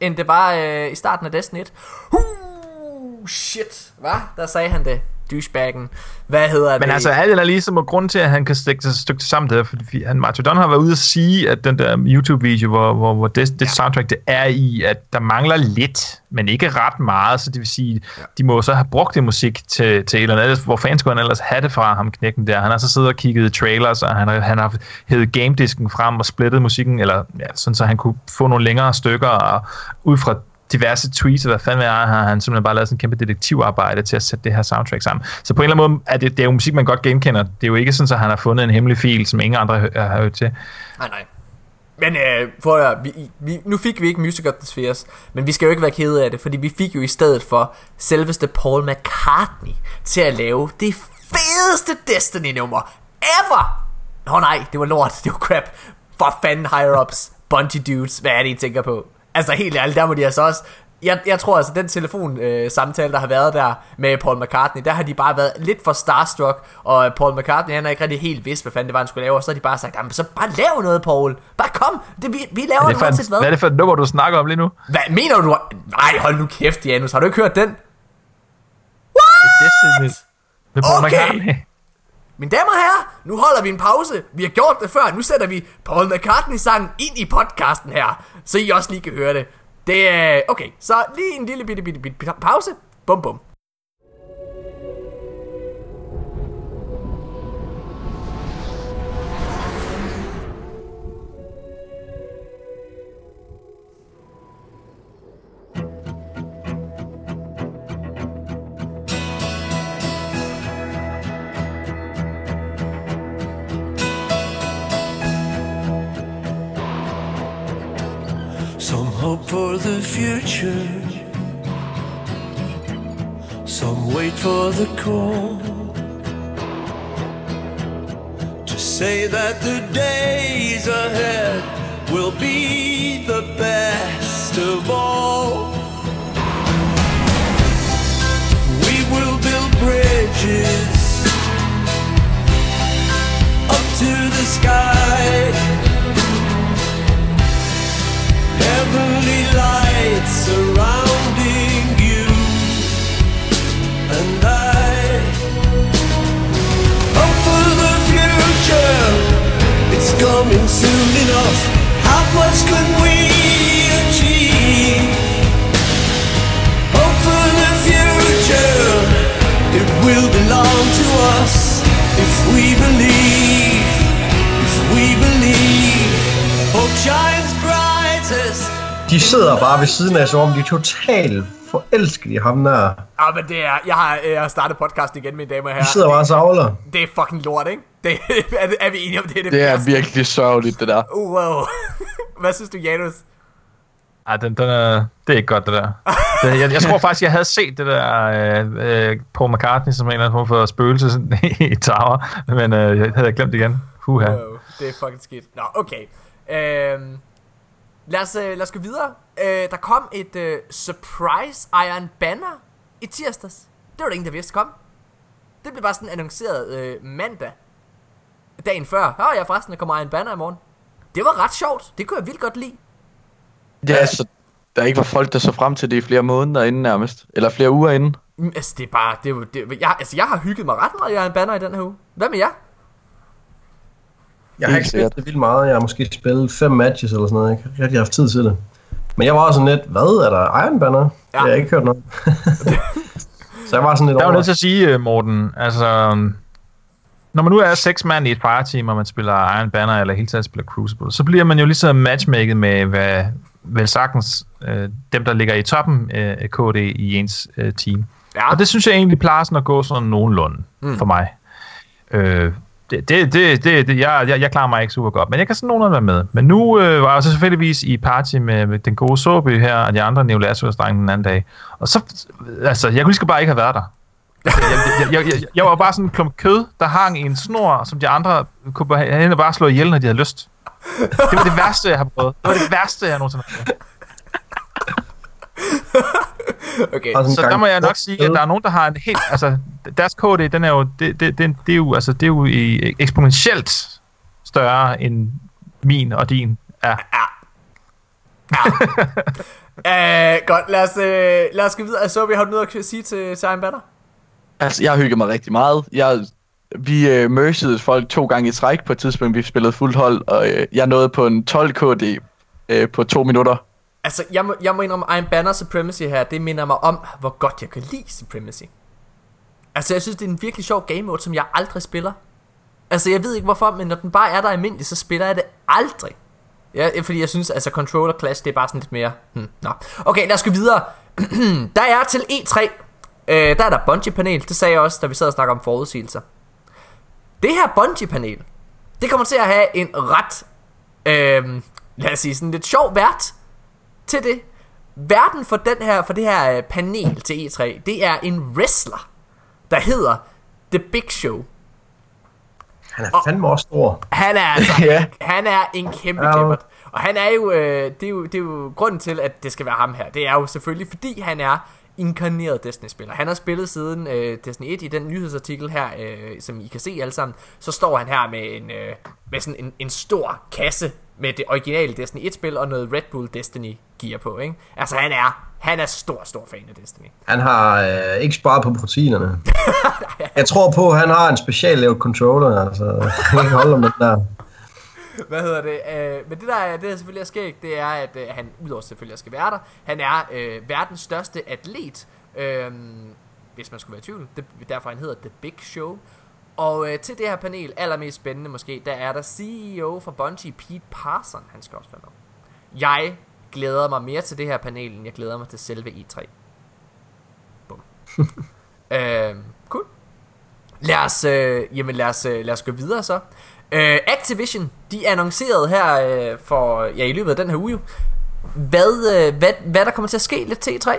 end det var øh, i starten af Destiny 1. Uh, shit. Hvad? Der sagde han det. Douchebaggen. Hvad hedder det? Men altså, alt eller lige, så må grunden til, at han kan stikke sig et stykke sammen, det er, fordi han, Martin Don har været ude at sige, at den der YouTube-video, hvor, hvor, hvor det, det soundtrack det er i, at der mangler lidt, men ikke ret meget, så det vil sige, ja. de må så have brugt det musik til, til et eller andet, hvor fanden skulle han ellers have det fra ham, knækken der. Han har så siddet og kigget trailers, og han har, han har hævet game-disken frem og splittet musikken, eller ja, sådan, så han kunne få nogle længere stykker, og ud fra diverse tweets, og hvad fanden er, har han simpelthen bare lavet sådan en kæmpe detektivarbejde til at sætte det her soundtrack sammen. Så på en eller anden måde er det, det er jo musik, man godt genkender. Det er jo ikke sådan, at han har fundet en hemmelig fil, som ingen andre har hørt til. Nej, nej. Men øh, for at, høre, vi, vi, nu fik vi ikke Music of the Spheres, men vi skal jo ikke være kede af det, fordi vi fik jo i stedet for selveste Paul McCartney til at lave det fedeste Destiny-nummer ever! Nå nej, det var lort, det var crap. For fanden higher-ups. Bungie dudes, hvad er det, I tænker på? Altså helt ærligt, der må de altså også... Jeg, jeg tror altså, den telefon øh, samtale, der har været der med Paul McCartney, der har de bare været lidt for starstruck, og Paul McCartney, han har ikke rigtig helt vidst, hvad fanden det var, han skulle lave, og så har de bare sagt, så bare lav noget, Paul. Bare kom, det, vi, vi laver er, det for hvad. hvad er det for et nummer, du snakker om lige nu? Hvad mener du? Nej, hold nu kæft, Janus. Har du ikke hørt den? Destiny. Med Paul Okay. McCartney. Mine damer og herrer, nu holder vi en pause. Vi har gjort det før. Nu sætter vi Paul McCartney-sangen ind i podcasten her, så I også lige kan høre det. Det er... Okay, så lige en lille bitte, bitte, bitte, bitte pause. Bum, bum. Hope for the future. Some wait for the call. To say that the days ahead will be the best of all. We will build bridges up to the sky. Coming soon enough. How much can we achieve? Hope for the future. It will belong to us if we believe. If we believe. Shines brightest. De sidder bare ved siden af, som om de er totalt forelskede i ham der. Ah, men det er... Jeg har, jeg har startet podcasten igen, mine damer og De sidder herrer. bare og savler. Det er fucking lort, ikke? Det, er, er vi enige om det? Er det, Det er bedste? virkelig sørgeligt, det der. Wow. Hvad synes du, Janus? Ej, den, den er, det er ikke godt, det der. Det, jeg, jeg tror faktisk, jeg havde set det der øh, øh, Paul McCartney som en eller anden form for spøgelse sådan, i Tower, men øh, jeg havde glemt det igen. Huha. Wow, det er fucking skidt. Nå, okay. Øhm, lad, os, øh, lad os gå videre. Øh, der kom et øh, surprise Iron Banner i tirsdags. Det var der ingen, der vidste kom. Det blev bare sådan annonceret øh, mandag. Dagen før. Hør jeg forresten, der kommer Iron Banner i morgen. Det var ret sjovt. Det kunne jeg vildt godt lide. Ja, altså, der ikke var folk, der så frem til det i flere måneder inden nærmest. Eller flere uger inden. Mm, Altså, det er bare... Det, er jo- det, jeg, altså, jeg har hygget mig ret meget i Iron Banner i den her uge. Hvad med jer? Jeg har Helt ikke sikkert. spillet det vildt meget. Jeg har måske spillet fem matches eller sådan noget. Jeg har ikke rigtig haft tid til det. Men jeg var også sådan lidt, hvad er der Iron Banner? Ja. Det har jeg ikke hørt noget. så jeg var sådan lidt Jeg er jo nødt til at sige, øh, Morten, altså... Når man nu er seks mand i et fireteam, og man spiller Iron Banner, eller hele tiden spiller Crucible, så bliver man jo ligesom matchmaket med, hvad vel sagtens øh, dem, der ligger i toppen øh, af KD i ens øh, team. Ja. Og det synes jeg egentlig plejer sådan at gå sådan nogenlunde mm. for mig. Øh, det, det, det, det, det jeg, jeg, jeg klarer mig ikke super godt, men jeg kan sådan nogenlunde være med. Men nu øh, var jeg så selvfølgelig i party med, med den gode Sobe her, og de andre neolassus den anden dag. Og så, altså, jeg kunne lige bare ikke have været der. Jeg, jeg, jeg, jeg, jeg var bare sådan en klump kød, der hang i en snor, som de andre kunne hen og bare slå ihjel, når de havde lyst. Det var det værste, jeg har prøvet. Det var det værste, jeg nogensinde har prøvet. Okay. Så der må jeg nok sige, at der er nogen, der har en helt... Altså, deres KD, den er jo... Det, det, det, det er jo, altså, det er jo i, eksponentielt større end min og din er. Uh, godt, lad os, uh, lad os gå videre. Så vi har du noget at sige til, til Iron Banner? Altså, jeg hygger mig rigtig meget. Jeg, vi øh, mergede folk to gange i træk på et tidspunkt, vi spillede fuldt hold, og øh, jeg nåede på en 12 KD øh, på to minutter. Altså, jeg må, jeg må indrømme, Iron Banner Supremacy her, det minder mig om, hvor godt jeg kan lide Supremacy. Altså, jeg synes, det er en virkelig sjov game mode, som jeg aldrig spiller. Altså, jeg ved ikke hvorfor, men når den bare er der almindelig, så spiller jeg det aldrig. Ja, fordi jeg synes, altså Controller Clash, det er bare sådan lidt mere... Hmm, nå. Okay, lad os gå videre. der er til E3. Øh, der er der Bungie-panel. Det sagde jeg også, da vi sad og snakkede om forudsigelser. Det her Bungie-panel, det kommer til at have en ret... Øh, lad os sige, sådan lidt sjov vært til det. Verden for, den her, for det her øh, panel til E3, det er en wrestler, der hedder The Big Show. Han er fandme også stor. Han er altså, Ja. han er en kæmpe Ja. klippert. Og han er jo, øh, det er jo, det er jo grunden til, at det skal være ham her. Det er jo selvfølgelig, fordi han er inkarneret Destiny-spiller. Han har spillet siden øh, Destiny 1 i den nyhedsartikel her, øh, som I kan se alle sammen. Så står han her med en, øh, med sådan en, en stor kasse med det originale Destiny 1-spil og noget Red Bull Destiny gear på, ikke? Altså han er, han er stor, stor fan af Destiny. Han har øh, ikke sparet på proteinerne. Jeg tror på, at han har en special lavet controller, altså. Jeg kan holde med der. Hvad hedder det? Øh, men det der, er- det der selvfølgelig er skægt, det er, at øh, han, udover selvfølgelig skal være der, han er øh, verdens største atlet, øh, hvis man skulle være i tvivl. Det, derfor han hedder The Big Show. Og øh, til det her panel, allermest spændende måske, der er der CEO for Bungie, Pete Parson, han skal også være med. Jeg glæder mig mere til det her panel, end jeg glæder mig til selve E3. Bum. øh, cool. Lad os, øh, jamen lad os, øh, lad os gå videre så. Øh, Activision, de annoncerede her øh, for, ja, i løbet af den her uge, hvad, øh, hvad, hvad der kommer til at ske lidt til E3.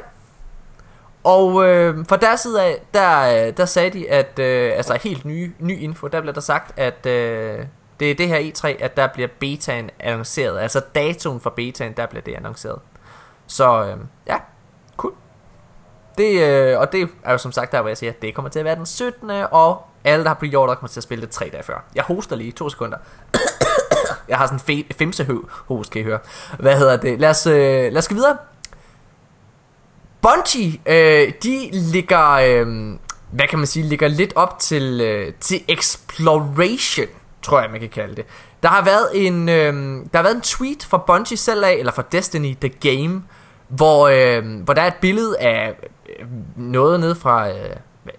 Og øh, fra deres side af, der, øh, der sagde de, at øh, altså helt ny, ny info, der blev der sagt, at øh, det er det her E3, at der bliver betaen annonceret. Altså datoen for betaen, der bliver det annonceret. Så øh, ja, cool. Det, øh, og det er jo som sagt der, hvor jeg siger, at det kommer til at være den 17. Og alle, der har pre-order, kommer til at spille det tre dage før. Jeg hoster lige to sekunder. jeg har sådan en fe- femsehøv host, kan I høre. Hvad hedder det? Lad os, øh, lad os gå videre. Bungie, øh, de ligger, øh, hvad kan man sige, ligger lidt op til, øh, til exploration, tror jeg man kan kalde det. Der har været en, øh, der har været en tweet fra Bungie selv af, eller fra Destiny The Game, hvor, øh, hvor der er et billede af øh, noget ned fra, øh,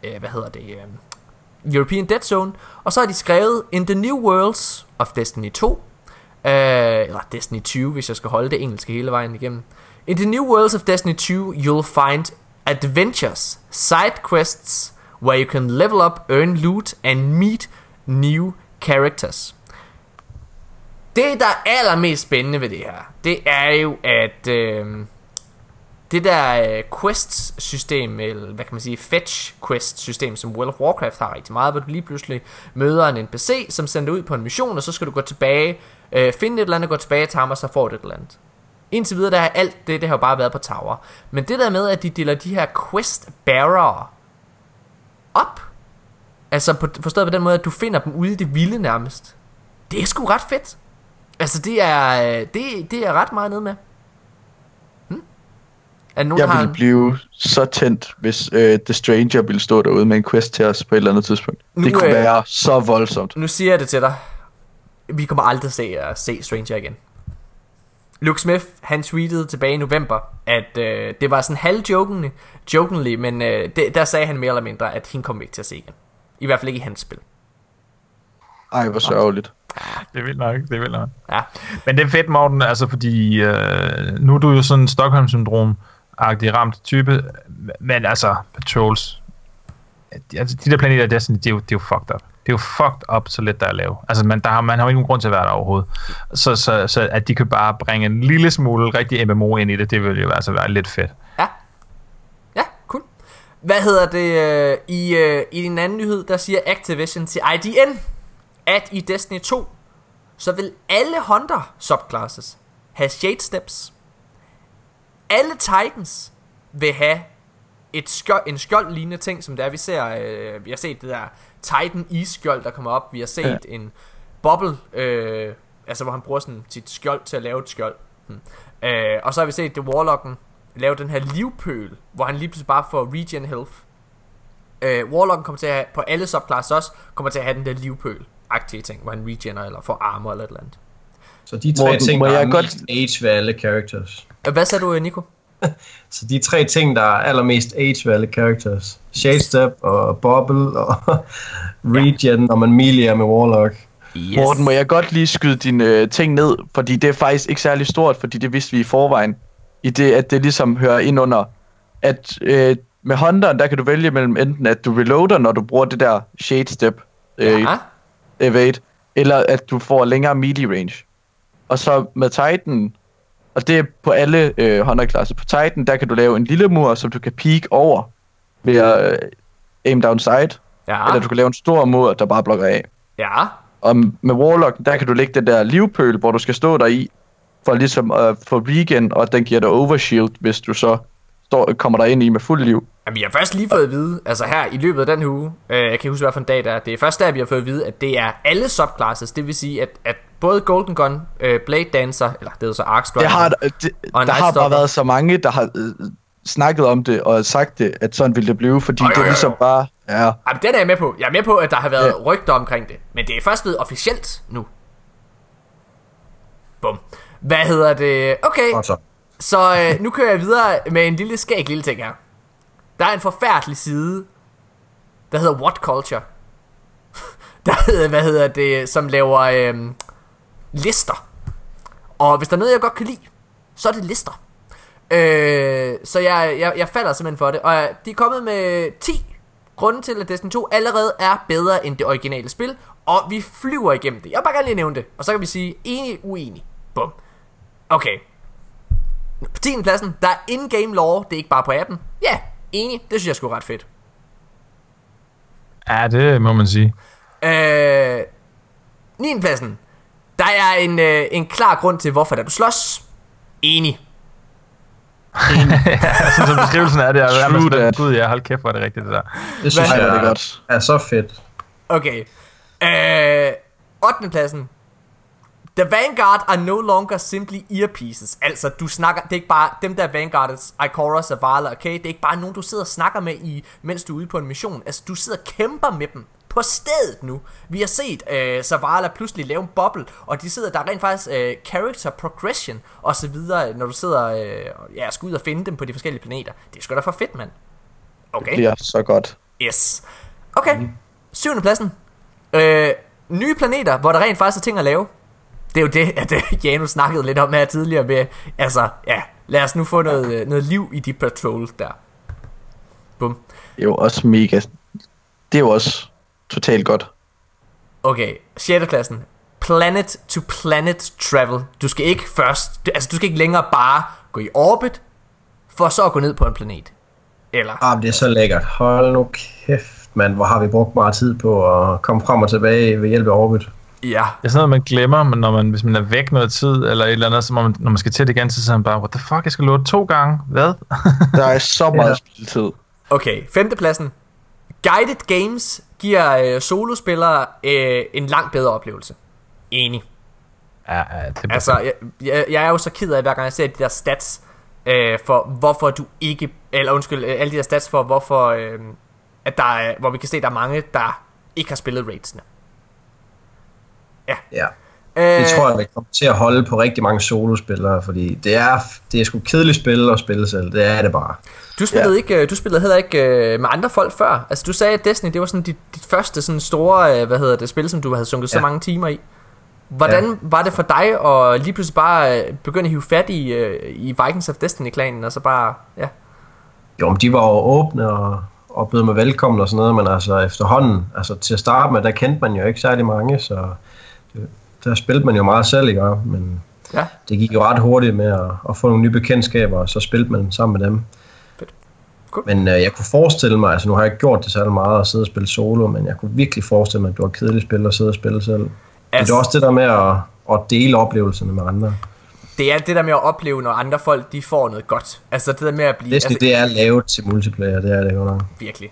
øh, hvad hedder det, øh, European Dead Zone, og så har de skrevet, In the new worlds of Destiny 2, øh, eller Destiny 20, hvis jeg skal holde det engelske hele vejen igennem. In the new worlds of Destiny 2, you'll find adventures, side quests, where you can level up, earn loot, and meet new characters. Det, der er allermest spændende ved det her, det er jo, at øh, det der øh, quest-system, eller hvad kan man sige, fetch-quest-system, som World of Warcraft har rigtig meget, hvor du lige pludselig møder en NPC, som sender dig ud på en mission, og så skal du gå tilbage, øh, finde et eller andet, gå tilbage til ham, og så får du et eller andet. Indtil videre, der har alt det, det har jo bare været på tower. Men det der med, at de deler de her quest-bearere op, altså på, forstået på den måde, at du finder dem ude i det vilde nærmest, det er sgu ret fedt. Altså, det er, øh, det, det er ret meget nede med. Hm? Er nogen, Jeg har ville en- blive så tændt, hvis øh, The Stranger ville stå derude med en quest til os på et eller andet tidspunkt. Nu, det kunne øh, være så voldsomt. Nu siger jeg det til dig. Vi kommer aldrig til at se, uh, se Stranger igen. Luke Smith, han tweetede tilbage i november, at øh, det var sådan halvjokende, jokingly, men øh, det, der sagde han mere eller mindre, at hende vi ikke til at se igen. I hvert fald ikke i hans spil. Ej, hvor sørgeligt. Det er vildt nok, det er vildt nok. Ja, Men det er fedt, Morten, altså fordi øh, nu er du jo sådan en Stockholm-syndrom-agtig ramt type, men altså, Patrols, altså de der planeter der, Destiny, det er, jo, det er jo fucked up. Det er jo fucked up, så lidt der er at lave. Altså, man, der har, man har jo ingen grund til at være der overhovedet. Så, så, så at de kan bare bringe en lille smule rigtig MMO ind i det, det ville jo altså være lidt fedt. ja. Ja, cool. Hvad hedder det? Øh, i, øh, I din anden nyhed, der siger Activision til IDN, at i Destiny 2, så vil alle Hunter subclasses have shade steps. Alle Titans vil have et skjold, en skjold lignende ting, som det er, vi ser, øh, vi har set det der Titan skjold der kommer op, vi har set ja. en bubble, øh, altså hvor han bruger sådan sit skjold til at lave et skjold. Hmm. Øh, og så har vi set det Warlocken lave den her livpøl, hvor han lige pludselig bare får regen health. Øh, Warlocken kommer til at have, på alle subclasses også, kommer til at have den der livpøl agtige ting, hvor han regener eller får armor eller et eller andet. Så de tre Morten, ting, må der er jeg godt- age ved alle characters. Hvad sagde du, Nico? Så de tre ting, der er allermest age ved alle characters. Shade Step og Bubble og Regen, når man melee med Warlock. Yes. Morten, må jeg godt lige skyde dine øh, ting ned, fordi det er faktisk ikke særlig stort, fordi det vidste vi i forvejen. I det, at det ligesom hører ind under, at øh, med Hunteren, der kan du vælge mellem enten, at du reloader, når du bruger det der Shade Step øh, Ja. evade, eller at du får længere melee range. Og så med Titan, og det er på alle øh, Hunter-klasser, på Titan, der kan du lave en lille mur, som du kan peek over ved at øh, aim down sight, Ja. eller du kan lave en stor mur, der bare blokker af. Ja. Og med Warlock, der kan du lægge den der livpøl, hvor du skal stå der i, for ligesom at få regen, og den giver dig overshield, hvis du så står, kommer der ind i med fuld liv. Jamen, vi har først lige fået at vide, altså her i løbet af den uge, øh, jeg kan huske, hvad for en dag der er, det er først der, vi har fået at vide, at det er alle subclasses, det vil sige, at, at både Golden Gun, øh, Blade Dancer, eller det er jo så Arc Strider, Det har, det, Og der har bare været så mange, der har øh, snakket om det og sagt det, at sådan ville det blive, fordi Jo, det er ligesom bare... Ja, Jamen, den er jeg med på. Jeg er med på, at der har været Ja. rygter omkring det. Men det er først blevet officielt nu. Bum. Hvad hedder det? Okay, så. så øh, nu kører jeg videre med en lille skæg lille ting her. Der er en forfærdelig side, der hedder What Culture. der hedder, hvad hedder det, som laver øh, lister. Og hvis der er noget, jeg godt kan lide, så er det lister. Øh, så jeg, jeg, jeg falder simpelthen for det. Og de er kommet med 10 grunde til, at Destiny 2 allerede er bedre end det originale spil. Og vi flyver igennem det. Jeg vil bare gerne lige nævne det. Og så kan vi sige enig, uenig. Bum. Okay. På 10. pladsen, der er in-game lore. Det er ikke bare på appen. Ja, enig. Det synes jeg skulle ret fedt. Ja, det må man sige. Øh, 9. pladsen. Der er en, øh, en klar grund til, hvorfor der du slås. Enig. Sådan som beskrivelsen er det, er True that. gud ja, hold kæft, hvor er det rigtigt det der. Det synes Ej, jeg er det er, godt. er så fedt. Okay. Øh, 8. pladsen. The Vanguard are no longer simply earpieces. Altså, du snakker, det er ikke bare dem der Vanguards, Ikora, Zavala, okay? Det er ikke bare nogen, du sidder og snakker med, i, mens du er ude på en mission. Altså, du sidder og kæmper med dem på stedet nu. Vi har set øh, Zavala pludselig lave en boble, og de sidder, der er rent faktisk øh, character progression og så videre, når du sidder øh, og, ja, skal ud og finde dem på de forskellige planeter. Det er sgu da for fedt, mand. Okay. bliver så godt. Yes. Okay. Syvende pladsen. Øh, nye planeter, hvor der rent faktisk er ting at lave. Det er jo det, at øh, Janus snakkede lidt om her tidligere med, altså, ja, lad os nu få noget, øh, noget liv i de patrols der. Bum. Det er jo også mega... Det er jo også totalt godt. Okay, 6. pladsen. Planet to planet travel. Du skal ikke først, du- altså du skal ikke længere bare gå i orbit, for så at gå ned på en planet. Eller, Ah, men det er så lækkert. Hold nu kæft, mand. Hvor har vi brugt meget tid på at komme frem og tilbage ved hjælp af Orbit. ja, Det er sådan noget, man glemmer, men når man, hvis man er væk noget tid, eller et eller andet, så må man, når man skal til det igen, så siger man bare, what the fuck, jeg skal låne to gange? Hvad? Der er så meget Ja. spilletid. Okay, femtepladsen. Guided Games giver øh, solospillere øh, en langt bedre oplevelse. Enig. ja, ja, det Altså, jeg, jeg, jeg er jo så ked af, hver gang jeg ser de der stats, øh, for hvorfor du ikke, eller undskyld, øh, alle de der stats for, hvorfor, øh, at der er, hvor vi kan se, at der er mange, der ikke har spillet raidsene. Ja. Øh, Det tror jeg, vi kommer til at holde på rigtig mange solospillere, fordi det er, det er sgu kedeligt spil at spille selv. Det er det bare. Du spillede, ja. ikke, øh, du spillede heller ikke øh, med andre folk før. Altså, du sagde, at Destiny, det var sådan dit, dit første sådan store, øh, hvad hedder det, spil, som du havde sunket ja. så mange timer i. Hvordan ja. var det for dig at lige pludselig bare øh, begynde at hive fat i, øh, i Vikings of Destiny-klanen, og så bare, ja. Jo, men de var jo åbne og, og bød mig velkommen og sådan noget, men altså efterhånden, altså til at starte med, der kendte man jo ikke særlig mange, så det, der spillede man jo meget selv, ikke? Men Ja. det gik jo ret hurtigt med at, at få nogle nye bekendtskaber, og så spillede man sammen med dem. Cool. Men øh, jeg kunne forestille mig, altså nu har jeg ikke gjort det særlig meget at sidde og spille solo, men jeg kunne virkelig forestille mig, at det var kedeligt spil at sidde og spille selv. Men det er også det der med at, at dele oplevelserne med andre. det er det der med at opleve, når andre folk, de får noget godt. Altså det der med at blive, Destiny, altså, det er lavet til multiplayer, det er det godt nok. virkelig.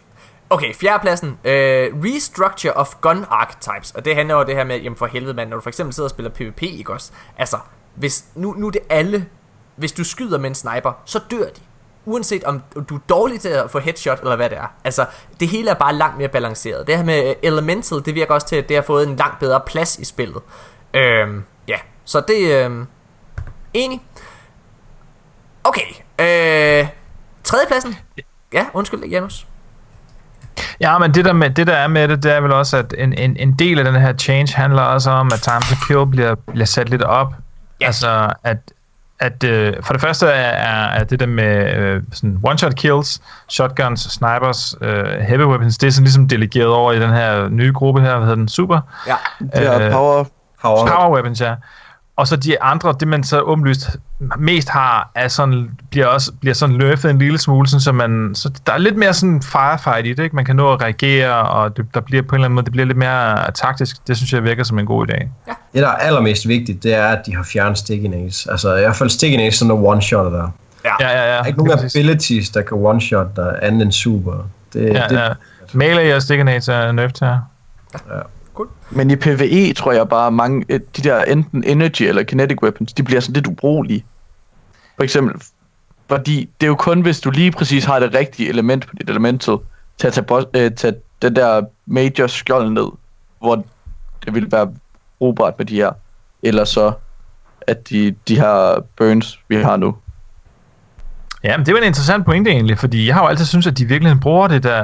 Okay, fjerdepladsen. Øh, restructure of gun archetypes. Og det handler jo om det her med, jamen for helvede mand, når du for eksempel sidder og spiller PvP, ikke også? Altså, hvis, nu, nu er det alle, hvis du skyder med en sniper, så dør de. Uanset om du er dårlig til at få headshot, eller hvad det er. Altså, det hele er bare langt mere balanceret. Det her med øh, Elemental, det virker også til, at det har fået en langt bedre plads i spillet. Øhm, ja, så det... Øhm, enig. Okay, øh, tredjepladsen. Ja, undskyld, Janus. Ja, men det der, med, det der er med det, det er vel også, at en, en, en del af den her change handler også om, at time to kill bliver, bliver sat lidt op. Ja. Altså, at, at øh, for det første er, er, det der med øh, sådan one-shot kills, shotguns, snipers, øh, heavy weapons, det er sådan ligesom delegeret over i den her nye gruppe her, hvad hedder den, Super? Ja. Det er Øh, power... Power. Power weapons, ja. Og så de andre, det man så åbenlyst mest har, er sådan, bliver også bliver sådan løftet en lille smule, sådan, så, man, så der er lidt mere sådan firefight i det, ikke? Man kan nå at reagere, og det, der bliver på en eller anden måde, det bliver lidt mere taktisk. Det synes jeg virker som en god idé. Det, der er allermest vigtigt, det er, at de har fjernet sticky Nace. Altså, i hvert fald sticky Nace, sådan en one-shot der. Ja, ja, ja. Der er ikke nogen abilities, der kan one-shot der andet end super. Det, Ja, det, ja. Melee og Stickernates er nerf til Cool. Men i PvE tror jeg bare, mange øh, de der enten energy eller kinetic weapons, de bliver sådan lidt ubrugelige. For eksempel, fordi det er jo kun, hvis du lige præcis har det rigtige element på dit elemental, til at tage, boss, øh, tage den der major skjold ned, hvor det ville være brugbart med de her. Eller så, at de, de her burns, vi har nu. Ja, men det var en interessant pointe egentlig, fordi jeg har jo altid synes, at de virkelig bruger det der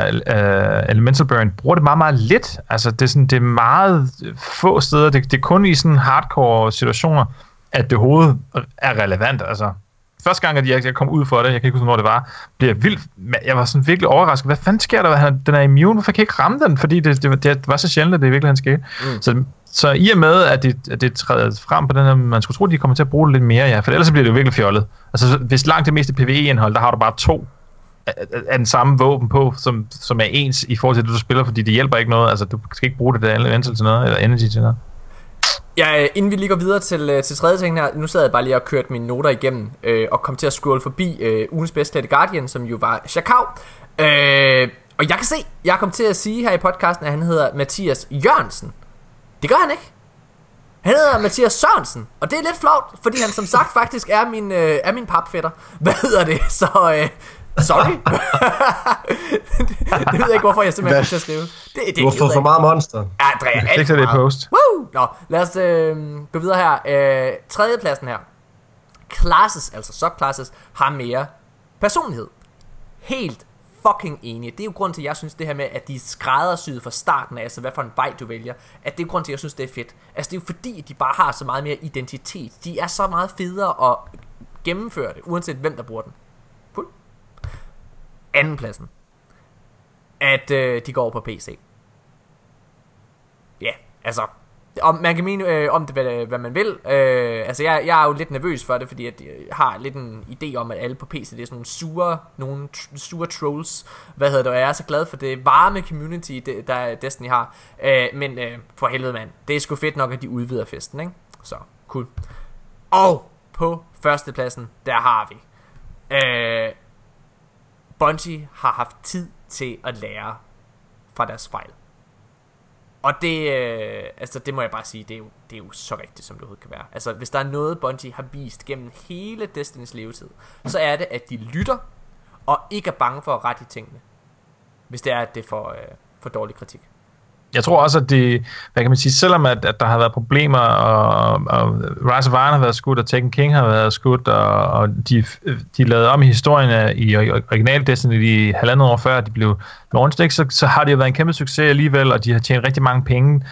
uh, Elemental Burn, bruger det meget, meget lidt. Altså, det er, sådan, det er meget få steder. Det, det er kun i sådan hardcore situationer, at det hovedet er relevant. Altså, første gang, at jeg, jeg kom ud for det, jeg kan ikke huske, hvor det var, blev jeg vildt, jeg var sådan virkelig overrasket. Hvad fanden sker der? Han- Den er immune, hvorfor kan jeg ikke ramme den? Fordi det, det, var- det var så sjældent, at det virkelig han skete. Mm. Så, så i og med, at det, at det træder frem på den her, man skulle tro, at de kommer til at bruge det lidt mere, ja, for ellers så bliver det jo virkelig fjollet. Altså, så- hvis langt det meste PvE-indhold, der har du bare to af, den samme våben på, som, som er ens i forhold til det, du spiller, fordi det hjælper ikke noget. Altså, du skal ikke bruge det der elemental til noget, eller energy til noget. Ja, inden vi lige går videre til, øh, til tredje ting her, nu sad jeg bare lige og kørte mine noter igennem, øh, og kom til at scrolle forbi øh, ugens bedste The Guardian, som jo var Chakao. Øh, og jeg kan se, jeg kom til at sige her i podcasten, at han hedder Mathias Jørgensen. Det gør han ikke. Han hedder Mathias Sørensen, og det er lidt flot, fordi han som sagt faktisk er min, øh, er min papfætter. Hvad hedder det? Så, øh, sorry. det, det ved jeg ikke, hvorfor jeg simpelthen kom til at skrive. Det, det du har fået for meget monster. Ja, drikker alt til det i post. Woo! Nå, lad os øh, gå videre her. Øh, tredje pladsen her. Classes, altså subclasses, har mere personlighed. Helt fucking enig. Det er jo grund til, at jeg synes det her med, at de er skræddersyet fra starten af, altså hvad for en vej du vælger, at det er grund til, at jeg synes, det er fedt. Altså det er jo fordi, at de bare har så meget mere identitet. De er så meget federe at gennemføre det, uanset hvem der bruger den andenpladsen, Anden pladsen. At øh, de går over på PC. Ja, altså om man kan mene øh, om det, hvad, hvad man vil. Øh, altså, jeg, jeg er jo lidt nervøs for det, fordi at øh, jeg har lidt en idé om, at alle på PC, det er sådan nogle sure, nogle tr- sure trolls. Hvad hedder det? Og jeg er så glad for det varme community, det, der Destiny har. Øh, men øh, for helvede, mand. Det er sgu fedt nok, at de udvider festen, ikke? Så, cool. Og på førstepladsen, der har vi... Øh, Bungie har haft tid til at lære fra deres fejl. Og det, øh, altså det må jeg bare sige, det er, jo, det er jo så rigtigt, som det overhovedet kan være. Altså, hvis der er noget, Bungie har vist gennem hele Destinys levetid, så er det, at de lytter, og ikke er bange for at rette i tingene. Hvis det er, at det får, øh, for dårlig kritik. Jeg tror også, at det, hvad kan man sige, selvom at, at der har været problemer, og, og Rise of Iron har været skudt, og Tekken King har været skudt, og, og de, de lavede om i historien i original Destiny i halvandet år før, de blev launched, ikke? Så, så har det jo været en kæmpe succes alligevel, og de har tjent rigtig mange penge.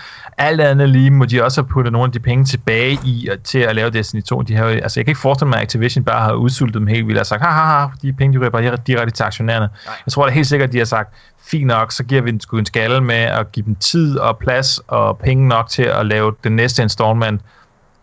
Alt andet lige må de også have puttet nogle af de penge tilbage i og, til at lave Destiny 2. De har, altså, jeg kan ikke forestille mig, at Activision bare har udsultet dem helt vildt og sagt, haha, de penge, de ryger bare direkte til aktionærerne. Nej. Jeg tror da helt sikkert, at de har sagt, fint nok, så giver vi den sgu en skalle med at give dem tid og plads og penge nok til at lave den næste installment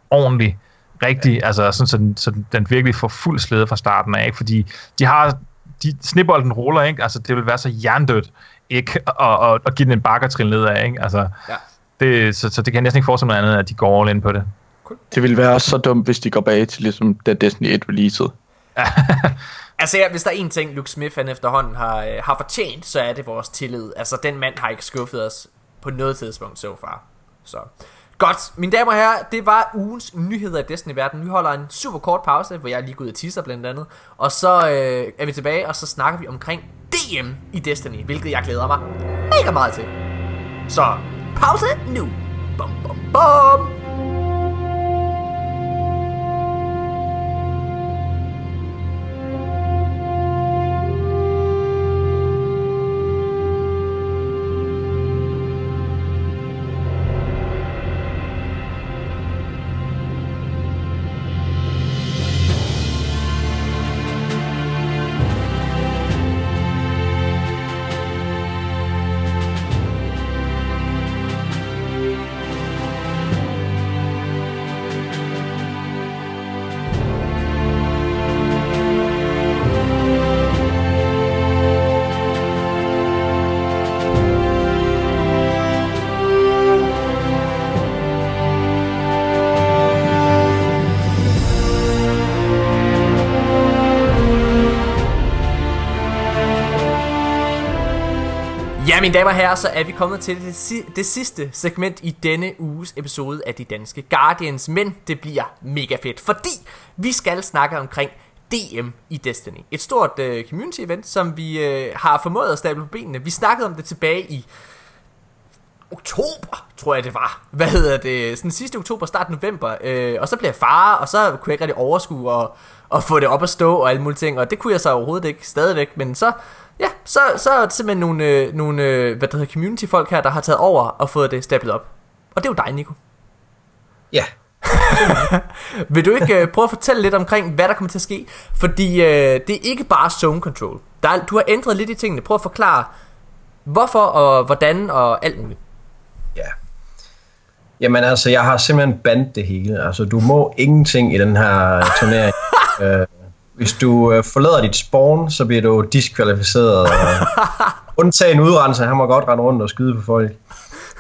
ordentligt, rigtig, ja. altså sådan, så, den, så den- virkelig får fuld slæde fra starten af, ikke? fordi de har, de, snibolden ruller, ikke? altså det vil være så jerndødt, ikke at, at, at give den en bakkertrin nedad, ikke? Altså, Ja. Det, så, så det kan jeg næsten ikke forestille mig andet, at de går all in på det. Det ville være så dumt, hvis de går bag til ligesom da Destiny 1 releasede. Altså, ja, hvis der er en ting, Luke Smith han efterhånden har, øh, har fortjent, så er det vores tillid. Altså, den mand har ikke skuffet os på noget tidspunkt så far. Så. Godt, mine damer og herrer, det var ugens nyheder i Destiny-verden. Vi holder en super kort pause, hvor jeg er lige gået og tisser blandt andet. Og så øh, er vi tilbage, og så snakker vi omkring DM i Destiny, hvilket jeg glæder mig mega meget til. Så, pause nu. Bum, bum, bum. Ja, mine damer og herrer, så er vi kommet til det, si- det sidste segment i denne uges episode af De Danske Guardians. Men det bliver mega fedt, fordi vi skal snakke omkring DM i Destiny. Et stort øh, community event, som vi øh, har formået at stable på benene. Vi snakkede om det tilbage i oktober, tror jeg det var. Hvad hedder det? Sådan sidste oktober, start november. Øh, og så blev jeg far, og så kunne jeg ikke rigtig overskue og, og få det op at stå og alle mulige ting. Og det kunne jeg så overhovedet ikke stadigvæk. Men så, ja, så, så er det simpelthen nogle, øh, nogle øh, hvad der hedder, community folk her, der har taget over og fået det stablet op. Og det er jo dig, Nico. Ja, Vil du ikke øh, prøve at fortælle lidt omkring, hvad der kommer til at ske? Fordi øh, det er ikke bare zone control. Der er, du har ændret lidt i tingene. Prøv at forklare, hvorfor og hvordan og alt muligt. ja. Jamen altså, jeg har simpelthen bandt det hele. Altså, du må ingenting i den her turnering. øh, hvis du øh, forlader dit spawn, så bliver du diskvalificeret. Øh, undtagen udrenser, han må godt rende rundt og skyde på folk.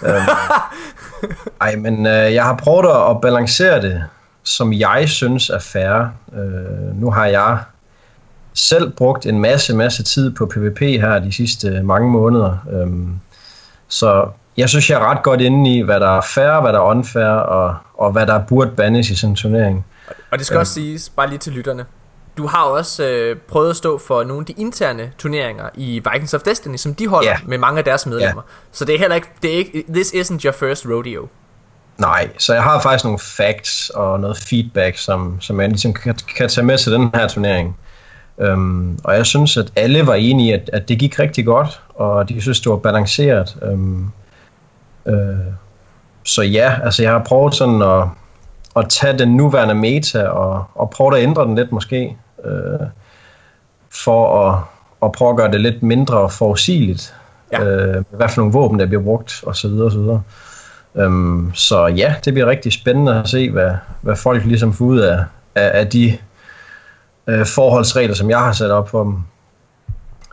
Øhm, ej, men øh, jeg har prøvet at, balancere det, som jeg synes er fair. Øh, nu har jeg selv brugt en masse, masse tid på PvP her de sidste mange måneder. Øhm, så jeg synes, jeg er ret godt inde i, hvad der er fair, hvad der er unfair, og, og hvad der burde bandes i sådan en turnering. Og det skal også siges, bare lige til lytterne. Du har også øh, prøvet at stå for nogle af de interne turneringer i Vikings of Destiny, som de holder Ja. med mange af deres medlemmer. Så det er heller ikke, det er ikke, this isn't your first rodeo. Nej, så jeg har faktisk nogle facts og noget feedback, som, som jeg ligesom kan, kan tage med til den her turnering. Um, og jeg synes, at alle var enige at, at det gik rigtig godt, og de synes, det var balanceret. Um, uh, så ja, altså jeg har prøvet sådan at, at tage den nuværende meta og, og prøve at ændre den lidt måske, uh, for at, at prøve at gøre det lidt mindre forudsigeligt. Ja. Uh, hvad for nogle våben, der bliver brugt, og så videre, og så videre. Øhm, så ja, det bliver rigtig spændende at se, hvad, hvad folk ligesom får ud af, af, af de øh, forholdsregler, som jeg har sat op for dem.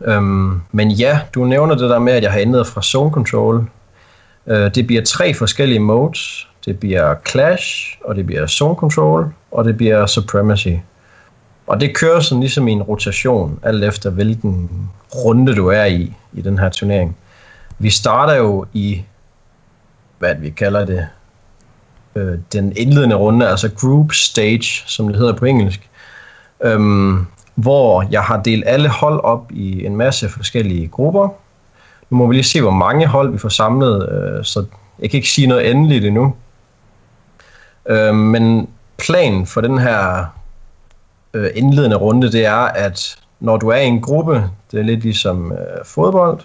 Øhm, men ja, du nævner det der med, at jeg har ændret fra zone control. Øh, det bliver tre forskellige modes. Det bliver clash, og det bliver zone control, og det bliver supremacy. Og det kører sådan ligesom i en rotation, alt efter hvilken runde du er i, i den her turnering. Vi starter jo i hvad vi kalder det, øh, den indledende runde, altså group stage, som det hedder på engelsk, øhm, hvor jeg har delt alle hold op i en masse forskellige grupper. Nu må vi lige se, hvor mange hold vi får samlet, øh, så jeg kan ikke sige noget endeligt endnu. Øh, men planen for den her øh, indledende runde, det er, at når du er i en gruppe, det er lidt ligesom øh, fodbold,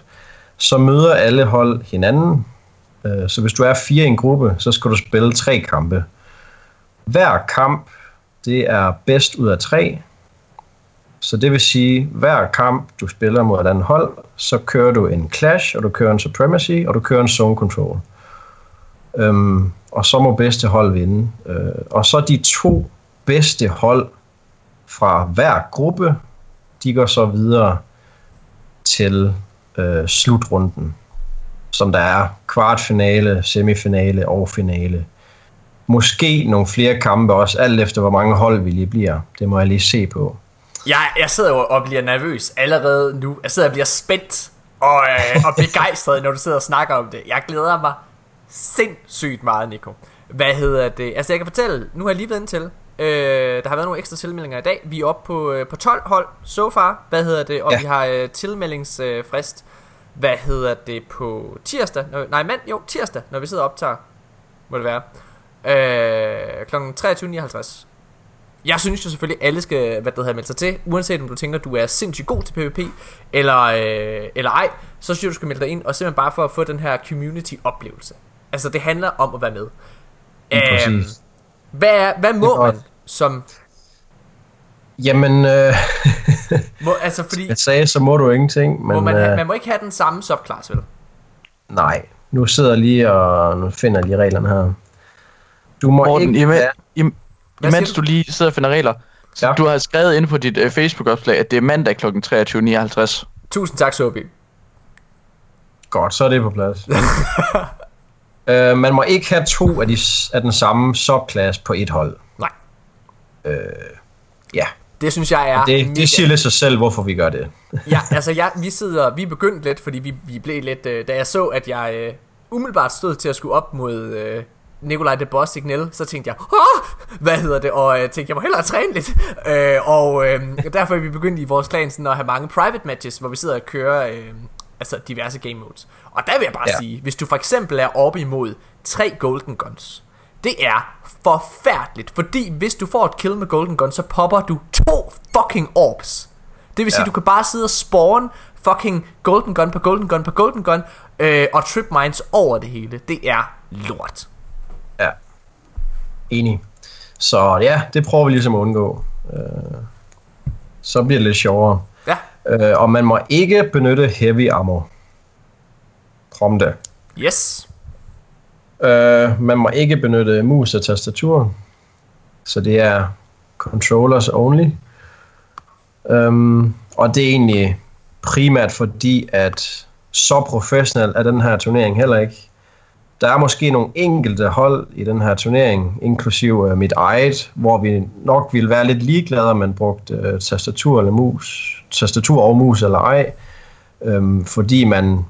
så møder alle hold hinanden, Øh, Så hvis du er fire i en gruppe, så skal du spille tre kampe. Hver kamp, det er bedst ud af tre. Så det vil sige, hver kamp, du spiller mod et andet hold, så kører du en clash, og du kører en supremacy, og du kører en zone control. Øhm, og så må bedste hold vinde. Øh, og så de to bedste hold fra hver gruppe, de går så videre til øh, slutrunden som der er kvartfinale, semifinale og finale. Måske nogle flere kampe også, alt efter hvor mange hold vi lige bliver. Det må jeg lige se på. Jeg, jeg sidder jo og bliver nervøs allerede nu. Jeg sidder og bliver spændt og, øh, og begejstret, når du sidder og snakker om det. Jeg glæder mig sindssygt meget, Nico. Hvad hedder det? Altså, jeg kan fortælle, nu har jeg lige været ind til. Øh, der har været nogle ekstra tilmeldinger i dag. Vi er oppe på, øh, på 12 hold so far. Hvad hedder det? Og ja. Vi har øh, tilmeldingsfrist. Hvad hedder det på tirsdag? Når, nej, mand, jo, tirsdag, når vi sidder og optager. Må det være. Øh, kl. 23.59. Jeg synes jo selvfølgelig, at alle skal hvad det hedder, melde sig til, uanset om du tænker, at du er sindssygt god til PvP, eller, øh, eller ej, så synes jeg, du skal melde dig ind, og simpelthen bare for at få den her community-oplevelse. Altså, det handler om at være med. Præcis. Hvad, er, hvad må godt. man som... Jamen, øh, Må, altså, fordi jeg sagde, så må du ingenting, men må man, øh, man må ikke have den samme subclass, vel? nej. Nu sidder jeg lige og nu finder jeg lige reglerne her. Du må Morten, ikke imens, have, im, imens du lige sidder og finder regler, så Ja. du har skrevet ind på dit uh, Facebook-opslag, at det er mandag kl. 23.59. Tusind tak, Sobi. Godt, så er det på plads. øh, man må ikke have to af, de, af den samme subclass på et hold. Nej. Øh, ja. Det synes jeg er Det, det siger lidt sig selv, hvorfor vi gør det. Ja, altså jeg, vi sidder, vi er begyndt lidt, fordi vi, vi blev lidt, øh, da jeg så, at jeg øh, umiddelbart stod til at skulle op mod øh, Nikolaj de Boss Signal, så tænkte jeg, Åh! hvad hedder det, og jeg øh, tænkte, jeg må hellere træne lidt, øh, og øh, derfor er vi begyndt i vores klan sådan at have mange private matches, hvor vi sidder og kører øh, altså diverse game modes. Og der vil jeg bare ja. Sige, hvis du for eksempel er oppe imod tre Golden Guns, det er forfærdeligt, fordi hvis du får et kill med Golden Gun, så popper du to fucking orbs. Det vil sige. Ja. du kan bare sidde og spawn fucking Golden Gun på Golden Gun på Golden Gun, øh, og trip mines over det hele. Det er lort. Ja. Enig. Så ja, det prøver vi ligesom at undgå. Øh, så bliver det lidt sjovere. Øh, og man må ikke benytte heavy armor. Krom det. yes. Øh, man må ikke benytte mus og tastatur. Så det er controllers only. Um, og det er egentlig primært fordi, at så professionel er den her turnering heller ikke. Der er måske nogle enkelte hold i den her turnering, inklusiv uh, mit eget, hvor vi nok ville være lidt ligeglade, om man brugte uh, tastatur eller mus, tastatur og mus eller ej, øhm, fordi man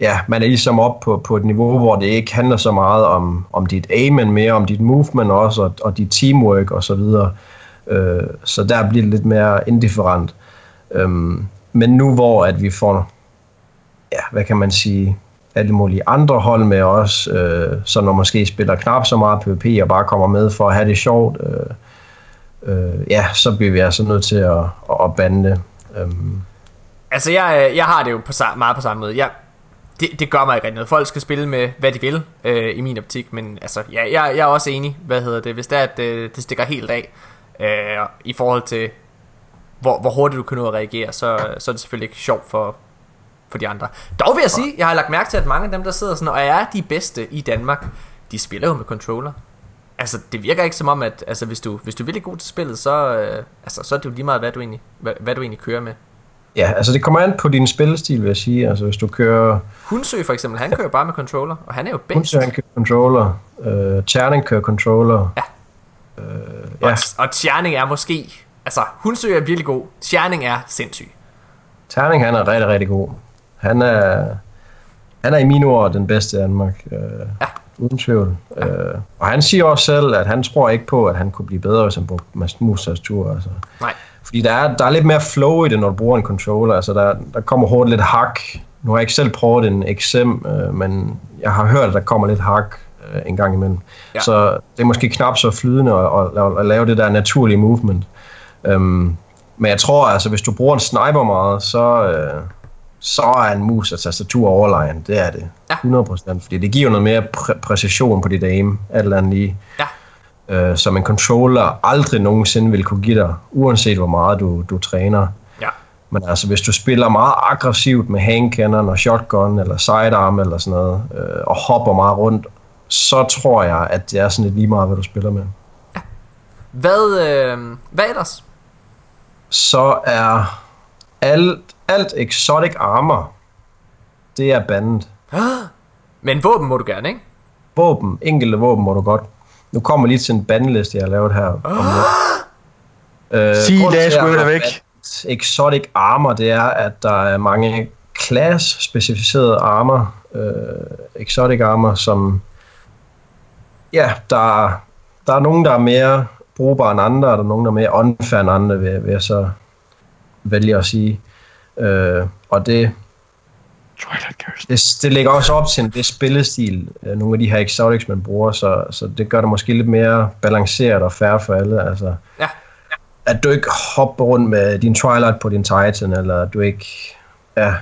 ja, man er ligesom op på, på et niveau, hvor det ikke handler så meget om, om dit aim, men mere om dit movement også, og, og dit teamwork og så videre. Øh, så der bliver det lidt mere indifferent. Øhm, men nu hvor at vi får, ja, hvad kan man sige, alle mulige andre hold med os, øh, så når måske spiller knap så meget PvP og bare kommer med for at have det sjovt, øh, øh, ja, så bliver vi altså nødt til at, at, at bande det. Øhm, Altså, jeg, øh, jeg har det jo på, meget på samme måde. Jeg, det, det gør mig ikke rigtig noget. Folk skal spille med, hvad de vil, øh, i min optik. Men altså, ja, jeg, jeg er også enig, hvad hedder det, hvis det er, at øh, det stikker helt af, øh, i forhold til, hvor, hvor hurtigt du kan nå at reagere, så, så er det selvfølgelig ikke sjovt for, for de andre. Dog vil jeg sige, jeg har lagt mærke til, at mange af dem, der sidder sådan, og er de bedste i Danmark, de spiller jo med controller. Altså, det virker ikke som om, at altså, hvis, du, hvis du er virkelig god til spillet, så, øh, altså, så er det jo lige meget, hvad du egentlig, hvad, hvad du egentlig kører med. ja, altså det kommer an på din spillestil, vil jeg sige. Altså hvis du kører Hunsø for eksempel, han kører bare med controller, og han er jo bedst. Hunsø, han kører controller. Øh, Tjerning kører controller. Ja. Øh, Og, ja, og Tjerning er måske... Altså, Hunsø er virkelig god. Tjerning er sindssyg. Terning han er rigtig, rigtig god. Han er, han er i mine ord den bedste i Danmark. Øh, Ja. Uden tvivl. Øh, og han siger også selv, at han tror ikke på, at han kunne blive bedre, hvis han brugte mus-tastatur. Altså. Nej. Fordi der er, der er lidt mere flow i det, når du bruger en controller. Altså der, der kommer hurtigt lidt hak. Nu har jeg ikke selv prøvet en XM, øh, men jeg har hørt, at der kommer lidt hak øh, en gang imellem. Ja. Ja. Så det er måske knap så flydende at, at, at lave det der naturlige movement. Øhm, men jeg tror, altså, hvis du bruger en sniper meget, så, øh, så er en mus og tastatur overlegen. Det er det. Ja. 100%. Fordi det giver noget mere præ- præcision på dit aim, alt eller andet lige. Ja. Øh, som en controller aldrig nogensinde vil kunne give dig, uanset hvor meget du, du træner. Ja. Men altså, hvis du spiller meget aggressivt med handcannon og shotgun eller sidearm eller sådan noget, øh, og hopper meget rundt, så tror jeg, at det er sådan lidt lige meget, hvad du spiller med. Hvad, øh, hvad ellers? Så er alt, alt exotic armor, det er bandet. Men våben må du gerne, ikke? Våben, enkelte våben må du godt. Nu kommer lige til en bandeliste, jeg har lavet her. Lidt. øh, Sig det, at sgu væk. Exotic armor, det er, at der er mange class-specificerede armor, øh, exotic armor, som ja, der, der er nogen, der er mere brugbare end andre, og der er nogen, der er mere unfair end andre, vil, vil jeg så vælge at sige. Øh, og det, det, det lægger også op til en vis spillestil, øh, nogle af de her exotics, man bruger, så, så det gør det måske lidt mere balanceret og fair for alle. Altså, Ja. at du ikke hopper rundt med din Twilight på din Titan, eller at du ikke ja,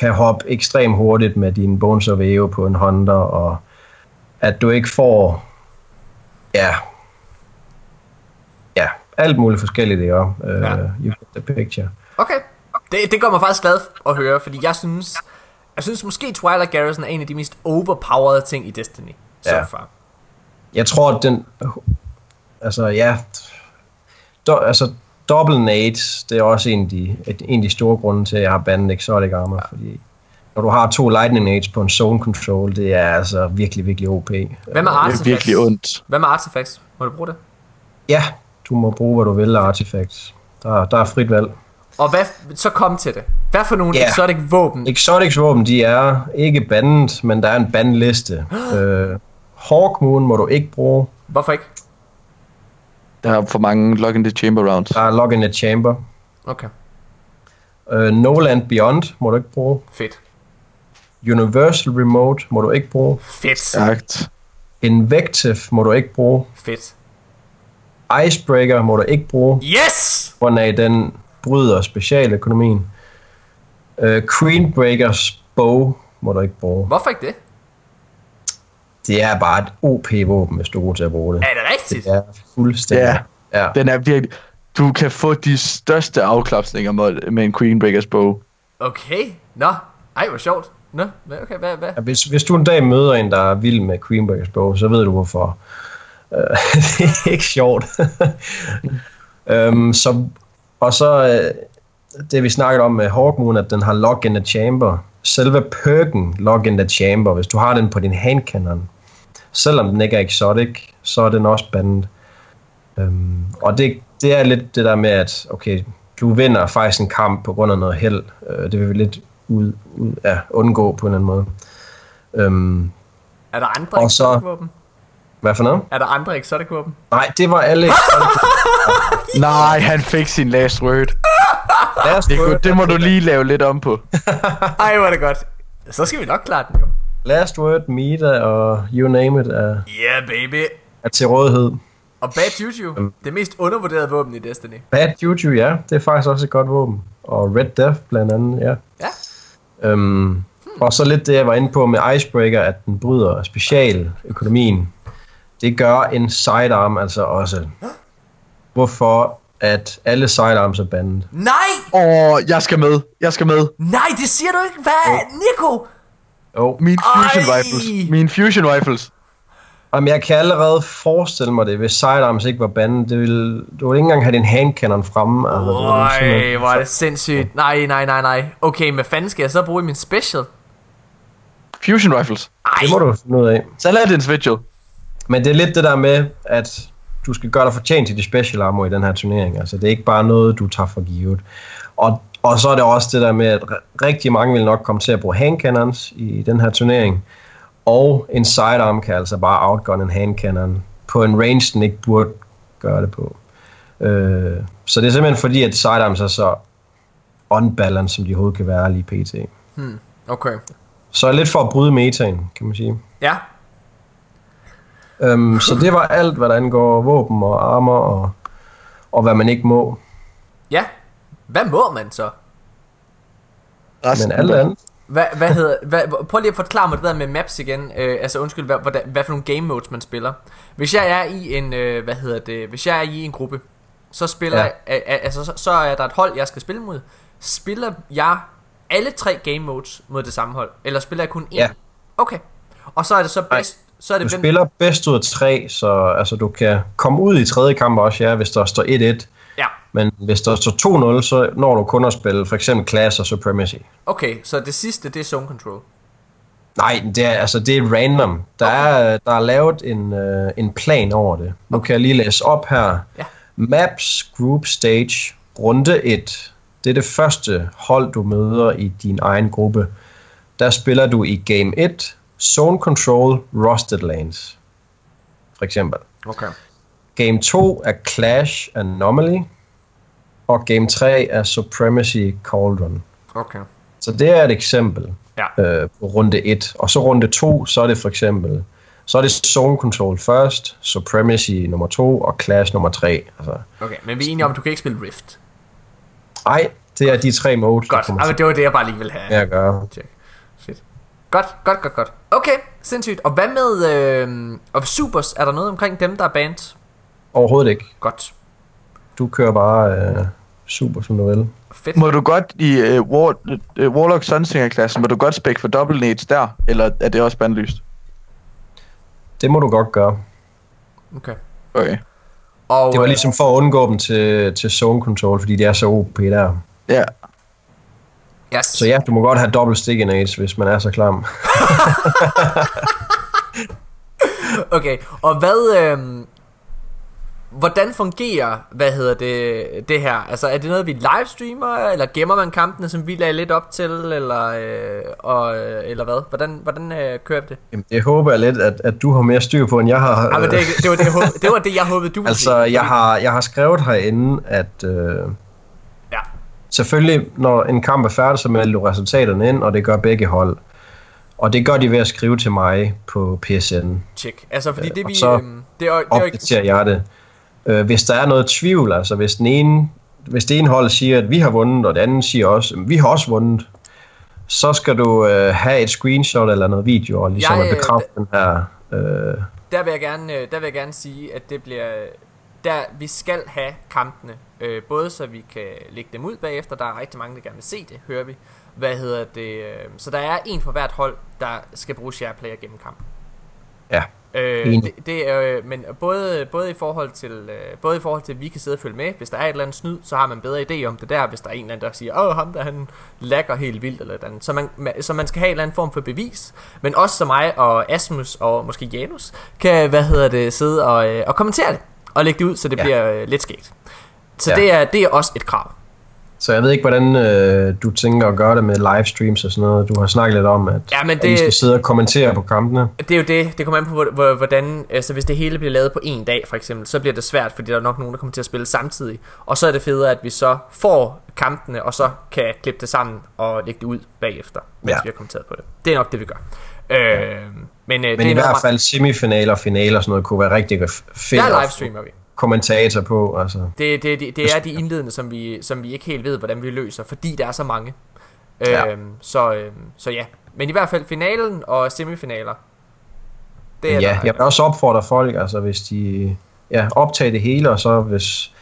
kan hoppe ekstremt hurtigt med din Bones of Eo på en Honda, og at du ikke får ja, ja, alt muligt forskelligt, ikke? Uh, Ja. You get the picture. Okay. Det, det gør mig faktisk glad at høre, fordi jeg synes... Jeg synes måske Twilight Garrison er en af de mest overpowered ting i Destiny. Så Ja. far. Jeg tror, at den... Altså, ja... Do, altså, Double Nades, det er også en af, de, en af de store grunde til, at jeg har bandet Exotic Armor, fordi når du har to Lightning Nades på en Zone Control, det er altså virkelig, virkelig OP. Hvad med Det er Artifacts? virkelig ondt. Hvad med Artifacts? Må du bruge det? Ja, Du må bruge, hvad du vil af artifacts. Der, der er frit valg. Og hvad, så kom til det. Hvad for nogle yeah. exotic våben? Exotics våben, de er ikke bandet, men der er en bandliste. øh, Hawkmoon må du ikke bruge. Hvorfor ikke? Der er for mange Lock in the Chamber rounds. Der er Lock in the Chamber. Okay, Øh, No Land Beyond må du ikke bruge. fedt. Universal Remote må du ikke bruge. Fedt. Sagt. Invective må du ikke bruge. Fedt. Icebreaker må du ikke bruge, Yes! grund af den bryder specialøkonomien. Øh, Queenbreakers Bow må du ikke bruge. Hvorfor ikke det? Det er bare et OP-våben, hvis du er god til at bruge det. Er det rigtigt? Det er fuldstændig. Ja. ja. Den er virkelig... Du kan få de største afklapsninger med, med en Queenbreakers bow. Okay. Nå. Ej, hvor sjovt. Nå, okay, hvad, hvad? Ja, Hvis, hvis du en dag møder en, der er vild med Queenbreakers Bow, så ved du hvorfor. Øh, det er ikke sjovt. øhm, så, og så øh, det vi snakkede om med Hawkmoon, at den har Lock in the Chamber. Selve perken Lock in the Chamber, hvis du har den på din handcannon, selvom den ikke er exotic, så er den også bandet. Øhm, og det, det er lidt det der med, at okay, du vinder faktisk en kamp på grund af noget held. Øh, det vil vi lidt ud, ud, ja, undgå på en eller anden måde. Øhm, Er der andre Og så- våben? Hvad for noget? Er der andre exotic våben? Nej, det var alle. Nej, han fik sin last word. Os Det, kunne, det må du lige lave lidt om på. Ej, hvor er det godt. Så skal vi nok klare den jo. Last Word, Mita og you name it er, Yeah, baby. er til rådighed. Og Bad Juju, det mest undervurderede våben i Destiny. Bad Juju, ja, det er faktisk også et godt våben. Og Red Death blandt andet, ja. Ja. Øhm, og så lidt det, jeg var inde på med Icebreaker, at den bryder specialøkonomien. Det gør en sidearm altså også. Hvorfor at alle sidearms er bandet. Nej! Åh, jeg skal med. Jeg skal med. Nej, det siger du ikke. Hvad? Nico? Jo, Min fusion Ej! rifles. Min fusion rifles. Jamen, jeg kan allerede forestille mig det, hvis sidearms ikke var bandet. Det ville, du ville ikke engang have din handcannon fremme. Altså, det var simpelthen- Øj, hvor er det sindssygt. Nej, nej, nej, nej. Okay, hvad fanden skal jeg så bruge i min special? Fusion rifles. Ej, Det må du finde ud af. Saladins Vigil. Men det er lidt det der med, at du skal gøre dig fortjent til de special armor i den her turnering. Altså, det er ikke bare noget, du tager for givet. Og, og så er det også det der med, at rigtig mange vil nok komme til at bruge handcannons i den her turnering. Og en sidearm kan altså bare outgun en handcannon på en range, den ikke burde gøre det på. Øh, så det er simpelthen fordi, at sidearms er så unbalanced, som de overhovedet kan være lige pt. okay. Så lidt for at bryde metaen, kan man sige. Ja, Øhm, så det var alt, hvad der angår våben og armor og, og hvad man ikke må. ja. Hvad må man så? Men alt andet. Hvad, hvad hedder, hvad, prøv lige at forklare mig det der med maps igen. Øh, altså undskyld, hvad, hvad, hvad for nogle game modes man spiller. Hvis jeg er i en, øh, hvad hedder det, hvis jeg er i en gruppe, så spiller Ja. jeg, altså så, så er der et hold, jeg skal spille mod. Spiller jeg alle tre game modes mod det samme hold? Eller spiller jeg kun én? Ja. Okay. Og så er det så bedst, så er Du det hvem- spiller bedst ud af tre, så altså, du kan komme ud i tredje kamp også, ja, hvis der står 1-1. Ja, Men hvis der står 2-0, så når du kun at spille for eksempel Class og Supremacy. okay, så det sidste, det er zone control. Nej, det er, altså, det er random. Der, okay. er, der er lavet en, øh, en plan over det. Nu kan jeg lige læse op her. Ja. Maps Group Stage, runde 1. Det er det første hold, du møder i din egen gruppe. Der spiller du i Game 1, Zone Control, Rusted Lanes. For eksempel. Okay. Game 2 er Clash Anomaly. Og Game 3 er Supremacy Cauldron. Okay. Så det er et eksempel Ja. øh, på runde 1. Og så runde 2, så er det for eksempel, så er det Zone Control først, Supremacy nummer 2 og Clash nummer 3. Altså, Okay, men vi er enige om, at du kan ikke spille Rift. ej, det er de tre modes, Godt, ah, men det var det, jeg bare lige ville have. at gøre. Check. Godt, godt, godt, godt. Okay, sindssygt. Og hvad med øh, og Supers? Er der noget omkring dem, der er banned? Overhovedet ikke. Godt. Du kører bare øh, super, som du vil. Fedt. Må du godt i uh, War, uh, Warlock Sunsinger-klassen, må du godt spække for double nades der? Eller er det også bandlyst? Det må du godt gøre. Okay. Okay. Og, Det var øh, ligesom for at undgå dem til, til Zone Control, fordi de er så OP der. Ja. Yes. Så ja, du må godt have dobbelt stick nades, hvis man er så klam. Okay, og hvad... Øh, hvordan fungerer, hvad hedder det, det her? Altså, er det noget, vi livestreamer, eller gemmer man kampene, som vi lagde lidt op til, eller, øh, og, øh, eller hvad? Hvordan, hvordan øh, kører det? Jamen, det håber jeg lidt, at, at du har mere styr på, end jeg har. Ja, men det, det, var det, jeg håbede, det var det, jeg håbede, du ville Altså, sige. jeg har, jeg har skrevet herinde, at øh, selvfølgelig, når en kamp er færdig, så melder du resultaterne ind, og det gør begge hold. Og det gør de ved at skrive til mig på PSN. tjek. Altså, fordi det og vi... så øhm, det er, det er. Opdaterer jeg det. Øh, hvis der er noget tvivl, altså hvis den ene, hvis det ene hold siger, at vi har vundet, og det andet siger også, at vi har også vundet, så skal du øh, have et screenshot eller noget video, og ligesom Jeg, at øh, bekræfte den her... Øh, Der vil jeg gerne, øh, der vil jeg gerne sige, at det bliver... Der, vi skal have kampene, øh, både så vi kan lægge dem ud bagefter, der er rigtig mange, der gerne vil se det, hører vi. Hvad hedder det? Øh, så der er en for hvert hold, der skal bruge shareplayer gennem kampen. ja, Øh, det, det er, øh, men både, både, i forhold til, øh, både i forhold til, at vi kan sidde og følge med, hvis der er et eller andet snyd, så har man bedre idé om det der, hvis der er en eller anden, der siger, åh, ham der, han lækker helt vildt, eller et eller andet. Så man, ma- så man skal have en eller anden form for bevis, men også så mig og Asmus og måske Janus, kan, hvad hedder det, sidde og, øh, og kommentere det, og lægge det ud, så det Ja. bliver øh, lidt skægt. Så Ja. det, er, det er også et krav. så jeg ved ikke, hvordan øh, du tænker at gøre det med livestreams og sådan noget. Du har snakket lidt om, at, Ja, men at I det- skal sidde og kommentere på kampene. Det er jo det, det kommer an på, hvor- hvor- hvordan, altså hvis det hele bliver lavet på en dag for eksempel, så bliver det svært, fordi der er nok nogen, der kommer til at spille samtidig. Og så er det federe, at vi så får kampene, og så kan klippe det sammen og lægge det ud bagefter, mens ja. vi har kommenteret på det. Det er nok det, vi gør. Øh, men øh, Men det er i hvert fald semifinaler og finaler og sådan noget kunne være rigtig fedt Der livestreamer vi. kommentator på. Altså. Det, det, det, det er de indledende, som vi, som vi ikke helt ved, hvordan vi løser, fordi der er så mange. Ja. Øhm, så, øhm, så ja. Men i hvert fald finalen og semifinaler. Det er ja, der, jeg vil også opfordre folk, altså hvis de ja, optager det hele, og så hvis,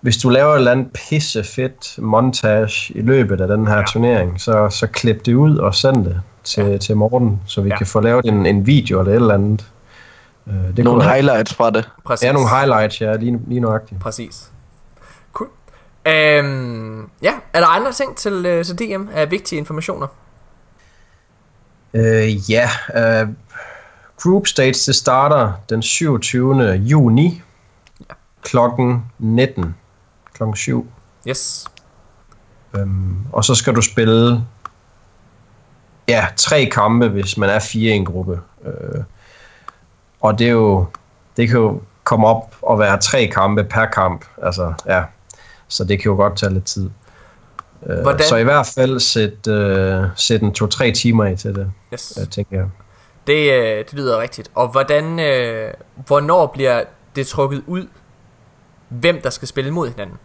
hvis du laver et eller andet pisse fedt montage i løbet af den her ja. turnering, så, så klip det ud og send det til, ja. til Morten, så vi ja. Ja. kan få lavet en, en video eller et eller andet. Øh, det Nogle kunne highlights fra det. Præcis. Ja, nogle highlights, ja, lige, lige nøjagtigt. Præcis. Cool. Øhm, ja, er der andre ting til, øh, til DM af vigtige informationer? Øh, ja, øh, Group Stage, det starter den 27. juni klokken 19. Klokken 7. Yes. Øhm, og så skal du spille ja, tre kampe, hvis man er fire i en gruppe. Øh, og det er jo, det kan jo komme op og være tre kampe per kamp. Altså, ja. Så det kan jo godt tage lidt tid. Øh, Hvordan- Så i hvert fald sæt, øh, sæt en to-tre timer i til det, yes. øh, tænker jeg. Det, øh, det lyder rigtigt. Og hvordan, øh, hvornår bliver det trukket ud, hvem der skal spille mod hinanden?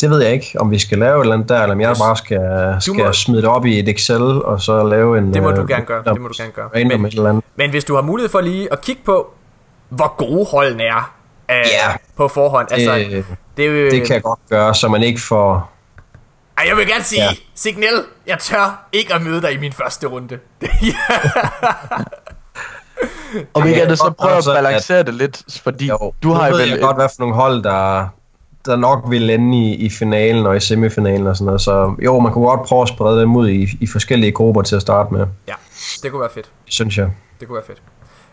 Det ved jeg ikke, om vi skal lave et eller andet der, eller om jeg bare skal, skal må- smide det op i et Excel, og så lave en... Det må du øh, gerne gøre. Det må du gerne gøre. Men- et eller andet. Men hvis du har mulighed for lige at kigge på, hvor gode holdene er øh, Ja. på forhånd. Altså, Det, det, jo, det kan jeg godt gøre, så man ikke får... Ej, jeg vil gerne sige, Ja. Signal, jeg tør ikke at møde dig i min første runde. Og vi kan så prøve at også, at- balancere det lidt, fordi Jo, du har jo vel... jeg godt, hvad for nogle hold, der, der nok vil ende i, i finalen og i semifinalen og sådan noget. Så jo, man kunne godt prøve at sprede dem ud i, i forskellige grupper til at starte med, ja, det kunne være fedt. synes jeg. Det kunne være fedt.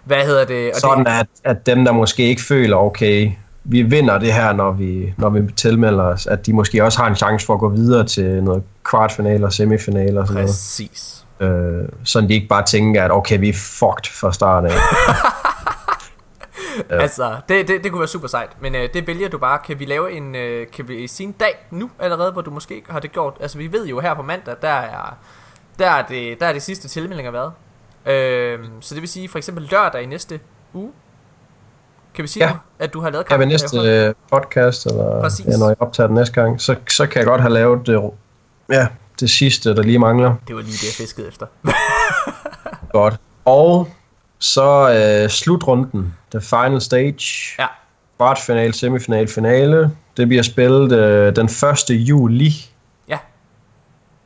Hvad hedder det? Og Sådan det, at, at dem, der måske ikke føler, okay, vi vinder det her, når vi, når vi tilmelder os, at de måske også har en chance for at gå videre til noget kvartfinaler og semifinaler og sådan noget. Præcis. Øh, sådan de ikke bare tænker, at okay, vi er fucked fra start af. Ja. Altså, det, det, det kunne være super sejt. Men øh, det vælger du bare. Kan vi lave en, øh, kan vi sige en dag nu allerede, hvor du måske har det gjort? Altså, vi ved jo her på mandag, der er, der er, det, der er det sidste tilmeldinger været. Øh, så det vil sige, for eksempel lørdag i næste uge. Kan vi sige, Ja. at du har lavet Kan vi kampen? næste øh, podcast, eller Præcis. ja, når jeg optager den næste gang, så, så kan jeg godt have lavet det, ja, det sidste, der lige mangler. Det var lige det, jeg fiskede efter. Godt. Og så øh, slutrunden, the final stage, ja, kvartfinale, semifinal, finale. Det bliver spillet øh, den 1. juli ja.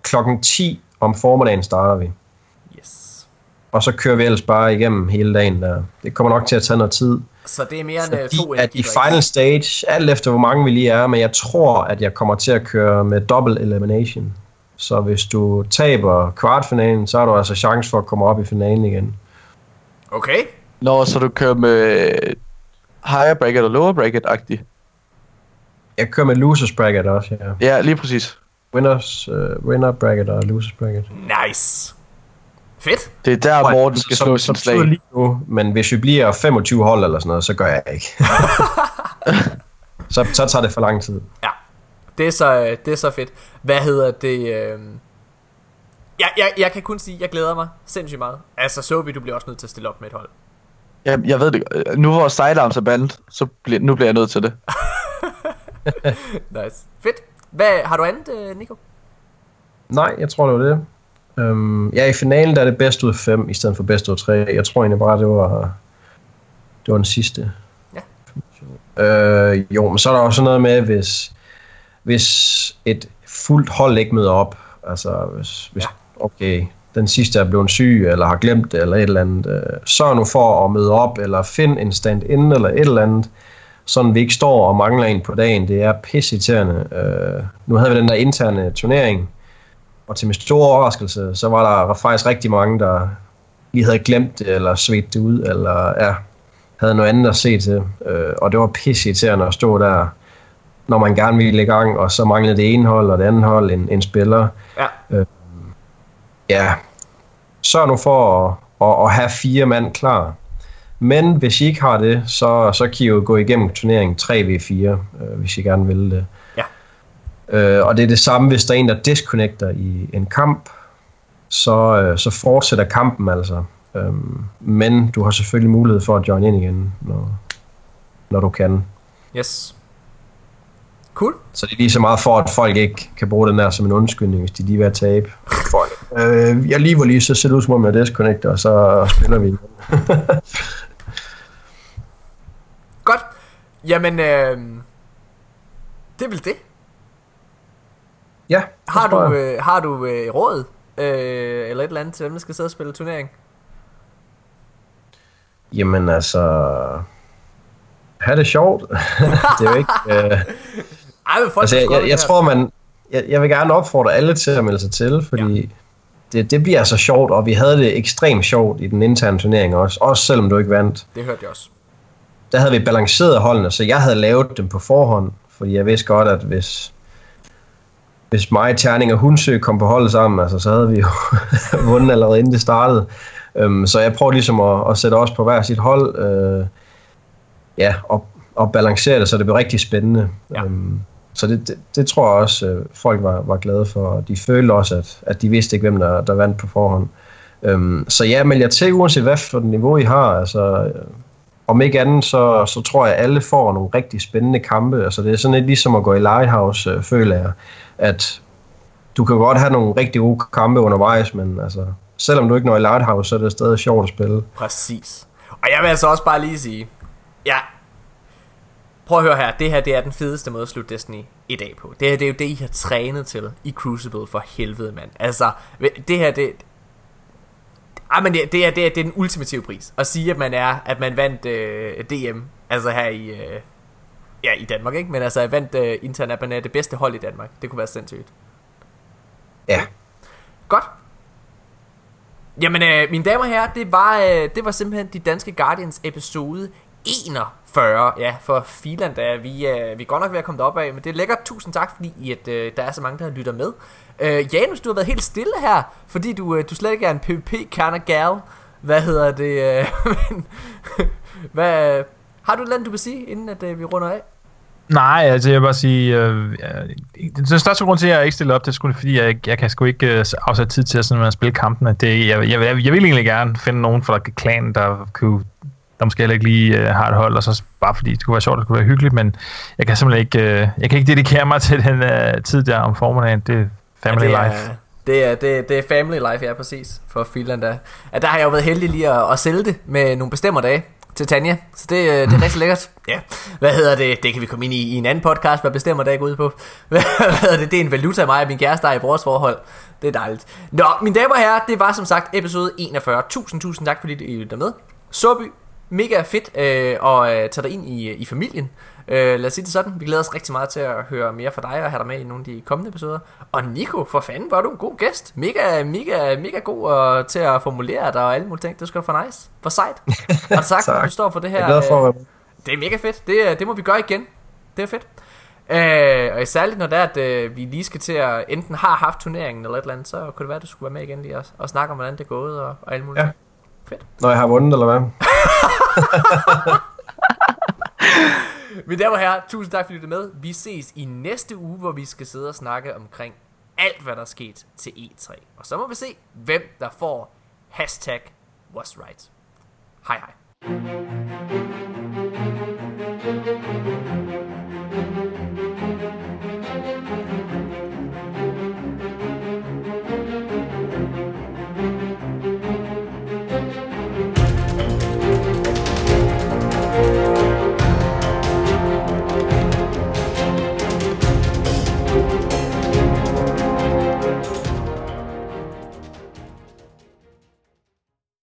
klokken 10 om formiddagen starter vi. Yes. Og så kører vi ellers bare igennem hele dagen der. Det kommer nok til at tage noget tid. Så det er mere end øh, Fordi to at i final stage, alt efter hvor mange vi lige er, men jeg tror, at jeg kommer til at køre med double elimination. Så hvis du taber kvartfinalen, så har du altså chance for at komme op i finalen igen. Okay. Når så du kører med higher bracket og lower bracket-agtig. Jeg kører med losers bracket også, ja. Ja, lige præcis. Winners, uh, winner bracket og losers bracket. Nice. Fedt. Det er der, Morten skal Som- slå som sin slag. Lige nu, men hvis vi bliver 25 hold eller sådan noget, så gør jeg ikke. så, så tager det for lang tid. Ja, det er så, det er så fedt. Hvad hedder det? Øh... Jeg, jeg, jeg kan kun sige, at jeg glæder mig sindssygt meget. Altså, Sobi, du bliver også nødt til at stille op med et hold. Jeg, jeg ved det. Nu hvor sidearms er bandet, så bliver, nu bliver jeg nødt til det. Nice. Fedt. Hvad, har du andet, øh, Nico? Nej, jeg tror, det var det. Um, ja, i finalen der er det bedst ud af fem, i stedet for bedst ud af tre. Jeg tror egentlig bare, det var, det var den sidste. Ja. Øh, jo, men så er der også noget med, hvis, hvis et fuldt hold ikke møder op, altså hvis, hvis okay, den sidste er blevet syg, eller har glemt det, eller et eller andet, øh, sørg nu for at møde op, eller find en stand-in, eller et eller andet, sådan vi ikke står og mangler en på dagen. Det er pisseirriterende. Øh, nu havde vi den der interne turnering, og til min store overraskelse, så var der faktisk rigtig mange, der lige havde glemt det, eller svedt det ud, eller ja, havde noget andet at se til. Øh, og det var pisseirriterende at stå der, når man gerne ville i gang, og så manglede det ene hold og det andet hold en, en spiller. Ja. Ja, sørg nu for at, at, at have fire mand klar. Men hvis I ikke har det, så, så kan I jo gå igennem turneringen 3v4, øh, hvis I gerne vil det. Ja. Øh, og det er det samme, hvis der er en, der disconnecter i en kamp, så, øh, så fortsætter kampen altså. Øhm, men du har selvfølgelig mulighed for at join ind igen, når, når du kan. Yes. Cool. Så det er lige så meget for, at folk ikke kan bruge den der som en undskyldning, hvis de lige er at tabe. Øh, jeg lige var lige så ser det ud som om jeg er disconnector, og så spiller vi igen. Godt. Jamen, øh, det er vel det. ja, Har det tror du, øh, har du øh, råd, øh, eller et eller andet til dem, der skal sidde og spille turnering? Jamen altså... Ha' det sjovt. det er jo ikke... Øh, Ej, folk altså, har jeg, jeg, jeg tror, man... Jeg, jeg vil gerne opfordre alle til at melde sig til, fordi... Ja. Det, det bliver så sjovt, og vi havde det ekstremt sjovt i den interne turnering også, også selvom du ikke vandt. Det hørte jeg også. der havde vi balanceret holdene, så jeg havde lavet dem på forhånd, fordi jeg vidste godt, at hvis, hvis mig, Terning og Hunsø kom på holdet sammen, altså, så havde vi jo vundet allerede inden det startede. Um, så jeg prøvede ligesom at, at sætte os på hver sit hold, uh, ja, og, og balancere det, så det blev rigtig spændende. Ja. Um, så det, det, det tror jeg også, øh, folk var, var glade for, og de følte også, at, at de vidste ikke, hvem der, der vandt på forhånd. Øhm, så ja, men jeg til, uanset hvad for niveau I har. Altså, øh, om ikke andet, så, så tror jeg, at alle får nogle rigtig spændende kampe. Altså, det er sådan lidt ligesom at gå i Lighthouse, øh, føler jeg. At du kan godt have nogle rigtig gode kampe undervejs, men altså, selvom du ikke når i Lighthouse, så er det stadig sjovt at spille. Præcis. Og jeg vil altså også bare lige sige, ja, prøv at høre her, det her det er den fedeste måde at slutte Destiny i dag på. Det her det er jo det, I har trænet til i Crucible for helvede, mand. Altså, det her det... Ej, men det, det, er, det, er, det er den ultimative pris. At sige, at man er, at man vandt øh, DM, altså her i, øh, ja, i Danmark, ikke? Men altså, at vandt øh, intern, at man er det bedste hold i Danmark. Det kunne være sindssygt. Ja, Godt. Jamen, øh, mine damer og herrer, det var, øh, det var simpelthen de danske Guardians episode 41. Ja, for Finland er vi, øh, vi er godt nok ved at komme derop af, men det er lækkert. Tusind tak, fordi I, at, øh, der er så mange, der lytter med. Øh, Janus, du har været helt stille her, fordi du, øh, du slet ikke er en PvP-kerner gal. Hvad hedder det? Øh, men, hvad, har du et eller andet, du vil sige, inden at, øh, vi runder af? Nej, altså jeg vil bare sige, øh, øh, den største grund til, at jeg ikke stiller op, det er sgu fordi, jeg, jeg kan sgu ikke øh, afsætte tid til at, sådan, at spille kampene. Det, jeg, jeg, jeg, jeg vil egentlig gerne finde nogen fra klanen, der kunne der måske heller ikke lige øh, har et hold, og så bare fordi det kunne være sjovt, det kunne være hyggeligt, men jeg kan simpelthen ikke, øh, jeg kan ikke dedikere mig til den øh, tid der om formiddagen. Det er family ja, det life. Er, det er, det, er- det er family life, ja, præcis, for Finland. Der. Ja, der har jeg jo været heldig lige at, at sælge det med nogle bestemmer dage til Tanja. Så det, øh, det er rigtig lækkert. Ja. Hvad hedder det? Det kan vi komme ind i i en anden podcast, hvad bestemmer dage går ud på. Hvad hedder det? Det er en valuta af mig og min kæreste, der er i vores forhold. Det er dejligt. Nå, mine damer og herrer, det var som sagt episode 41. Tusind, tusind tak, fordi I lytter med. Soby, mega fedt øh, at øh, tage dig ind i, i familien. Øh, lad os sige det sådan. Vi glæder os rigtig meget til at høre mere fra dig og have dig med i nogle af de kommende episoder. Og Nico, for fanden, var du en god gæst. Mega, mega, mega god og, til at formulere dig og alle mulige ting. Det skal du få nice. For sejt. Og tak, for Tak. du står for det her. jeg er for øh. Det er mega fedt. Det, øh, det må vi gøre igen. Det er fedt. Øh, og særligt når det er, at øh, vi lige skal til at enten har haft turneringen eller et eller andet, så kunne det være, at du skulle være med igen lige og, og snakke om, hvordan det er gået og, og alt muligt. Ja. Fedt. Når jeg har vundet, eller hvad? Mine damer og herrer, tusind tak fordi du med. Vi ses i næste uge, hvor vi skal sidde og snakke omkring alt, hvad der er sket til E3. Og så må vi se, hvem der får hashtag was right. Hej hej.